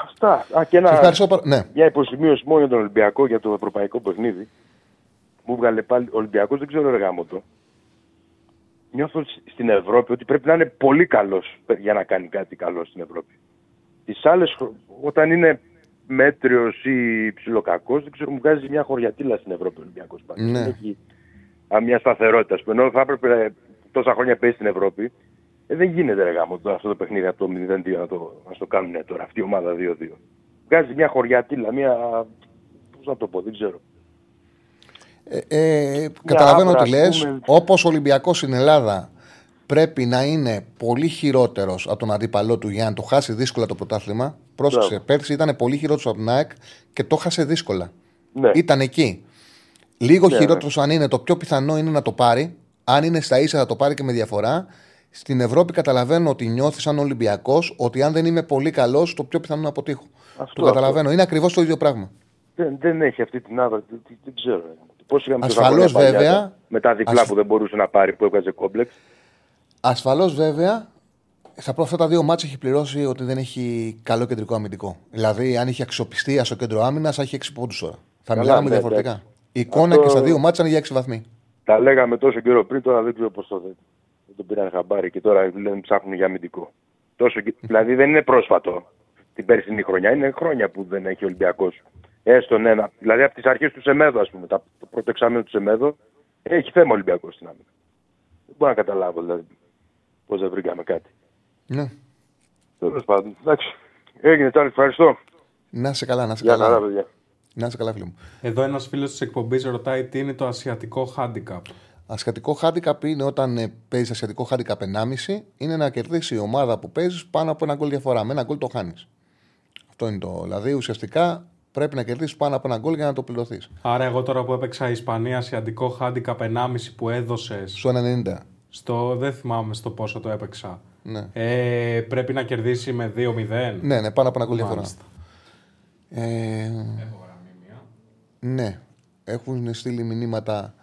Αυτά. Α, και Σε ένα, ευχαριστώ πάρα- ναι. μια υποσημείωση μόνο για τον Ολυμπιακό για το ευρωπαϊκό παιχνίδι. Μου βγάλε πάλι ο Ολυμπιακός, δεν ξέρω ρε γάμο το. Νιώθω σ- στην Ευρώπη ότι πρέπει να είναι πολύ καλός για να κάνει κάτι καλό στην Ευρώπη. Τις άλλες, όταν είναι μέτριος ή ψιλοκακό, δεν ξέρω, μου βγάζει μια χωριατήλα στην Ευρώπη ο Ολυμπιακός. Ναι. Έχει α, μια σταθερότητα. ας πούμε. Ενώ θα έπρεπε ε, τόσα χρόνια παίζει στην Ευρώπη, ε, δεν γίνεται ρε γάμο το, αυτό το παιχνίδι από το 0-2 να το, να στο κάνουν τώρα, αυτή η ομάδα 2-2. Βγάζει μια χωριατήλα, μια. Πώς να το πω, δεν ξέρω. Ε, ε, καταλαβαίνω άβρα, τι λες. ας πούμε. Όπως ο Ολυμπιακός στην Ελλάδα πρέπει να είναι πολύ χειρότερος από τον αντίπαλό του για να το χάσει δύσκολα το πρωτάθλημα. Πρόσεξε, Μπράβο. πέρσι ήταν πολύ χειρότερος από την ΑΕΚ και το χάσε δύσκολα. Ναι. Ήταν εκεί. Λίγο Ναι, χειρότερος αν είναι, το πιο πιθανό είναι να το πάρει. Αν είναι στα ίσα θα το πάρει και με διαφορά. Στην Ευρώπη καταλαβαίνω ότι νιώθεις σαν Ολυμπιακός ότι αν δεν είμαι πολύ καλός, το πιο πιθανό να αποτύχω. Αυτό, το καταλαβαίνω. Είναι ακριβώς το ίδιο πράγμα. Δεν, δεν έχει αυτή την άδρα, δεν, δεν- δεν ξέρω. Πώς είχαμε τόσα Ασφαλώς, χρόνια παλιά, βέβαια. Με τα διπλά Ασ- που δεν μπορούσε να πάρει, που έβγαζε κόμπλεξ. Ασφαλώς βέβαια, στα πρώτα αυτά τα δύο μάτια έχει πληρώσει ότι δεν έχει καλό κεντρικό αμυντικό. Δηλαδή, αν είχε αξιοπιστία στο κέντρο άμυνας, θα έχει 6 πόντους τώρα. Θα Καλά, μιλάμε ναι, διαφορετικά. εντάξει. Η εικόνα Αυτό- και στα δύο μάτια είναι για 6 βαθμοί. Τα λέγαμε τόσο καιρό πριν, τώρα δεν ξέρω πώς το δεν, δεν τον πήραν χαμπάρι και τώρα λένε ψάχνουν για αμυντικό. Τόσο, και- δηλαδή δεν είναι πρόσφατο την περσινή χρονιά, είναι χρόνια που δεν έχει Ολυμπιακός. Έστω ναι, να- δηλαδή από τις αρχές του Σεμέδο, ας πούμε, τα, το πρώτο εξάμεινο του Σεμέδο, έχει θέμα Ολυμπιακός στην άμυνα. Δεν μπορώ να καταλάβω δηλαδή πώς δεν βρήκαμε κάτι. Ναι. Τέλος πάντων, εντάξει. Έγινε, Τσάρλι, ευχαριστώ. Να σε καλά, να σε Γεια καλά. χαρά, παιδιά. Να σε καλά, φίλε μου. Εδώ ένας φίλος της εκπομπής ρωτάει τι είναι το ασιατικό handicap. Ασιατικό handicap είναι όταν ε, παίζεις ασιατικό handicap 1,5 είναι να κερδίσει η ομάδα που παίζεις πάνω από ένα γκολ διαφορά. Με ένα γκολ το χάνεις. Αυτό είναι το. Δηλαδή ουσιαστικά πρέπει να κερδίσεις πάνω από ένα γκολ για να το πληρωθείς. Άρα, εγώ τώρα που έπαιξα Ισπανία ασιατικό handicap 1,5 που έδωσες. Στο 90. Στο, δεν θυμάμαι στο πόσο το έπαιξα. Ναι. Ε, πρέπει να κερδίσει με 2-0. Ναι, ναι, πάνω από ένα γκολ διαφορά. Μάλιστα. Ε, ναι, έχουν στείλει μηνύματα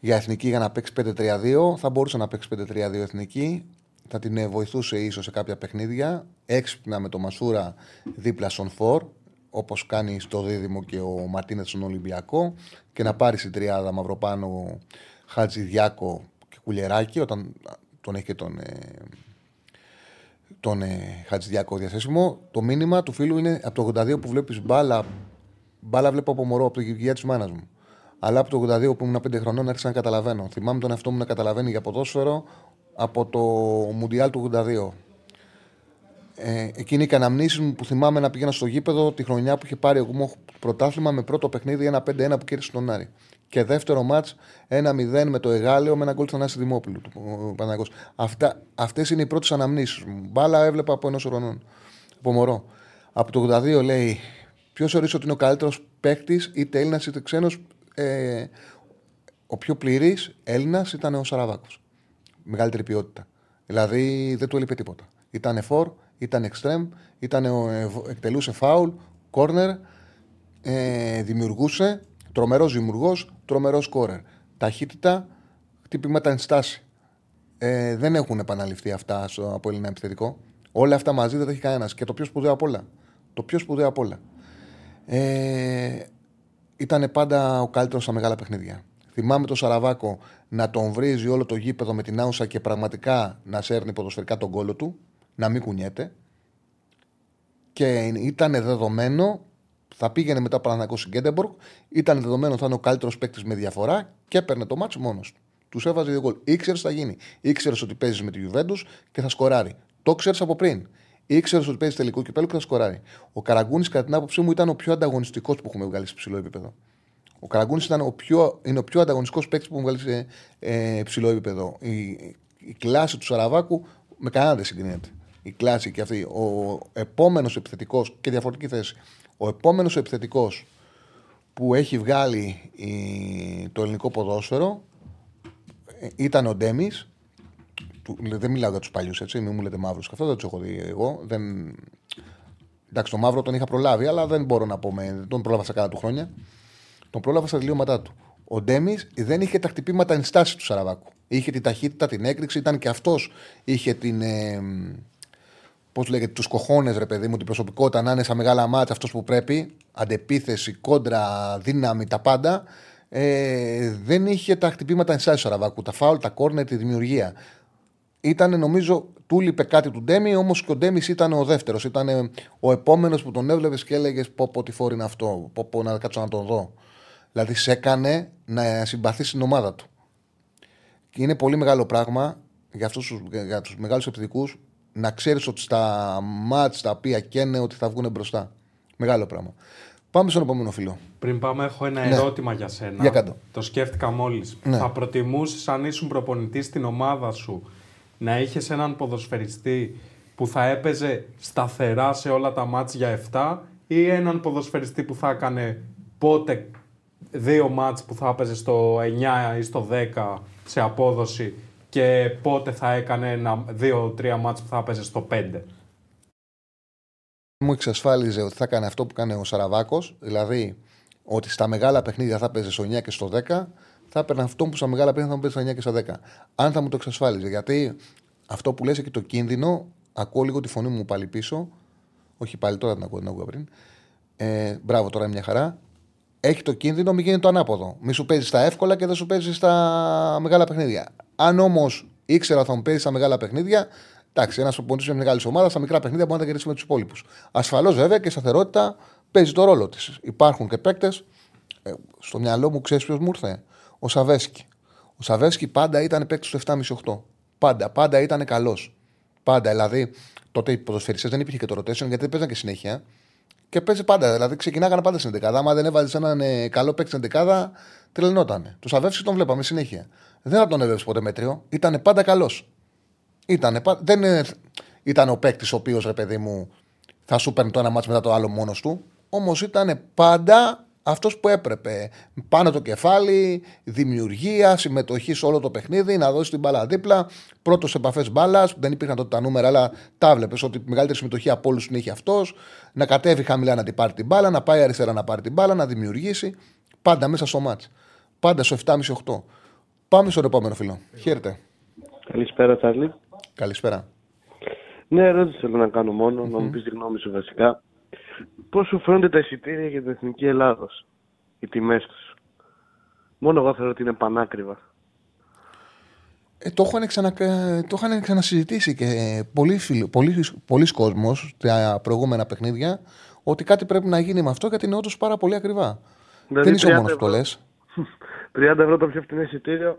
για εθνική για να παίξει 5-3-2. Θα μπορούσε να παίξει 5-3-2 εθνική. Θα την ε, βοηθούσε ίσως σε κάποια παιχνίδια. Έξυπνα με το Μασούρα δίπλα στον Φορ, όπως κάνει στο δίδυμο και ο Μαρτίνετ στον Ολυμπιακό. Και να πάρει στην τριάδα Μαυροπάνο, Χατζηδιάκο και Κουλεράκη, όταν τον έχει και τον, ε, τον ε, Χατζηδιάκο διαθέσιμο. Το μήνυμα του φίλου είναι από το 82 που βλέπεις μπάλα. Μπάλα βλέπω από μωρό, από το γυγεία της μάνας μου. Αλλά από το 82 που ήμουν 5 χρονών άρχισα να καταλαβαίνω. Θυμάμαι τον εαυτό μου να καταλαβαίνει για ποδόσφαιρο από το Μουντιάλ του 82. Ε, εκείνη και αναμνήσεις μου που θυμάμαι να πήγαινα στο γήπεδο τη χρονιά που είχε πάρει ο Γουμό πρωτάθλημα με πρώτο παιχνίδι ένα 5-1 που κέρδισε τον Άρη. Και δεύτερο μάτς 1-0 με το Εγάλεο με ένα γκολ του Θανάση Δημόπουλου του Παναγός. Αυτά, αυτές είναι οι πρώτες αναμνήσεις μου. Μπάλα έβλεπα από ενός χρονών. Από μωρό. Από το 82 λέει ποιος ορίζει ότι είναι ο καλύτερος παίκτης, είτε Έλληνας είτε ξένος. Ε, ο πιο πληρής Έλληνας ήταν ο Σαραβάκος. Μεγαλύτερη ποιότητα. Δηλαδή δεν του έλειπε τίποτα. Ήταν φορ, ήταν εξτρέμ, ήταν, ε, εκτελούσε φάουλ, κόρνερ, ε, δημιουργούσε, τρομερός δημιουργός, τρομερός κόρερ. Ταχύτητα, χτυπήματα εν στάση. Ε, δεν έχουν επαναληφθεί αυτά στο, από Έλληνα επιθετικό. Όλα αυτά μαζί δεν τα έχει κανένας. Και το πιο σπουδαίο απ' όλα. Το πιο σπουδαίο απ' όλα. Ε, ήταν πάντα ο καλύτερος στα μεγάλα παιχνίδια. Θυμάμαι τον Σαραβάκο να τον βρίζει όλο το γήπεδο με την άουσα και πραγματικά να σέρνει ποδοσφαιρικά τον κόλο του, να μην κουνιέται. Και ήταν δεδομένο, θα πήγαινε μετά Παναθηναϊκός στην Γκέντεμπορκ, ήταν δεδομένο θα είναι ο καλύτερος παίκτης με διαφορά και έπαιρνε το μάτσο μόνος του. Τους έβαζε δύο γκολ. Ήξερε τι θα γίνει. Ήξερε ότι παίζεις με τη Γιουβέντους και θα σκοράρει. Το ξέρεις από πριν. Ήξερες ότι παίζεις τελικό κυπέλο και θα σκοράρει. Ο Καραγκούνης, κατά την άποψή μου, ήταν ο πιο ανταγωνιστικός που έχουμε βγάλει σε ψηλό επίπεδο. Ο Καραγκούνης ήταν ο πιο, είναι ο πιο ανταγωνιστικός παίκτης που έχουμε βγάλει σε ε, ψηλό επίπεδο. Η, η κλάση του Σαραβάκου με κανένα δεν συγκρίνεται. Η κλάση και αυτή. Ο επόμενος επιθετικός και διαφορετική θέση. Ο επόμενος επιθετικός που έχει βγάλει η, το ελληνικό ποδόσφαιρο ε, ήταν ο Ντέμις. Δεν μιλάω για τους παλιούς, έτσι. Μην μου λέτε μαύρους και αυτό δεν τους έχω δει εγώ. Δεν... Εντάξει, το μαύρο τον είχα προλάβει, αλλά δεν μπορώ να πω. Με... Δεν τον πρόλαβα σε κάνα του χρόνια. Τον πρόλαβα στα τελειώματά του. Ο Ντέμις δεν είχε τα χτυπήματα ενστάσεις του Σαραβάκου. Είχε την ταχύτητα, την έκρηξη, ήταν και αυτός. Είχε την. Ε, Πώς λέγεται, τους κοχώνες, ρε παιδί μου, την προσωπικότητα να είναι στα μεγάλα μάτια αυτός που πρέπει. Αντεπίθεση, κόντρα, δύναμη, τα πάντα. Ε, δεν είχε τα χτυπήματα ενστάσει του Σαραβάκου. Τα φάουλ, τα κόρνερ, τη δημιουργία. Ήταν νομίζω, του λείπε κάτι του Ντέμι, όμως και ο Ντέμις ήταν ο δεύτερος. Ήταν ο επόμενος που τον έβλεπες και έλεγες: Πω, πω, τι φόρη είναι αυτό. Πω, πω, να κάτσω να τον δω. Δηλαδή, σε έκανε να συμπαθείς την ομάδα του. Και είναι πολύ μεγάλο πράγμα για, αυτούς, για τους μεγάλους επιθετικούς να ξέρεις ότι στα μάτς τα οποία καίνε ότι θα βγουν μπροστά. Μεγάλο πράγμα. Πάμε στον επόμενο φίλο. Πριν πάμε, έχω ένα Ναι. ερώτημα για σένα. Για κάτω. Το σκέφτηκα μόλις. Ναι. Θα προτιμούσες, αν ήσουν προπονητής στην ομάδα σου, να είχες έναν ποδοσφαιριστή που θα έπαιζε σταθερά σε όλα τα μάτς για 7 ή έναν ποδοσφαιριστή που θα έκανε πότε δύο μάτς που θα έπαιζε στο 9 ή στο 10 σε απόδοση και πότε θα έκανε ένα, δύο-τρία μάτς που θα έπαιζε στο 5. Μου εξασφάλιζε ότι θα έκανε αυτό που έκανε ο Σαραβάκος, δηλαδή ότι στα μεγάλα παιχνίδια θα παίζει στο 9 και στο 10, θα έπαιρνε αυτό που στα μεγάλα παιχνίδια θα μου παίζει στα 9 και στα 10. Αν θα μου το εξασφάλιζε. Γιατί αυτό που λες και το κίνδυνο, ακούω λίγο τη φωνή μου πάλι πίσω. Όχι πάλι τώρα την ακούω, την ακούω πριν. Ε, μπράβο, τώρα είναι μια χαρά. Έχει το κίνδυνο, μην γίνει το ανάποδο. Μη σου παίζει στα εύκολα και δεν σου παίζει στα μεγάλα παιχνίδια. Αν όμως ήξερα ότι θα μου παίζει στα μεγάλα παιχνίδια, εντάξει, ένας προπονητής μιας μεγάλης ομάδας, στα μικρά παιχνίδια μπορεί να τα κερδίσει με τους υπόλοιπους. Ασφαλώς βέβαια και η σταθερότητα παίζει το ρόλο της. Υπάρχουν και παίκτες. Ε, στο μυαλό μου ξέρεις ποιος μου ήρθε; Ο Σαβέσκι. Ο Σαβέσκι πάντα ήταν παίκτης του 7,5-8. Πάντα, πάντα ήταν καλός. Πάντα. Δηλαδή, τότε οι ποδοσφαιριστές δεν υπήρχε και το rotation γιατί δεν παίζαν και συνέχεια. Και παίζει πάντα. Δηλαδή, ξεκινάγανε πάντα στην 11. Άμα δεν έβαζες έναν ε, καλό παίκτη στην 11, τρελνότανε. Τους Σαβέσκι τον βλέπαμε συνέχεια. Δεν θα τον έβλεπε ποτέ μέτριο. Ήταν πάντα καλός. Ήτανε, πα- δεν ε, ήταν ο παίκτης ο οποίος, ρε παιδί μου, θα σου παίρνει το ένα μάτσο μετά το άλλο μόνος του. Όμως ήταν πάντα αυτός που έπρεπε. Πάνω το κεφάλι, δημιουργία, συμμετοχή σε όλο το παιχνίδι, να δώσει την μπάλα δίπλα. Πρώτος σε επαφές μπάλας, δεν υπήρχαν τότε τα νούμερα, αλλά τα βλέπεις ότι η μεγαλύτερη συμμετοχή από όλους την έχει αυτός. Να κατέβει χαμηλά να την πάρει την μπάλα, να πάει αριστερά να πάρει την μπάλα, να δημιουργήσει. Πάντα μέσα στο μάτς. Πάντα στο 7,5-8. Πάμε στον επόμενο φίλο. Χαίρετε. Καλησπέρα, Τσάρλι. Καλησπέρα. Ναι, ερώτηση θέλω να κάνω μόνο, να μου πεις τη γνώμη σου βασικά. Πώς σου φαίνονται τα εισιτήρια για την Εθνική Ελλάδος, οι τιμές τους; Μόνο εγώ θεωρώ ότι είναι πανάκριβα. Ε, το, είχαν ξανα, το είχαν ξανασυζητήσει και πολλοί, φίλοι, πολλοί, πολλοί κόσμος στα προηγούμενα παιχνίδια ότι κάτι πρέπει να γίνει με αυτό γιατί είναι όντως πάρα πολύ ακριβά. Δηλαδή, Δεν είσαι ο 30 μόνος που το ευρώ. λες. 30 ευρώ το πιο φθηνό εισιτήριο.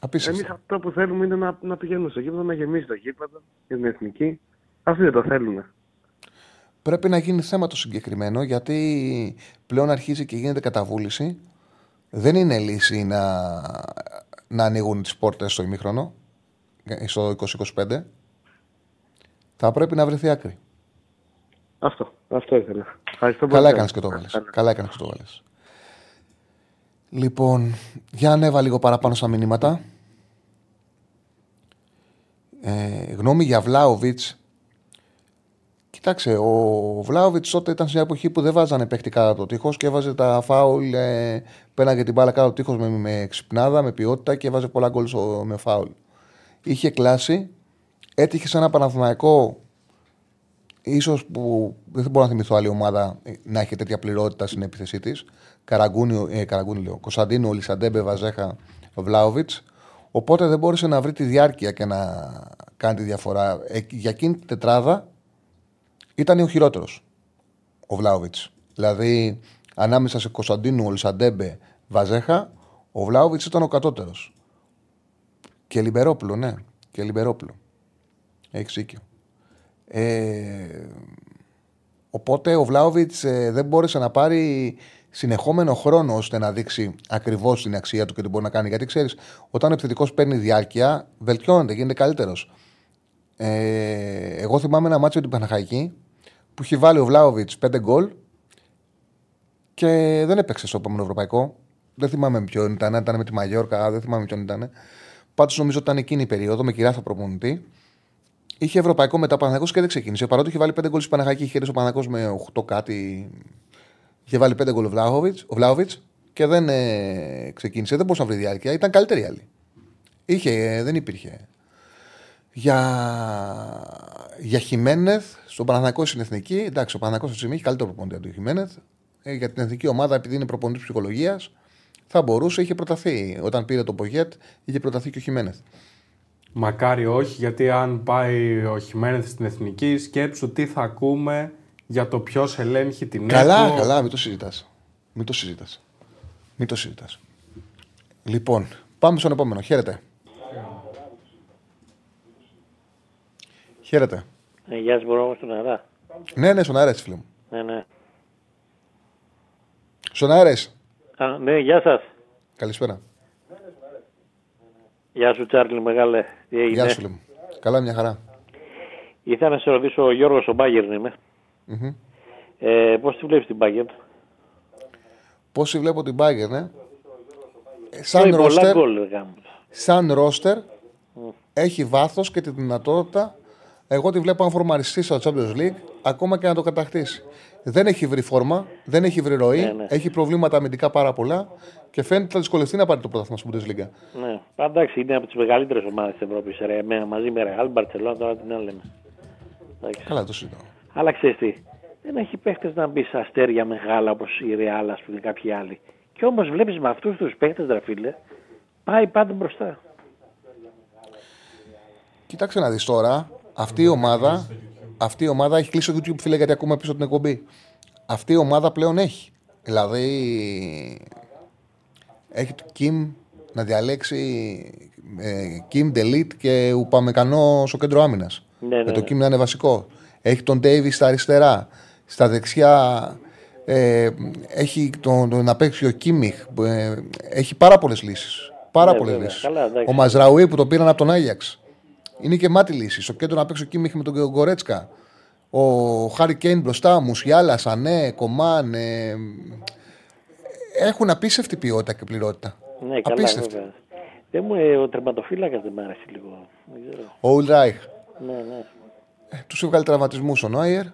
Απίστευτο. Εμείς αυτό που θέλουμε είναι να, να πηγαίνουμε στο γήπεδο, να γεμίσει το γήπεδο για την εθνική. Αυτοί δεν το θέλουν. Πρέπει να γίνει θέμα το συγκεκριμένο γιατί πλέον αρχίζει και γίνεται καταβούληση. Δεν είναι λύση να, να ανοίγουν τις πόρτες στο ημίχρονο, ε, στο 2025. Θα πρέπει να βρεθεί άκρη. Αυτό, αυτό ήθελα. Ευχαριστώ Καλά πολύ. έκανες και το βάλες. Καλά έκανες και το βάλες. Λοιπόν, για ανέβα λίγο παραπάνω στα μηνύματα. Ε, γνώμη για Βλάοβιτ. Κοιτάξτε, ο Βλάοβιτ τότε ήταν σε μια εποχή που δεν βάζανε παίχτη κάτω από το τείχος και έβαζε τα φάουλ. Ε, πέναγε την μπάλα κάτω από το τείχος με, με ξυπνάδα, με ποιότητα και έβαζε πολλά γκολ στο- με φάουλ. Είχε κλάση. Έτυχε σε ένα Παναθηναϊκό ίσως που δεν μπορώ να θυμηθώ άλλη ομάδα ε, να έχει τέτοια πληρότητα στην επίθεσή της. Καραγκούνι, ε, Καραγκούνι λέω, Κωνσταντίνου, Ολισαντέμπε, Βαζέχα, Βλάοβιτς. Οπότε δεν μπόρεσε να βρει τη διάρκεια και να κάνει τη διαφορά. Ε, για εκείνη την τετράδα ήταν ο χειρότερος ο Βλάοβιτς. Δηλαδή ανάμεσα σε Κωνσταντίνου, Ολισαντέμπε, Βαζέχα, ο Βλάοβιτς ήταν ο κατώτερος. Και Λιμπερόπουλο, ναι. Και Λιμπερόπουλο. Έχεις δίκιο. Ε, οπότε ο Βλάοβιτς δεν μπόρεσε να πάρει συνεχόμενο χρόνο ώστε να δείξει ακριβώς την αξία του και τι μπορεί να κάνει. Γιατί ξέρεις, όταν ο επιθετικός παίρνει διάρκεια, βελτιώνεται, γίνεται καλύτερος. Ε, εγώ θυμάμαι ένα μάτσο με την Παναχαϊκή που έχει βάλει ο Βλάοβιτς 5 γκολ και δεν έπαιξε στο επόμενο ευρωπαϊκό. Δεν θυμάμαι με ποιον ήταν, ήταν με τη Μαγιόρκα, δεν θυμάμαι με ποιον ήταν. Πάντως νομίζω ότι ήταν εκείνη η περίοδο με κυριάθο προπονητή. Είχε ευρωπαϊκό μετά ο Παναγιώ και δεν ξεκίνησε. Παρότι είχε βάλει 5 γκολ στην Παναγάκη, είχε έρθει ο Παναγιώ με 8 κάτι. Είχε βάλει 5 γκολ ο Βλάοβιτς. Ο Βλάοβιτς. και δεν ε, ξεκίνησε. Δεν μπορούσε να βρει διάρκεια. Ήταν καλύτερη η άλλη. Είχε, ε, δεν υπήρχε. Για, για Χιμένεθ, στον Παναθηναϊκό στην εθνική, εντάξει, ο Παναθηναϊκός αυτή τη στιγμή έχει καλύτερο προπονητή από τον Χιμένεθ. Ε, για την εθνική ομάδα, επειδή είναι προπονητής ψυχολογίας, θα μπορούσε, είχε προταθεί. Όταν πήρε το Πογέτ, είχε προταθεί και ο Χιμένεθ. Μακάρι όχι, γιατί αν πάει ο Χιμένεθ στην εθνική, σκέψου τι θα ακούμε για το ποιος ελέγχει την Καλά, ΕΚΟ. καλά, μην το συζητάς. Μην το συζητάς. Μην το συζητάς. Λοιπόν, πάμε στον επόμενο. Χαίρετε. Χαίρετε. Ε, γεια σας, μπορώ να στον αέρα. Ναι, ναι, στον αέρα, έτσι, φίλε μου. Ναι, ναι. Στον αέρα, είσαι. Α, ναι, γεια σας. Καλησπέρα. Γεια σου, Τσάρλι, μεγάλε. Τι έγινε; Γεια σου, φίλε μου. Καλά, μια χαρά. Ήθελα να σε ρωτήσω, ο Γιώργος ο Μπάγκερν είμαι. Μμμ. Ε, πώς τη βλέπεις την Μπάγκερν. Πόσοι βλέπω την Bayern, ναι; Ε, Σαν πολλά ρόστερ, γκολ, ρε γάμος. σαν ρόστερ έχει βάθος και τη δυνατότητα εγώ τη βλέπω αν φορμαριστεί στο Champions League ακόμα και να το κατακτήσει. Δεν έχει βρει φόρμα, δεν έχει βρει ροή, Ναι, ναι. έχει προβλήματα αμυντικά πάρα πολλά και φαίνεται ότι θα δυσκολευτεί να πάρει το πρωτάθλημα στην Bundesliga. Ναι, εντάξει, είναι από τις μεγαλύτερες ομάδες της Ευρώπης. Ρε, με, μαζί με Ρεάλ, Μπαρτσελόνα, τώρα την άλλη λέμε. Εντάξει. Καλά, το συζητάω. Αλλά ξέρεις τι, δεν έχει παίχτες να μπεις σε αστέρια μεγάλα όπως η Ρεάλ, ας πούμε, κάποιοι άλλοι. Και όμως βλέπεις με αυτούς τους παίχτες, ρε φίλε, πάει πάντα μπροστά. Κοίταξε να δεις τώρα, αυτή η ομάδα, αυτή η ομάδα έχει κλείσει το YouTube, φίλε, γιατί ακούμε πίσω την εκπομπή. Αυτή η ομάδα πλέον έχει. Δηλαδή, έχει το Kim να διαλέξει ε, Kim Delete και Ουπαμεκανό στο κέντρο άμυνας. Ναι, Με ναι, το ναι. Kim να είναι βασικό. Έχει τον Davis στα αριστερά. Στα δεξιά ε, έχει τον, τον να παίξει ο Κίμιχ. Ε, έχει πάρα πολλές λύσεις. Πάρα Ναι, πολλές βέβαια. λύσεις. Καλά, εντάξει. Ο Μαζραούι που τον πήραν από τον Άγιαξ. Είναι και μάτι λύση. Στο κέντρο να παίξει ο Κίμιχ με τον Γκορέτσκα. Ο Χάρι Κέιν μπροστά, Μουσιάλα, Σανέ, Κομάν. Ε, έχουν απίστευτη ποιότητα και πληρότητα. Ναι, καλά, Απίστευτη. βέβαια. Δεν μου, ε, ο τερματοφύλακας δεν μ' άρεσε λίγο. Δεν ξέρω. Ο Ουλράιχ. Ναι, ναι. Τους έβγαλε τραυματισμούς ο Νόιερ.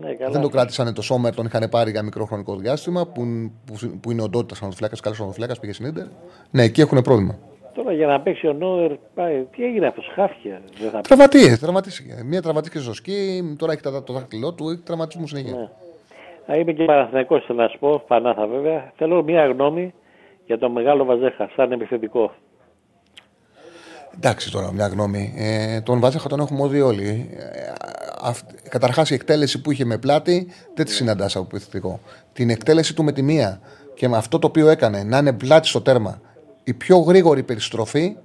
Ναι, καλά. Δεν το κράτησαν το Σόμερ, τον είχαν πάρει για μικρό χρονικό διάστημα. Που, που, που είναι ο Ντότας Σανοφυλάκα, καλός Σανοφυλάκα, πήγε στην Ιντερ. Ναι, εκεί έχουν πρόβλημα. Τώρα για να παίξει ο Νόερ, πάει. Τι έγινε αυτός, χάφια. Δεν θα Τραυματίε, τραυματίστηκε. Μία τραυματίστηκε στο σκι, τώρα έχει τα- το δάχτυλό του, έχει τραυματισμούς συνέχεια. Ναι. Α, Είμαι και Παναθηναϊκός, θέλω να σου πω, Πανάθα βέβαια. Θέλω μία γνώμη για τον μεγάλο Βαζέχα, σαν επιθετικό. Εντάξει τώρα, μια γνώμη. Ε, τον Βάζεχα τον έχουμε δει όλοι. Ε, Καταρχάς η εκτέλεση που είχε με πλάτη δεν τη συναντάς από επιθετικό. Την εκτέλεση του με τη μία και με αυτό το οποίο έκανε να είναι πλάτη στο τέρμα. Η πιο γρήγορη περιστροφή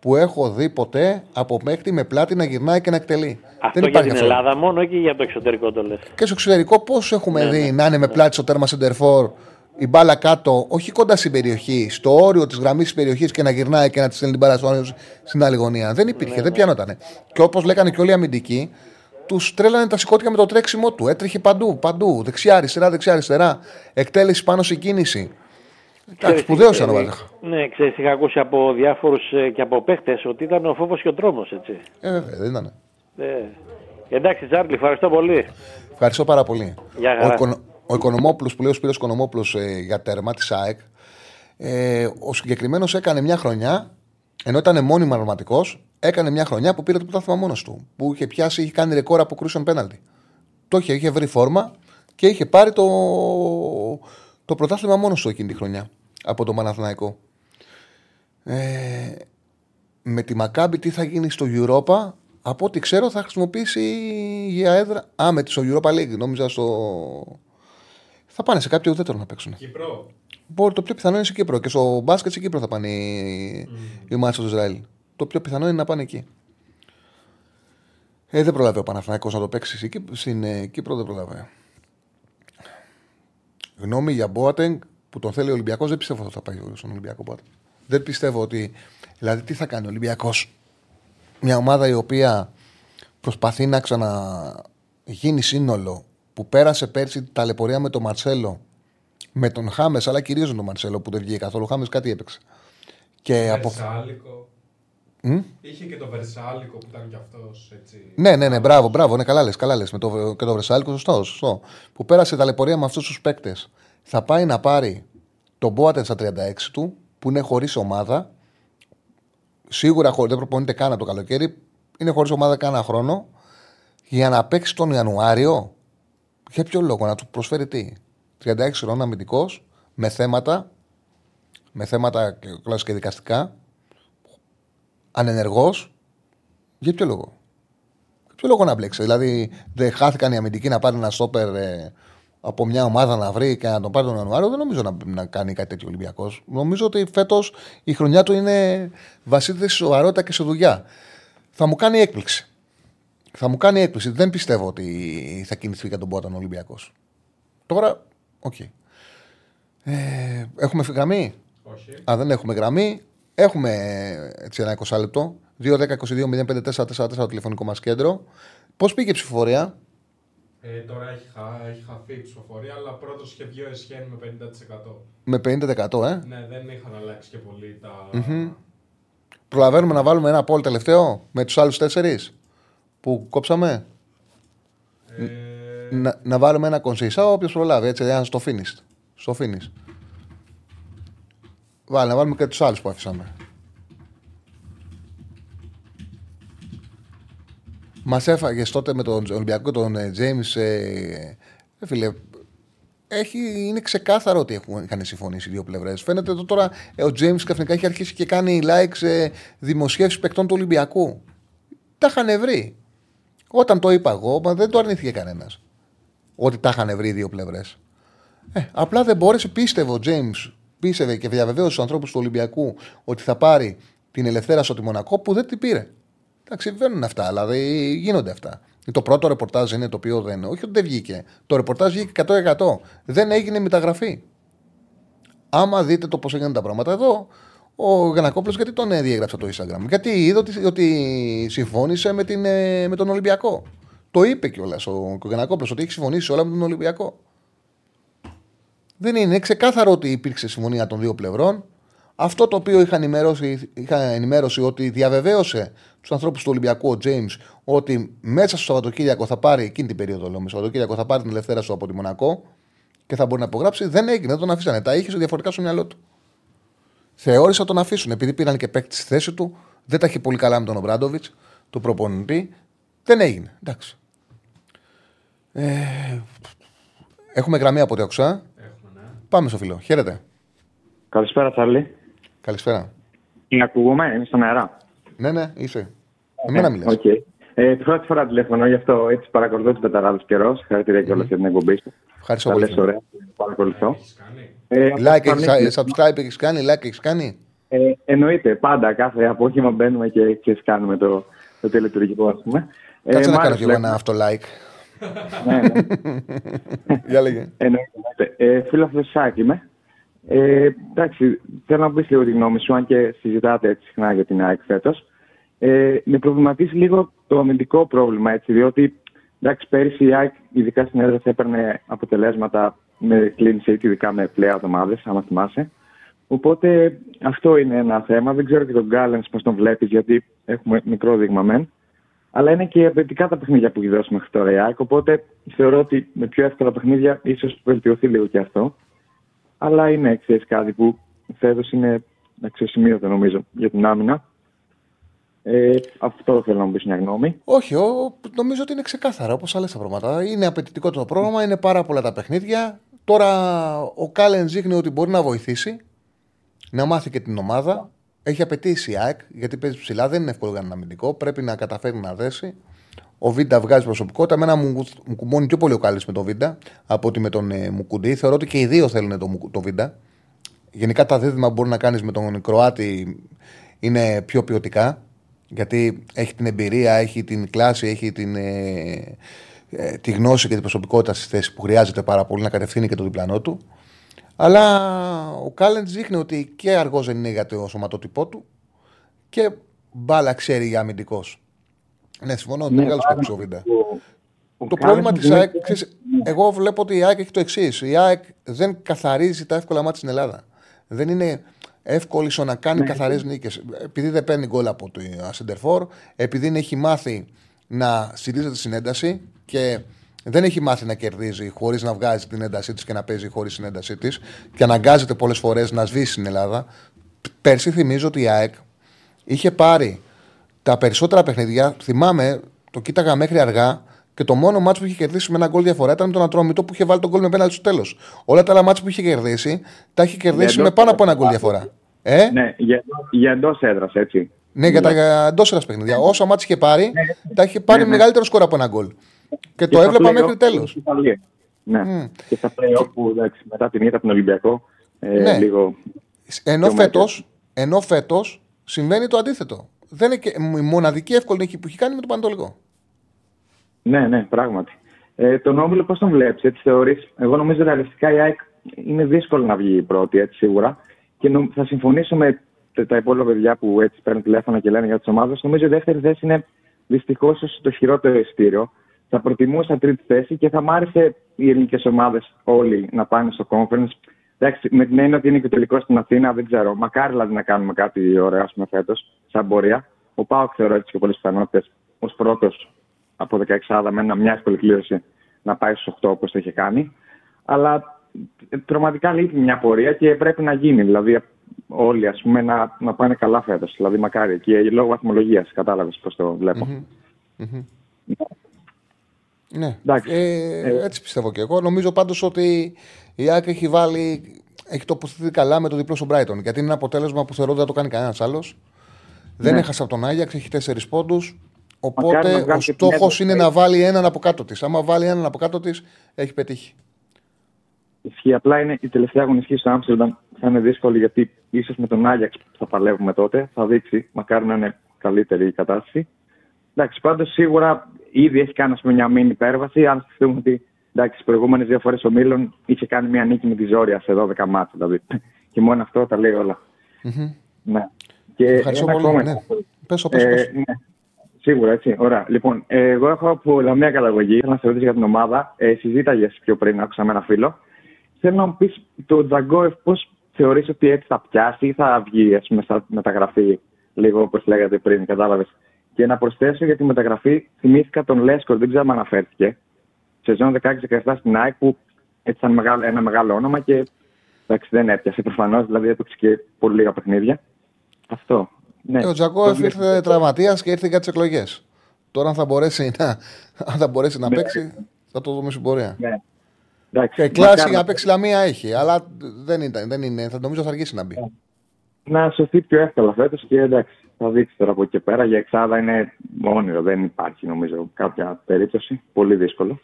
που έχω δει ποτέ από παίκτη με πλάτη να γυρνάει και να εκτελεί. Αυτό για την Ελλάδα μόνο ή και για το εξωτερικό το λες; Και στο εξωτερικό πώς έχουμε Ναι, δει να είναι με πλάτη στο τέρμα σεντερφόρ, η μπάλα κάτω, όχι κοντά στην περιοχή, στο όριο της γραμμής της περιοχής και να γυρνάει και να της στέλνει την μπάλα στο όριο στην άλλη γωνία. Δεν υπήρχε, Ναι, δεν πιάνοτανε. Και όπως λέγανε και όλοι οι αμυντικοί, τους τρέλανε τα σηκώτια με το τρέξιμο του. Έτρεχε παντού, παντού. Δεξιά, αριστερά, δεξιά, αριστερά. Εκτέλεση πάνω σε κίνηση. Εντάξει, σπουδαίος ήταν ο Βάζεχα. Ναι, ξέρεις, είχα ακούσει από διάφορους ε, και από παίχτες ότι ήταν ο φόβος και ο τρόμος, έτσι. Ε, βέβαια, δεν ήταν. Ε, εντάξει, Τσάρλι, ευχαριστώ πολύ. Ευχαριστώ πάρα πολύ. Γεια Ο, χαρά. Οικονο- ο Οικονομόπουλος που λέει ο Σπύρος Οικονομόπουλος ε, για τέρμα της ΑΕΚ, ε, ο συγκεκριμένος έκανε μια χρονιά, ενώ ήταν μόνιμα αρματικός, έκανε μια χρονιά που πήρε το πρωτάθλημα μόνος του. Που είχε πιάσει, είχε κάνει ρεκόρ αποκρούσεων πέναλτι. Το είχε, είχε βρει φόρμα και είχε πάρει το, το πρωτάθλημα μόνος του εκείνη τη χρονιά από τον Παναθηναϊκό. Ε, με τη Μακάμπη τι θα γίνει στο Europa, από ό,τι ξέρω θα χρησιμοποιήσει για έδρα. Α, με τη στο Europa League, νόμιζα στο. Θα πάνε σε κάποιο ουδέτερο να παίξουν. Κύπρο. Μπορεί, το πιο πιθανό είναι σε Κύπρο. Και στο μπάσκετ σε Κύπρο θα πάνε οι, οι ομάδες του Ισραήλ. Το πιο πιθανό είναι να πάνε εκεί. Ε, δεν προλαβαίνει ο Παναθηναϊκός να το παίξει στην Κύπ- στην ε, Κύπρο, δεν προλαβαίνει. Γνώμη για Μπόατεγκ που τον θέλει ο Ολυμπιακός, δεν πιστεύω ότι θα πάει στον Ολυμπιακό Boateng. Δεν πιστεύω ότι. Δηλαδή, τι θα κάνει ο Ολυμπιακός; Μια ομάδα η οποία προσπαθεί να ξαναγίνει σύνολο που πέρασε πέρσι την ταλαιπωρία με τον Μαρσέλο, με τον Χάμες, αλλά κυρίως με τον Μαρσέλο που δεν βγήκε καθόλου. Ο Χάμες κάτι έπαιξε. Και από. Βερσάλικο. Μμ; Είχε και το Βερσάλικο που ήταν κι αυτός έτσι. Ναι, ναι, ναι, μπράβο, μπράβο. Ναι, καλά λες. Καλά λες. Με το, και το Βρεσάλικο, σωστό, σωστό. Που πέρασε ταλαιπωρία με αυτούς τους παίκτες. Θα πάει να πάρει τον Μπόατεν στα 36 του, που είναι χωρίς ομάδα. Σίγουρα χωρί, δεν προπονείται καν από το καλοκαίρι. Είναι χωρίς ομάδα κάνα χρόνο. Για να παίξει τον Ιανουάριο. Για ποιο λόγο, να του προσφέρει τι; 36 χρόνων αμυντικός, με θέματα. Με θέματα κλασικά και δικαστικά. Ανενεργός. Για ποιο λόγο; Για ποιο λόγο να μπλέξει; Δηλαδή, δεν χάθηκαν οι αμυντικοί να πάρει ένα στόπερ ε, από μια ομάδα να βρει και να τον πάρει τον Ιανουάριο. Δεν νομίζω να, να κάνει κάτι τέτοιο Ολυμπιακός. Νομίζω ότι φέτος η χρονιά του είναι βασίζεται σε σοβαρότητα και σε δουλειά. Θα μου κάνει έκπληξη. Θα μου κάνει έκπληξη. Δεν πιστεύω ότι θα κινηθεί για τον Πότερ ο Ολυμπιακός. Τώρα, OK. Okay. Ε, έχουμε γραμμή; Όχι. Α, δεν έχουμε γραμμή. Έχουμε έτσι ένα 20 λεπτό. 2-10-22-05-4-4 το τηλεφωνικό μας κέντρο. Πώς πήγε η ψηφοφορία, Ε, τώρα έχει, χα, έχει χαθεί η ψηφοφορία, αλλά πρώτος είχε βγει ο Εσχέν με 50%. με 50%, ε; Ναι, δεν είχαν αλλάξει και πολύ τα. Μμμ. Προλαβαίνουμε να βάλουμε ένα πόλ τελευταίο με τους άλλους τέσσερις που κόψαμε; Ε, Να, να βάλουμε ένα κονσίσα, όποιος προλάβει, έτσι, ένα στο finish. Στο finish. Βάλε, να βάλουμε και τους άλλους που αφήσαμε. Μας έφαγες τότε με τον Ολυμπιακό τον Τζέιμς. Ε, ε, φίλε, έχει, είναι ξεκάθαρο ότι έχουν, είχαν συμφωνήσει οι δύο πλευρές. Φαίνεται εδώ τώρα ε, ο Τζέιμς ξαφνικά έχει αρχίσει και κάνει like σε δημοσιεύσεις παικτών του Ολυμπιακού. Τα είχαν βρει. Όταν το είπα εγώ, μα δεν το αρνήθηκε κανένας. Ότι τα είχαν βρει οι δύο πλευρές. Ε, απλά δεν μπόρεσε, πίστευε ο Τζέιμς, πίστευε και διαβεβαίωσε του ανθρώπους του Ολυμπιακού ότι θα πάρει την ελευθέρα στο Μονακό που δεν την πήρε. Εντάξει, συμβαίνουν αυτά, αλλά δεν γίνονται αυτά. Το πρώτο ρεπορτάζ είναι το οποίο δεν. Όχι ότι δεν βγήκε. Το ρεπορτάζ βγήκε 100%. Δεν έγινε μεταγραφή. Άμα δείτε το πώς έγιναν τα πράγματα εδώ, ο Γανακόπουλο γιατί τον ε, διέγραψε από το Instagram; Γιατί είδε ότι, ότι συμφώνησε με, την, ε, με τον Ολυμπιακό. Το είπε κιόλας ο, ο Γανακόπουλο ότι έχει συμφωνήσει όλα με τον Ολυμπιακό. Δεν είναι. Είναι ξεκάθαρο ότι υπήρξε συμφωνία των δύο πλευρών. Αυτό το οποίο είχα ενημέρωση, είχα ενημέρωση ότι διαβεβαίωσε τους ανθρώπους του Ολυμπιακού, ο Τζέιμς, ότι μέσα στο Σαββατοκύριακο θα πάρει, εκείνη την περίοδο λέω, μες Σαββατοκύριακο θα πάρει την ελευθέρα σου από τη Μονακό και θα μπορεί να υπογράψει. Δεν έγινε, δεν τον αφήσανε. Τα είχε διαφορετικά στο μυαλό του. Θεώρησα τον αφήσουν επειδή πήραν και παίκτη στη θέση του. Δεν τα έχει πολύ καλά με τον Ομπράντοβιτς, του προπονητή. Δεν έγινε. Εντάξει. Ε, έχουμε γραμμή από ό,τι άκουσα. Πάμε στο φιλό. Χαίρετε. Καλησπέρα, Τσάρλι. Καλησπέρα. Είναι ακούγομαι, είναι στον αέρα. Ναι, ναι, είσαι. Εμένα μιλάς. Οκ. Ε, πρώτη φορά τηλέφωνο, γι' αυτό έτσι παρακολουθώ τους Betarades καιρός. Συγχαρητήρια κιόλα για την εκπομπή σου. Ευχαριστώ Τα πολύ. λες ωραία, παρακολουθώ. Ε, Like, έχεις, Παναγιώτη, subscribe έχεις κάνει, like έχεις κάνει; Ε, εννοείται, πάντα κάθε απόγευμα μπαίνουμε και, και κάνουμε το, το τελετουργικό, ας πούμε. Κάτσε Ε, να μ' κάνω άρεσε, κι εγώ βλέπω. ένα αυτό like. Ναι, ναι. Για λέγε. Εννοείται. εννοείται. Ε, φίλο του Σάκ είμαι. Ε, εντάξει, θέλω να πεις λίγο τη γνώμη σου, αν και συζητάτε έτσι συχνά για την ΑΕΚ φέτος. Ε, με προβληματίζει λίγο το αμυντικό πρόβλημα, έτσι, διότι εντάξει, πέρυσι η ΑΕΚ, ειδικά στην έδρα, θα έπαιρνε αποτελέσματα με clean sheet, ειδικά με πλέον εβδομάδε, άμα θυμάσαι. Οπότε αυτό είναι ένα θέμα. Δεν ξέρω και τον Γκάλενς πώς τον βλέπεις, γιατί έχουμε μικρό δείγμα μεν. Αλλά είναι και απαιτητικά τα παιχνίδια που έχει δώσει μέχρι τώρα η ΑΕΚ. Οπότε θεωρώ ότι με πιο εύκολα παιχνίδια ίσως βελτιωθεί λίγο και αυτό. Αλλά είναι ξέρεις, κάτι που φέτος είναι αξιοσημείωτο νομίζω για την άμυνα. Ε, αυτό θέλω να μου πεις μια γνώμη. Όχι, ο, νομίζω ότι είναι ξεκάθαρα όπως άλλες τα πράγματα. Είναι απαιτητικό το πρόγραμμα, είναι πάρα πολλά τα παιχνίδια. Τώρα ο Κάλεν δείχνει ότι μπορεί να βοηθήσει, να μάθει και την ομάδα. Έχει απαιτήσει η ΑΕΚ, γιατί παίζει ψηλά, δεν είναι εύκολο για έναν αμυντικό. Πρέπει να καταφέρει να δέσει. Ο Βίντα βγάζει προσωπικότητα. Εμένα μου, μου κουμπώνει πιο πολύ ο Κάλεν με τον Βίντα από ότι με τον ε, Μουκουντή. Θεωρώ ότι και οι δύο θέλουν το, Μουκου- το Βίντα. Γενικά τα δίδυμα που μπορεί να κάνεις με τον Κροάτι είναι πιο ποιοτικά. Γιατί έχει την εμπειρία, έχει την κλάση, έχει την, ε, ε, τη γνώση και την προσωπικότητα στη θέση που χρειάζεται πάρα πολύ να κατευθύνει και το διπλανό του. Αλλά ο Κάλεντς δείχνει ότι και αργός δεν είναι για το σωματότυπό του και μπάλα ξέρει για αμυντικός. Ναι, συμφωνώ ότι είναι μεγάλος παίκτης ο Βίντα. Το πρόβλημα της ΑΕΚ, ξέρεις, εγώ βλέπω ότι η ΑΕΚ έχει το εξής. Η ΑΕΚ δεν καθαρίζει τα εύκολα μάτια στην Ελλάδα. Δεν είναι εύκολη στο να κάνει Ναι. καθαρές νίκες. Επειδή δεν παίρνει γκολ από το Σεντερφόρ, επειδή έχει μάθει να στηρίζεται στην ένταση και δεν έχει μάθει να κερδίζει χωρίς να βγάζει την έντασή της και να παίζει χωρίς την έντασή της και αναγκάζεται πολλές φορές να σβήσει στην Ελλάδα. Πέρσι θυμίζω ότι η ΑΕΚ είχε πάρει τα περισσότερα παιχνίδια. Θυμάμαι, το κοίταγα μέχρι αργά και το μόνο μάτσο που είχε κερδίσει με ένα γκολ διαφορά ήταν με τον Ατρόμητο που είχε βάλει τον γκολ με πέναλτι στο τέλος. Όλα τα άλλα μάτσα που είχε κερδίσει τα είχε κερδίσει Για με πάνω από ένα γκολ εντός διαφορά. Ε; Ναι, για, για εντός έδρας, έτσι. Ναι, για τα εντός έδρας παιχνίδια. Όσα μάτια είχε πάρει, τα είχε πάρει Ναι, ναι. μεγαλύτερο σκορ από ένα γκολ. Και το στα έβλεπα play-off μέχρι τέλος. στην Ιταλία. Ναι. Και στα play-off που εντάξει, μετά την ήττα από τον Ολυμπιακό, ε, Ναι. λίγο. Ενώ πιο φέτος ενώ φέτος συμβαίνει το αντίθετο. Δεν είναι και η μοναδική εύκολη νίκη που έχει κάνει με τον Πανατολικό. Ναι, ναι, πράγματι. Ε, τον Όμιλο πώς τον βλέπεις, έτσι θεωρείς; Εγώ νομίζω ρεαλιστικά η ΑΕΚ είναι δύσκολο να βγει η πρώτη, έτσι σίγουρα. Και νο- θα συμφωνήσω με τα- τα υπόλοιπα παιδιά που έτσι παίρνουν τηλέφωνα και λένε για τις ομάδες. Νομίζω η δεύτερη θέση είναι δυστυχώς το χειρότερο εισιτήριο. Θα προτιμούσα τρίτη θέση και θα μ' άρεσε οι ελληνικές ομάδες όλοι να πάνε στο conference. Εντάξει, με την έννοια ότι είναι και τελικός στην Αθήνα, δεν ξέρω. Μακάρι δηλαδή να κάνουμε κάτι ωραίο, ας πούμε, φέτος, σαν πορεία. Ο Πάοκ θεωρώ έτσι και πολλέ πιθανότητε ως πρώτος από 16 με ένα, μια εύκολη κλήρωση να πάει στους 8 όπως το είχε κάνει. Αλλά ε, πραγματικά λείπει μια πορεία και πρέπει να γίνει. Δηλαδή, όλοι ας πούμε, να, να πάνε καλά φέτος. Δηλαδή, μακάρι. Και λόγω βαθμολογίας, κατάλαβες πώς το βλέπω. Ναι. Εντάξει. Ε, έτσι πιστεύω και εγώ. Νομίζω πάντως ότι η ΑΕΚ έχει βάλει. Έχει τοποθετηθεί καλά με το διπλό στον Brighton. Γιατί είναι ένα αποτέλεσμα που θεωρώ δεν θα το κάνει κανένας άλλος. Δεν Ναι. έχασε από τον Άγιαξ, έχει τέσσερις πόντους. Μακάρι να Οπότε βγάλει ο και την στόχος ένταση. είναι να βάλει έναν από κάτω της. Άμα βάλει έναν από κάτω της, έχει πετύχει. Ισχύει. Απλά είναι η τελευταία αγωνιστική στο Άμστερνταμ θα είναι δύσκολη γιατί ίσως με τον Άγιαξ που θα παλεύουμε τότε θα δείξει. Μακάρι να είναι καλύτερη η κατάσταση. Εντάξει, πάντως σίγουρα ήδη έχει κάνει ας πούμε, μια μήνυ υπέρβαση. Αν σκεφτούμε ότι εντάξει, τις προηγούμενες δύο φορές ο Μίλων είχε κάνει μια νίκη με τη Ζόρια σε 12 μάτια. Δηλαδή. Και μόνο αυτό τα λέει όλα. Ναι. Και Ευχαριστώ ένα πολύ. ακόμα. Ναι. Πες το, πες το, Ε, πες το. ναι. Σίγουρα, έτσι. Ωραία. Λοιπόν, ε, εγώ έχω από Λαμία καταγωγή. Θέλω να σε ρωτήσω για την ομάδα. Ε, συζήταγες πιο πριν, άκουσα με ένα φίλο. Θέλω να μου πεις το Τζαγκόεφ πώς θεωρείς ότι έτσι θα πιάσει ή θα βγει ας πούμε, στα μεταγραφή, λίγο όπως λέγατε πριν, κατάλαβες; Και να προσθέσω για τη μεταγραφή, θυμήθηκα τον Λέσκορ, δεν ξέρω αν αναφέρθηκε. Σεζόν 16-17 στην ΑΕΚ που έτσι ήταν μεγάλο, ένα μεγάλο όνομα και εντάξει, δεν έπιασε προφανώς, δηλαδή έπαιξε και πολύ λίγα παιχνίδια. Αυτό. Ναι. Και ο Τζακόεφ Το βλέπω. ήρθε τραυματίας και ήρθε για τις εκλογές. Τώρα, αν θα μπορέσει να, αν θα, μπορέσει να Ναι. παίξει, θα το δούμε στην πορεία. Ναι. Εντάξει, Και κλάση μακάρι για να- να παίξει λαμία έχει, αλλά δεν, ήταν, δεν είναι. Θα νομίζω θα αργήσει να μπει. Να σωθεί πιο εύκολα φέτος και εντάξει, θα δείξει τώρα από εκεί και πέρα. Για εξάδα είναι όνειρο, δεν υπάρχει νομίζω κάποια περίπτωση. Πολύ δύσκολο.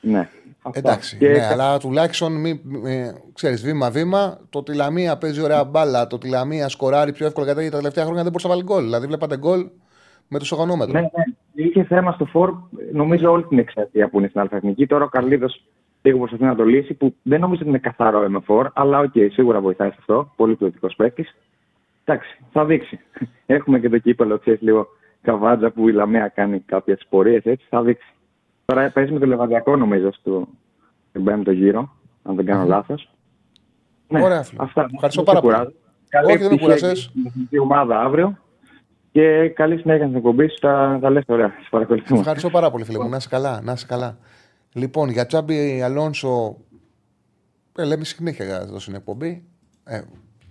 Ναι. Αυτά. Εντάξει, Και ναι, κα- αλλά τουλάχιστον μη, ε, ξέρεις, βήμα-βήμα, το ότι η Λαμία παίζει ωραία μπάλα, το ότι η Λαμία σκοράρει πιο εύκολα γιατί τα τελευταία χρόνια δεν μπορούσε να βάλει γκολ. Δηλαδή, βλέπατε γκολ με το σταγονόμετρο. Ναι, ναι. Είχε θέμα στο φορ, νομίζω όλη την εξαετία που είναι στην Άλφα Τώρα ο Καρλίδος λίγο προσπαθεί να το λύσει, που δεν νομίζω ότι είναι καθαρό φορ, αλλά οκ, σίγουρα βοηθάει σε αυτό. Πολύ ποιοτικός παίκτης. Εντάξει, θα δείξει. Έχουμε και το κύπελλο, ξέρεις λίγο καβάτζα που η Λαμία κάνει κάποιες πορείες έτσι, θα δείξει. Τώρα παίζει με το Λεβαδιακό, νομίζω, στο στον πέμπτο γύρο, αν δεν κάνω λάθος. Ναι, Ωραία, φίλε. Αυτά. Ευχαριστώ Δεν σε πάρα πολύ. κουράζω. Καλή Όχι, δεν με επιτυχία κουράσες. και στην εθνική ομάδα αύριο. Και καλή συνέχεια στην εκπομπή σου. Τα, τα λες ωραία. Σε παρακολουθούμε. Ευχαριστώ πάρα πολύ, φίλε μου. Να είσαι καλά, να είσαι καλά. Λοιπόν, για Τσάμπι Αλόνσο, ε, λέμε συνέχεια εδώ στην εκπομπή. Ε,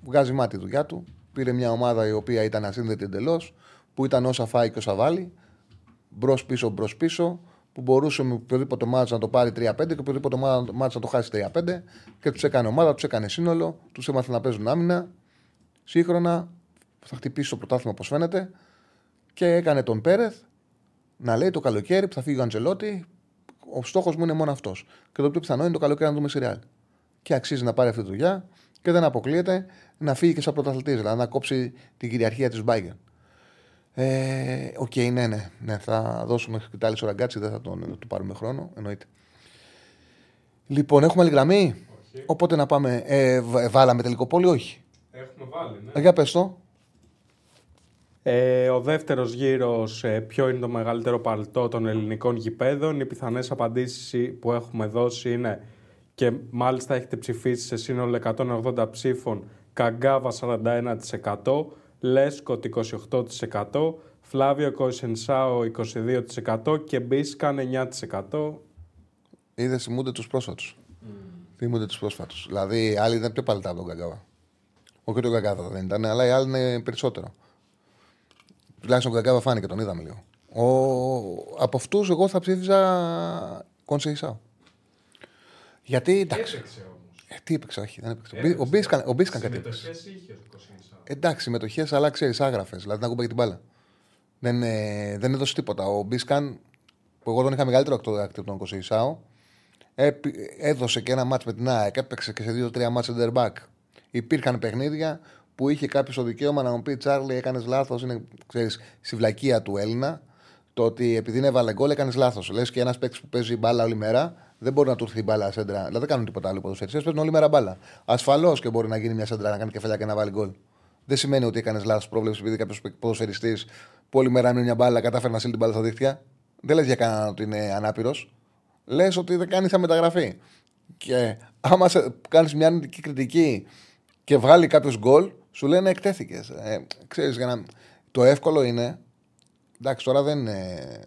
βγάζει μάτι η δουλειά του. Πήρε μια ομάδα η οποία ήταν ασύνδετη εντελώς, που ήταν όσα φάει και όσα βάλει. Μπρος πίσω, μπρος πίσω, που μπορούσε με οποιοδήποτε μάτς να το πάρει 3-5 και οποιοδήποτε μάτς να το χάσει 3-5 και τους έκανε ομάδα, τους έκανε σύνολο, τους έμαθε να παίζουν άμυνα. Σύγχρονα θα χτυπήσει το πρωτάθλημα όπως φαίνεται και έκανε τον Πέρεθ να λέει το καλοκαίρι που θα φύγει ο Αντζελότη, ο στόχος μου είναι μόνο αυτός. Και το πιο πιθανό είναι το καλοκαίρι να δούμε σειρεάλ. Και αξίζει να πάρει αυτή τη δουλειά και δεν αποκλείεται να φύγει και σαν πρωταθλητής, δηλαδή να κόψει την κυριαρχία της Μπάγερν. Ε, Οκ, ναι, ναι, ναι. Θα δώσουμε σκυτάλη στο Ραγκάτσι, δεν θα τον θα του πάρουμε χρόνο, εννοείται. Λοιπόν, έχουμε άλλη γραμμή; Οπότε να πάμε. Ε, β- βάλαμε τελικό poll ή όχι. Έχουμε βάλει, ναι. Ε, για πες το. Ε, ο δεύτερος γύρος, ε, ποιο είναι το μεγαλύτερο παλτό των ελληνικών γηπέδων. Οι πιθανές απαντήσεις που έχουμε δώσει είναι και μάλιστα έχετε ψηφίσει σε σύνολο 180 ψήφων Καγκάβα 41%, Λέσκοτ 28%, Φλάβιο Κοϊσενσάο 22% και Μπίσκαν 9%. Είδες θυμούνται τους πρόσφατους. Θυμούνται τους πρόσφατους. Δηλαδή, οι άλλοι ήταν πιο παλαιτά από τον Καγκάβα. Όχι ότι ο Καγκάβα δεν ήταν, αλλά οι άλλοι είναι περισσότερο. Τουλάχιστον ο Καγκάβα φάνηκε, τον είδαμε λίγο. Ο... Από αυτούς, εγώ θα ψήφιζα Κονσεϊσάου. Γιατί εντάξει. Έπαιξε όμως; Ε, τι έπαιξε, όχι, δεν έπαιξε. Ο Έπαιξε. Μπι- Ο Μπίσκαν, ο Μπίσκαν κάτι έπαιξε. Συμμετοχές είχε ο Κοσίνησα. Εντάξει, συμμετοχέ, αλλά ξέρεις, άγραφες. Δηλαδή να ακούμπαγε την μπάλα. Δεν, ε, δεν έδωσε τίποτα. Ο Μπίσκαν, που εγώ τον είχα μεγαλύτερο ακτό από τον Κοσεϊσάου, έδωσε και ένα μάτς με την ΑΕΚ, έπαιξε και σε δύο-τρία μάτς center back. Υπήρχαν παιχνίδια που είχε κάποιος το δικαίωμα να μου πει Τσάρλι, έκανες λάθος. Είναι ξέρεις, στη βλακεία του Έλληνα. Το ότι επειδή είναι έβαλε γκολ, έκανες λάθος. Λες και ένας παίκτης που παίζει μπάλα όλη μέρα, δεν μπορεί να του έρθει η μπάλα σέντρα. Δηλαδή δεν κάνουν τίποτα άλλο οι ποδοσφαιριστές, παίζουν όλη μέρα μπάλα. Ασφαλώς και μπορεί να γίνει μια σέντρα να κάνει κεφαλιά και να βάλει γκολ. Δεν σημαίνει ότι έκανες λάθος πρόβλεψη επειδή κάποιος ποδοσφαιριστής που όλη μέρα είναι μια μπάλα κατάφερε να στείλει την μπάλα στα δίχτυα. Δεν λες για κανέναν ότι είναι ανάπηρος. Λες ότι δεν κάνει μεταγραφή. Και άμα κάνεις μια αρνητική κριτική και βγάλει κάποιος γκολ, σου λένε εκτέθηκες. Ε, ξέρεις, για να... Το εύκολο είναι. Εντάξει, τώρα δεν είναι.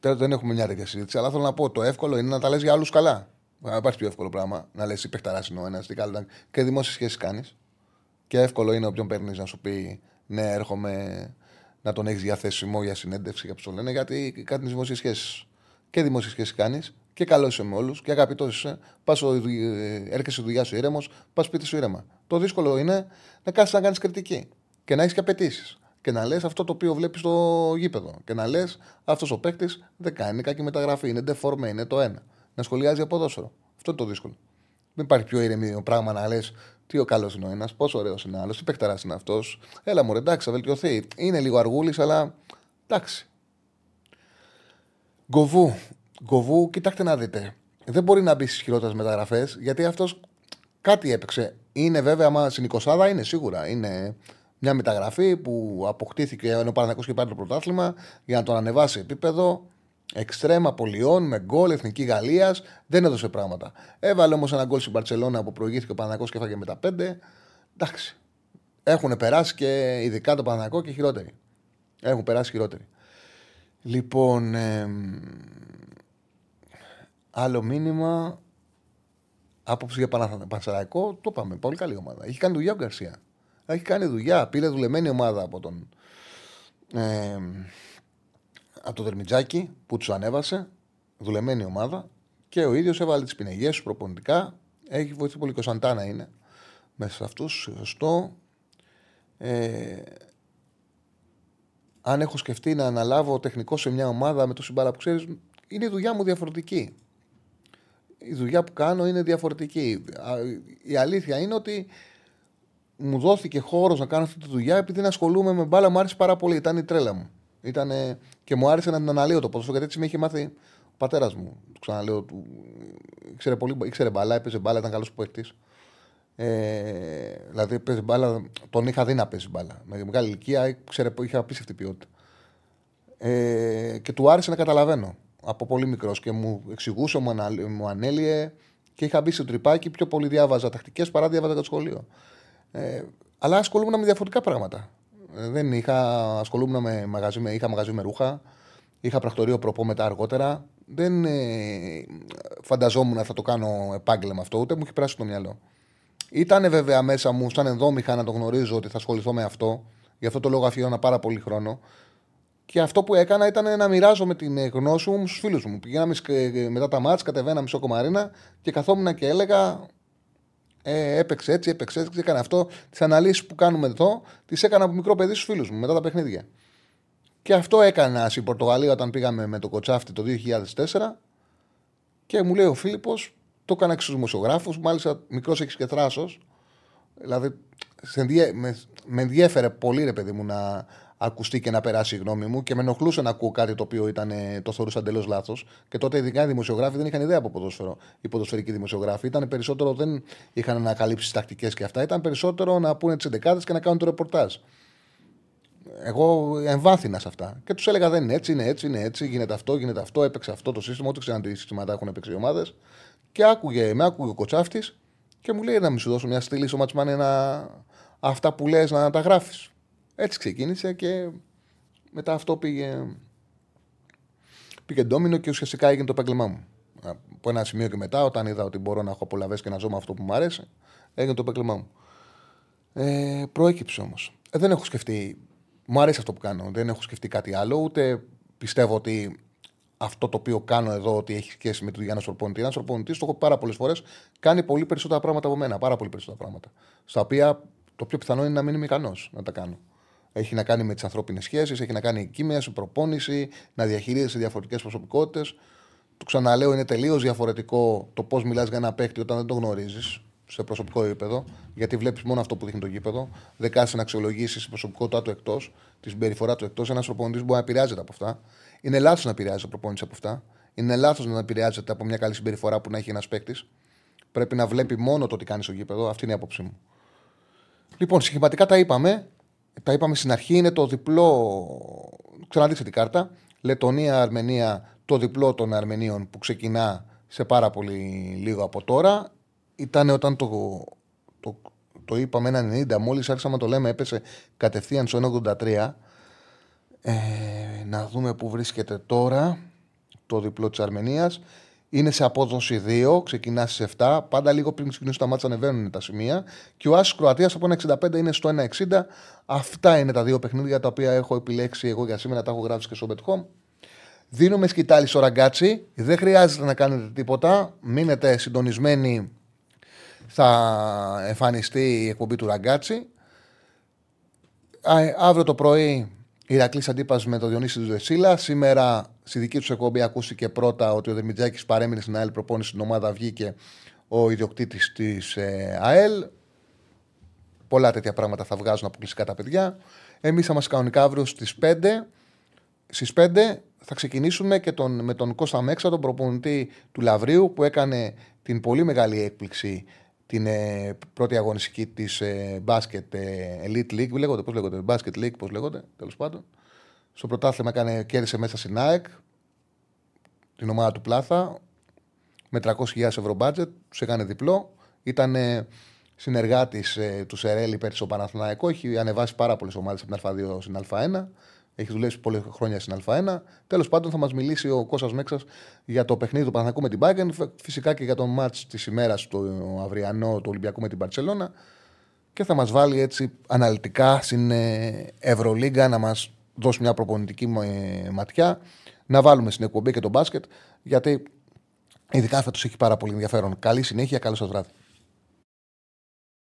Τώρα δεν έχουμε μια τέτοια συζήτηση, αλλά θέλω να πω: το εύκολο είναι να τα λες για άλλους καλά. Δεν υπάρχει πιο εύκολο πράγμα να λες η παιχταράς είναι ο ένας, τι καλό ήταν. Και δημόσιες σχέσεις κάνεις. Και εύκολο είναι όποιον παίρνεις να σου πει: Ναι, έρχομαι να τον έχεις διαθέσιμο για συνέντευξη, για που λένε, γιατί κάνει δημόσιες σχέσεις. Και δημόσιες σχέσεις κάνεις και καλό είσαι με όλους και αγαπητό είσαι. Πας, ο- ε, έρχεσαι στη δουλειά σου ήρεμος, πας σπίτι σου ήρεμα. Το δύσκολο είναι να κάτσει να κάνεις κριτική και να έχεις και απαιτήσεις. Και να λες αυτό το οποίο βλέπεις στο γήπεδο. Και να λες αυτός ο παίκτης δεν κάνει κακή μεταγραφή. Είναι deforme, είναι το ένα. Να σχολιάζει από ποδόσφαιρο. Αυτό είναι το δύσκολο. Δεν υπάρχει πιο ηρεμή πράγμα να λες τι ο καλός είναι ο ένας, πόσο ωραίος είναι ο άλλος, τι παιχταρά είναι αυτός. Έλα μου, εντάξει, θα βελτιωθεί. Είναι λίγο αργούλης, αλλά εντάξει. Γκοβού. Γκοβού, κοιτάξτε να δείτε. Δεν μπορεί να μπει στις χειρότερες μεταγραφές γιατί αυτός κάτι έπαιξε. Είναι βέβαια, άμα στην 20 είναι σίγουρα. Είναι μια μεταγραφή που αποκτήθηκε ενώ ο Παναγιώ και πάρει το πρωτάθλημα για να τον ανεβάσει επίπεδο. Εξτρέμα πολιών με γκολ εθνική Γαλλίας. Δεν έδωσε πράγματα. Έβαλε όμως ένα γκολ στην Παρσελώνα που προηγήθηκε ο Παναγιώ και έφαγε με τα πέντε. Εντάξει. Έχουν περάσει και ειδικά το Παναγιώ και χειρότεροι. Έχουν περάσει χειρότεροι. Λοιπόν, εμ, άλλο μήνυμα. Άποψη για Παναθα- Πανσεραϊκό, το είπαμε. Πολύ καλή ομάδα. Έχει κάνει δουλειά ο Γκαρσία. Έχει κάνει δουλειά. Πήρε δουλεμένη ομάδα από τον. Ε, από το Δερμιτζάκι που τους ανέβασε. Δουλεμένη ομάδα. Και ο ίδιος έβαλε τις πινεγιές του προπονητικά. Έχει βοηθήσει πολύ και ο Σαντάνα είναι μέσα σε αυτούς. Σωστό. Ε, αν έχω σκεφτεί να αναλάβω τεχνικό σε μια ομάδα με το συμπάρα που ξέρεις, είναι η δουλειά μου διαφορετική. Η δουλειά που κάνω είναι διαφορετική. Α, Η αλήθεια είναι ότι μου δόθηκε χώρος να κάνω αυτή τη δουλειά επειδή να ασχολούμαι με μπάλα μου άρεσε πάρα πολύ. Ήταν η τρέλα μου. Ήτανε... Και μου άρεσε να την αναλύω το ποδόσφαιρο γιατί έτσι με είχε μάθει ο πατέρας μου. Το ξαναλέω. Του... Ήξερε, πολύ... ήξερε μπάλα, έπαιζε μπάλα, ήταν καλός παίκτης. Ε, δηλαδή παίζει μπάλα, τον είχα δει να παίζει μπάλα. Με μεγάλη ηλικία ήξερε, είχε απίστευτη ποιότητα. Ε, και του άρεσε να καταλαβαίνω από πολύ μικρός και μου εξηγούσε, μου, ανα, μου ανέλυε και είχα μπει στο τρυπάκι. Πιο πολύ διάβαζα τακτικές παρά διάβαζα για το σχολείο. Ε, αλλά ασχολούμουν με διαφορετικά πράγματα. Ε, δεν είχα, ασχολούμουν με μαγαζί, με, είχα μαγαζί με ρούχα, είχα πρακτορείο προπό μετά αργότερα. Δεν ε, φανταζόμουν θα το κάνω επάγγελμα αυτό, ούτε μου είχε περάσει το μυαλό. Ήταν βέβαια μέσα μου, σαν ενδόμηχα να το γνωρίζω ότι θα ασχοληθώ με αυτό. Γι' αυτό το λόγο αφιέρωνα πάρα πολύ χρόνο. Και αυτό που έκανα ήταν να μοιράζω με την γνώση μου στους φίλους μου. Πηγαίναμε σκ- μετά τα μάτια, κατεβαίναμε στο κομμαρίνα και καθόμουν και έλεγα. Ε, έπαιξε έτσι, έπαιξε έτσι, έκανε αυτό. Τις αναλύσεις που κάνουμε εδώ, τις έκανα από μικρό παιδί στους φίλους μου μετά τα παιχνίδια. Και αυτό έκανα στην Πορτογαλία όταν πήγαμε με το κοτσάφτι το 2004. Και μου λέει ο Φίλιππος, το έκανα και στους δημοσιογράφους. Μάλιστα, μικρός έχεις και θράσος. Δηλαδή, σε ενδιέ- με, με ενδιέφερε πολύ, ρε παιδί μου, να ακουστεί και να περάσει η γνώμη μου και με ενοχλούσε να ακούω κάτι το οποίο ήταν, ε, το θεωρούσα εντελώς λάθος. Και τότε, ειδικά οι δημοσιογράφοι δεν είχαν ιδέα από ποδόσφαιρο. Οι ποδοσφαιρικοί δημοσιογράφοι ήταν περισσότερο, δεν είχαν ανακαλύψει τακτικές και αυτά. Ήταν περισσότερο να πούνε τις 11 και να κάνουν το ρεπορτάζ. Εγώ εμβάθυνα σε αυτά. Και τους έλεγα δεν είναι έτσι, είναι έτσι, είναι έτσι, γίνεται αυτό, γίνεται αυτό, έπαιξε αυτό το σύστημα. Ό,τι ξέραν τι συστήματα έχουν παίξει οι ομάδες. Και άκουγε, με άκουγε ο κοτσάφτης και μου λέει να μην σου δώσω μια στήλη στο ματσμάνε να... αυτά που λες να τα γράφεις. Έτσι ξεκίνησε και μετά αυτό πήγε, πήγε ντόμινο και ουσιαστικά έγινε το επάγγελμά μου. Από ένα σημείο και μετά, όταν είδα ότι μπορώ να έχω απολαυές και να ζω με αυτό που μου αρέσει, έγινε το επάγγελμά μου. Ε, προέκυψε όμως. Ε, δεν έχω σκεφτεί. Μου αρέσει αυτό που κάνω. Δεν έχω σκεφτεί κάτι άλλο. Ούτε πιστεύω ότι αυτό το οποίο κάνω εδώ ότι έχει σχέση με τον Γιάννης Σορπονητή. Ένα Σορπονητή, το έχω πάρα πολλές φορές, κάνει πολύ περισσότερα πράγματα από μένα. Πάρα πολύ περισσότερα πράγματα. Στα οποία το πιο πιθανό είναι να μην είμαι ικανός να τα κάνω. Έχει να κάνει με τις ανθρώπινες σχέσεις, έχει να κάνει κείμενα, προπόνηση, να διαχειρίζεσαι διαφορετικές προσωπικότητες. Το ξαναλέω, είναι τελείως διαφορετικό το πώς μιλάς για ένα παίκτη όταν δεν το γνωρίζεις σε προσωπικό επίπεδο, γιατί βλέπεις μόνο αυτό που δείχνει το γήπεδο. Δεν κάθεσαι να αξιολογήσεις την προσωπικότητά του εκτός, τη συμπεριφορά του εκτός. Ένας προπονητής μπορεί να επηρεάζεται από αυτά. Είναι λάθος να επηρεάζεται ο προπονητής από αυτά. Είναι λάθος να επηρεάζεται από μια καλή συμπεριφορά που να έχει ένας παίκτης. Πρέπει να βλέπει μόνο το τι κάνει στο γήπεδο. Αυτή είναι η άποψή μου. Λοιπόν, συγχηματικά τα είπαμε. Τα είπαμε στην αρχή. Είναι το διπλό. Ξαναδείξτε την κάρτα. Λετωνία, Αρμενία, το διπλό των Αρμενίων που ξεκινά σε πάρα πολύ λίγο από τώρα. Ήταν όταν το, το, το είπαμε ένα 90, μόλις άρχισαμε να το λέμε, έπεσε κατευθείαν στο 1,83. Ε, να δούμε πού βρίσκεται τώρα το διπλό της Αρμενίας. Είναι σε απόδοση 2, ξεκινά σε 7. Πάντα λίγο πριν ξεκινήσουν τα μάτια ανεβαίνουν τα σημεία. Και ο Άσο Κροατίας από 1,65 είναι στο 1,60. Αυτά είναι τα δύο παιχνίδια τα οποία έχω επιλέξει εγώ για σήμερα. Τα έχω γράψει και στο Bet Δίνουμε σκητάλη στο ραγκάτσι. Δεν χρειάζεται να κάνετε τίποτα. Μείνετε συντονισμένοι. Θα εμφανιστεί η εκπομπή του ραγκάτσι. Αύριο το πρωί Ηρακλής αντίπαση με τον Διονύση του Δεσίλα. Σήμερα στη δική τους εκπομπή ακούστηκε πρώτα ότι ο Δερμιτζάκη παρέμεινε στην ΑΕΛ προπόνηση στην ομάδα. Βγήκε ο ιδιοκτήτης της ε, ΑΕΛ. Πολλά τέτοια πράγματα θα βγάζουν αποκλειστικά τα παιδιά. Εμείς θα είμαστε κανονικά αύριο στις 5. Στις 5 θα ξεκινήσουμε και τον, με τον Κώστα Μέξα, τον προπονητή του Λαβρίου, που έκανε την πολύ μεγάλη έκπληξη την ε, πρώτη αγωνιστική της ε, μπάσκετ ε, Elite League. Λέγονται, πώς λέγονται, Basket League, πώς λέγονται, τέλος πάντων. Στο πρωτάθλημα έκανε, κέρδισε μέσα στην ΑΕΚ την ομάδα του Πλάθα με 300.000 ευρώ budget. Τους έκανε διπλό. Ήταν ε, συνεργάτης ε, του Σερέλη πέρσι στο Παναθηναϊκό. Έχει ανεβάσει πάρα πολλές ομάδες από την Α2 στην Α1. Έχει δουλέψει πολλέ χρόνια στην Α1. Τέλος πάντων, θα μας μιλήσει ο Κώστας Μέξας για το παιχνίδι του Παναθηναϊκού με την Bayern. Φυσικά και για το μάτς της ημέρας το αυριανό του Ολυμπιακού με την Παρσελώνα. Και θα μας βάλει έτσι αναλυτικά στην ε, Ευρωλίγκα να μας δώσει μια προπονητική ε, ματιά. Να βάλουμε στην εκπομπή και το μπάσκετ. Γιατί ειδικά φέτος έχει πάρα πολύ ενδιαφέρον. Καλή συνέχεια, καλό σας βράδυ.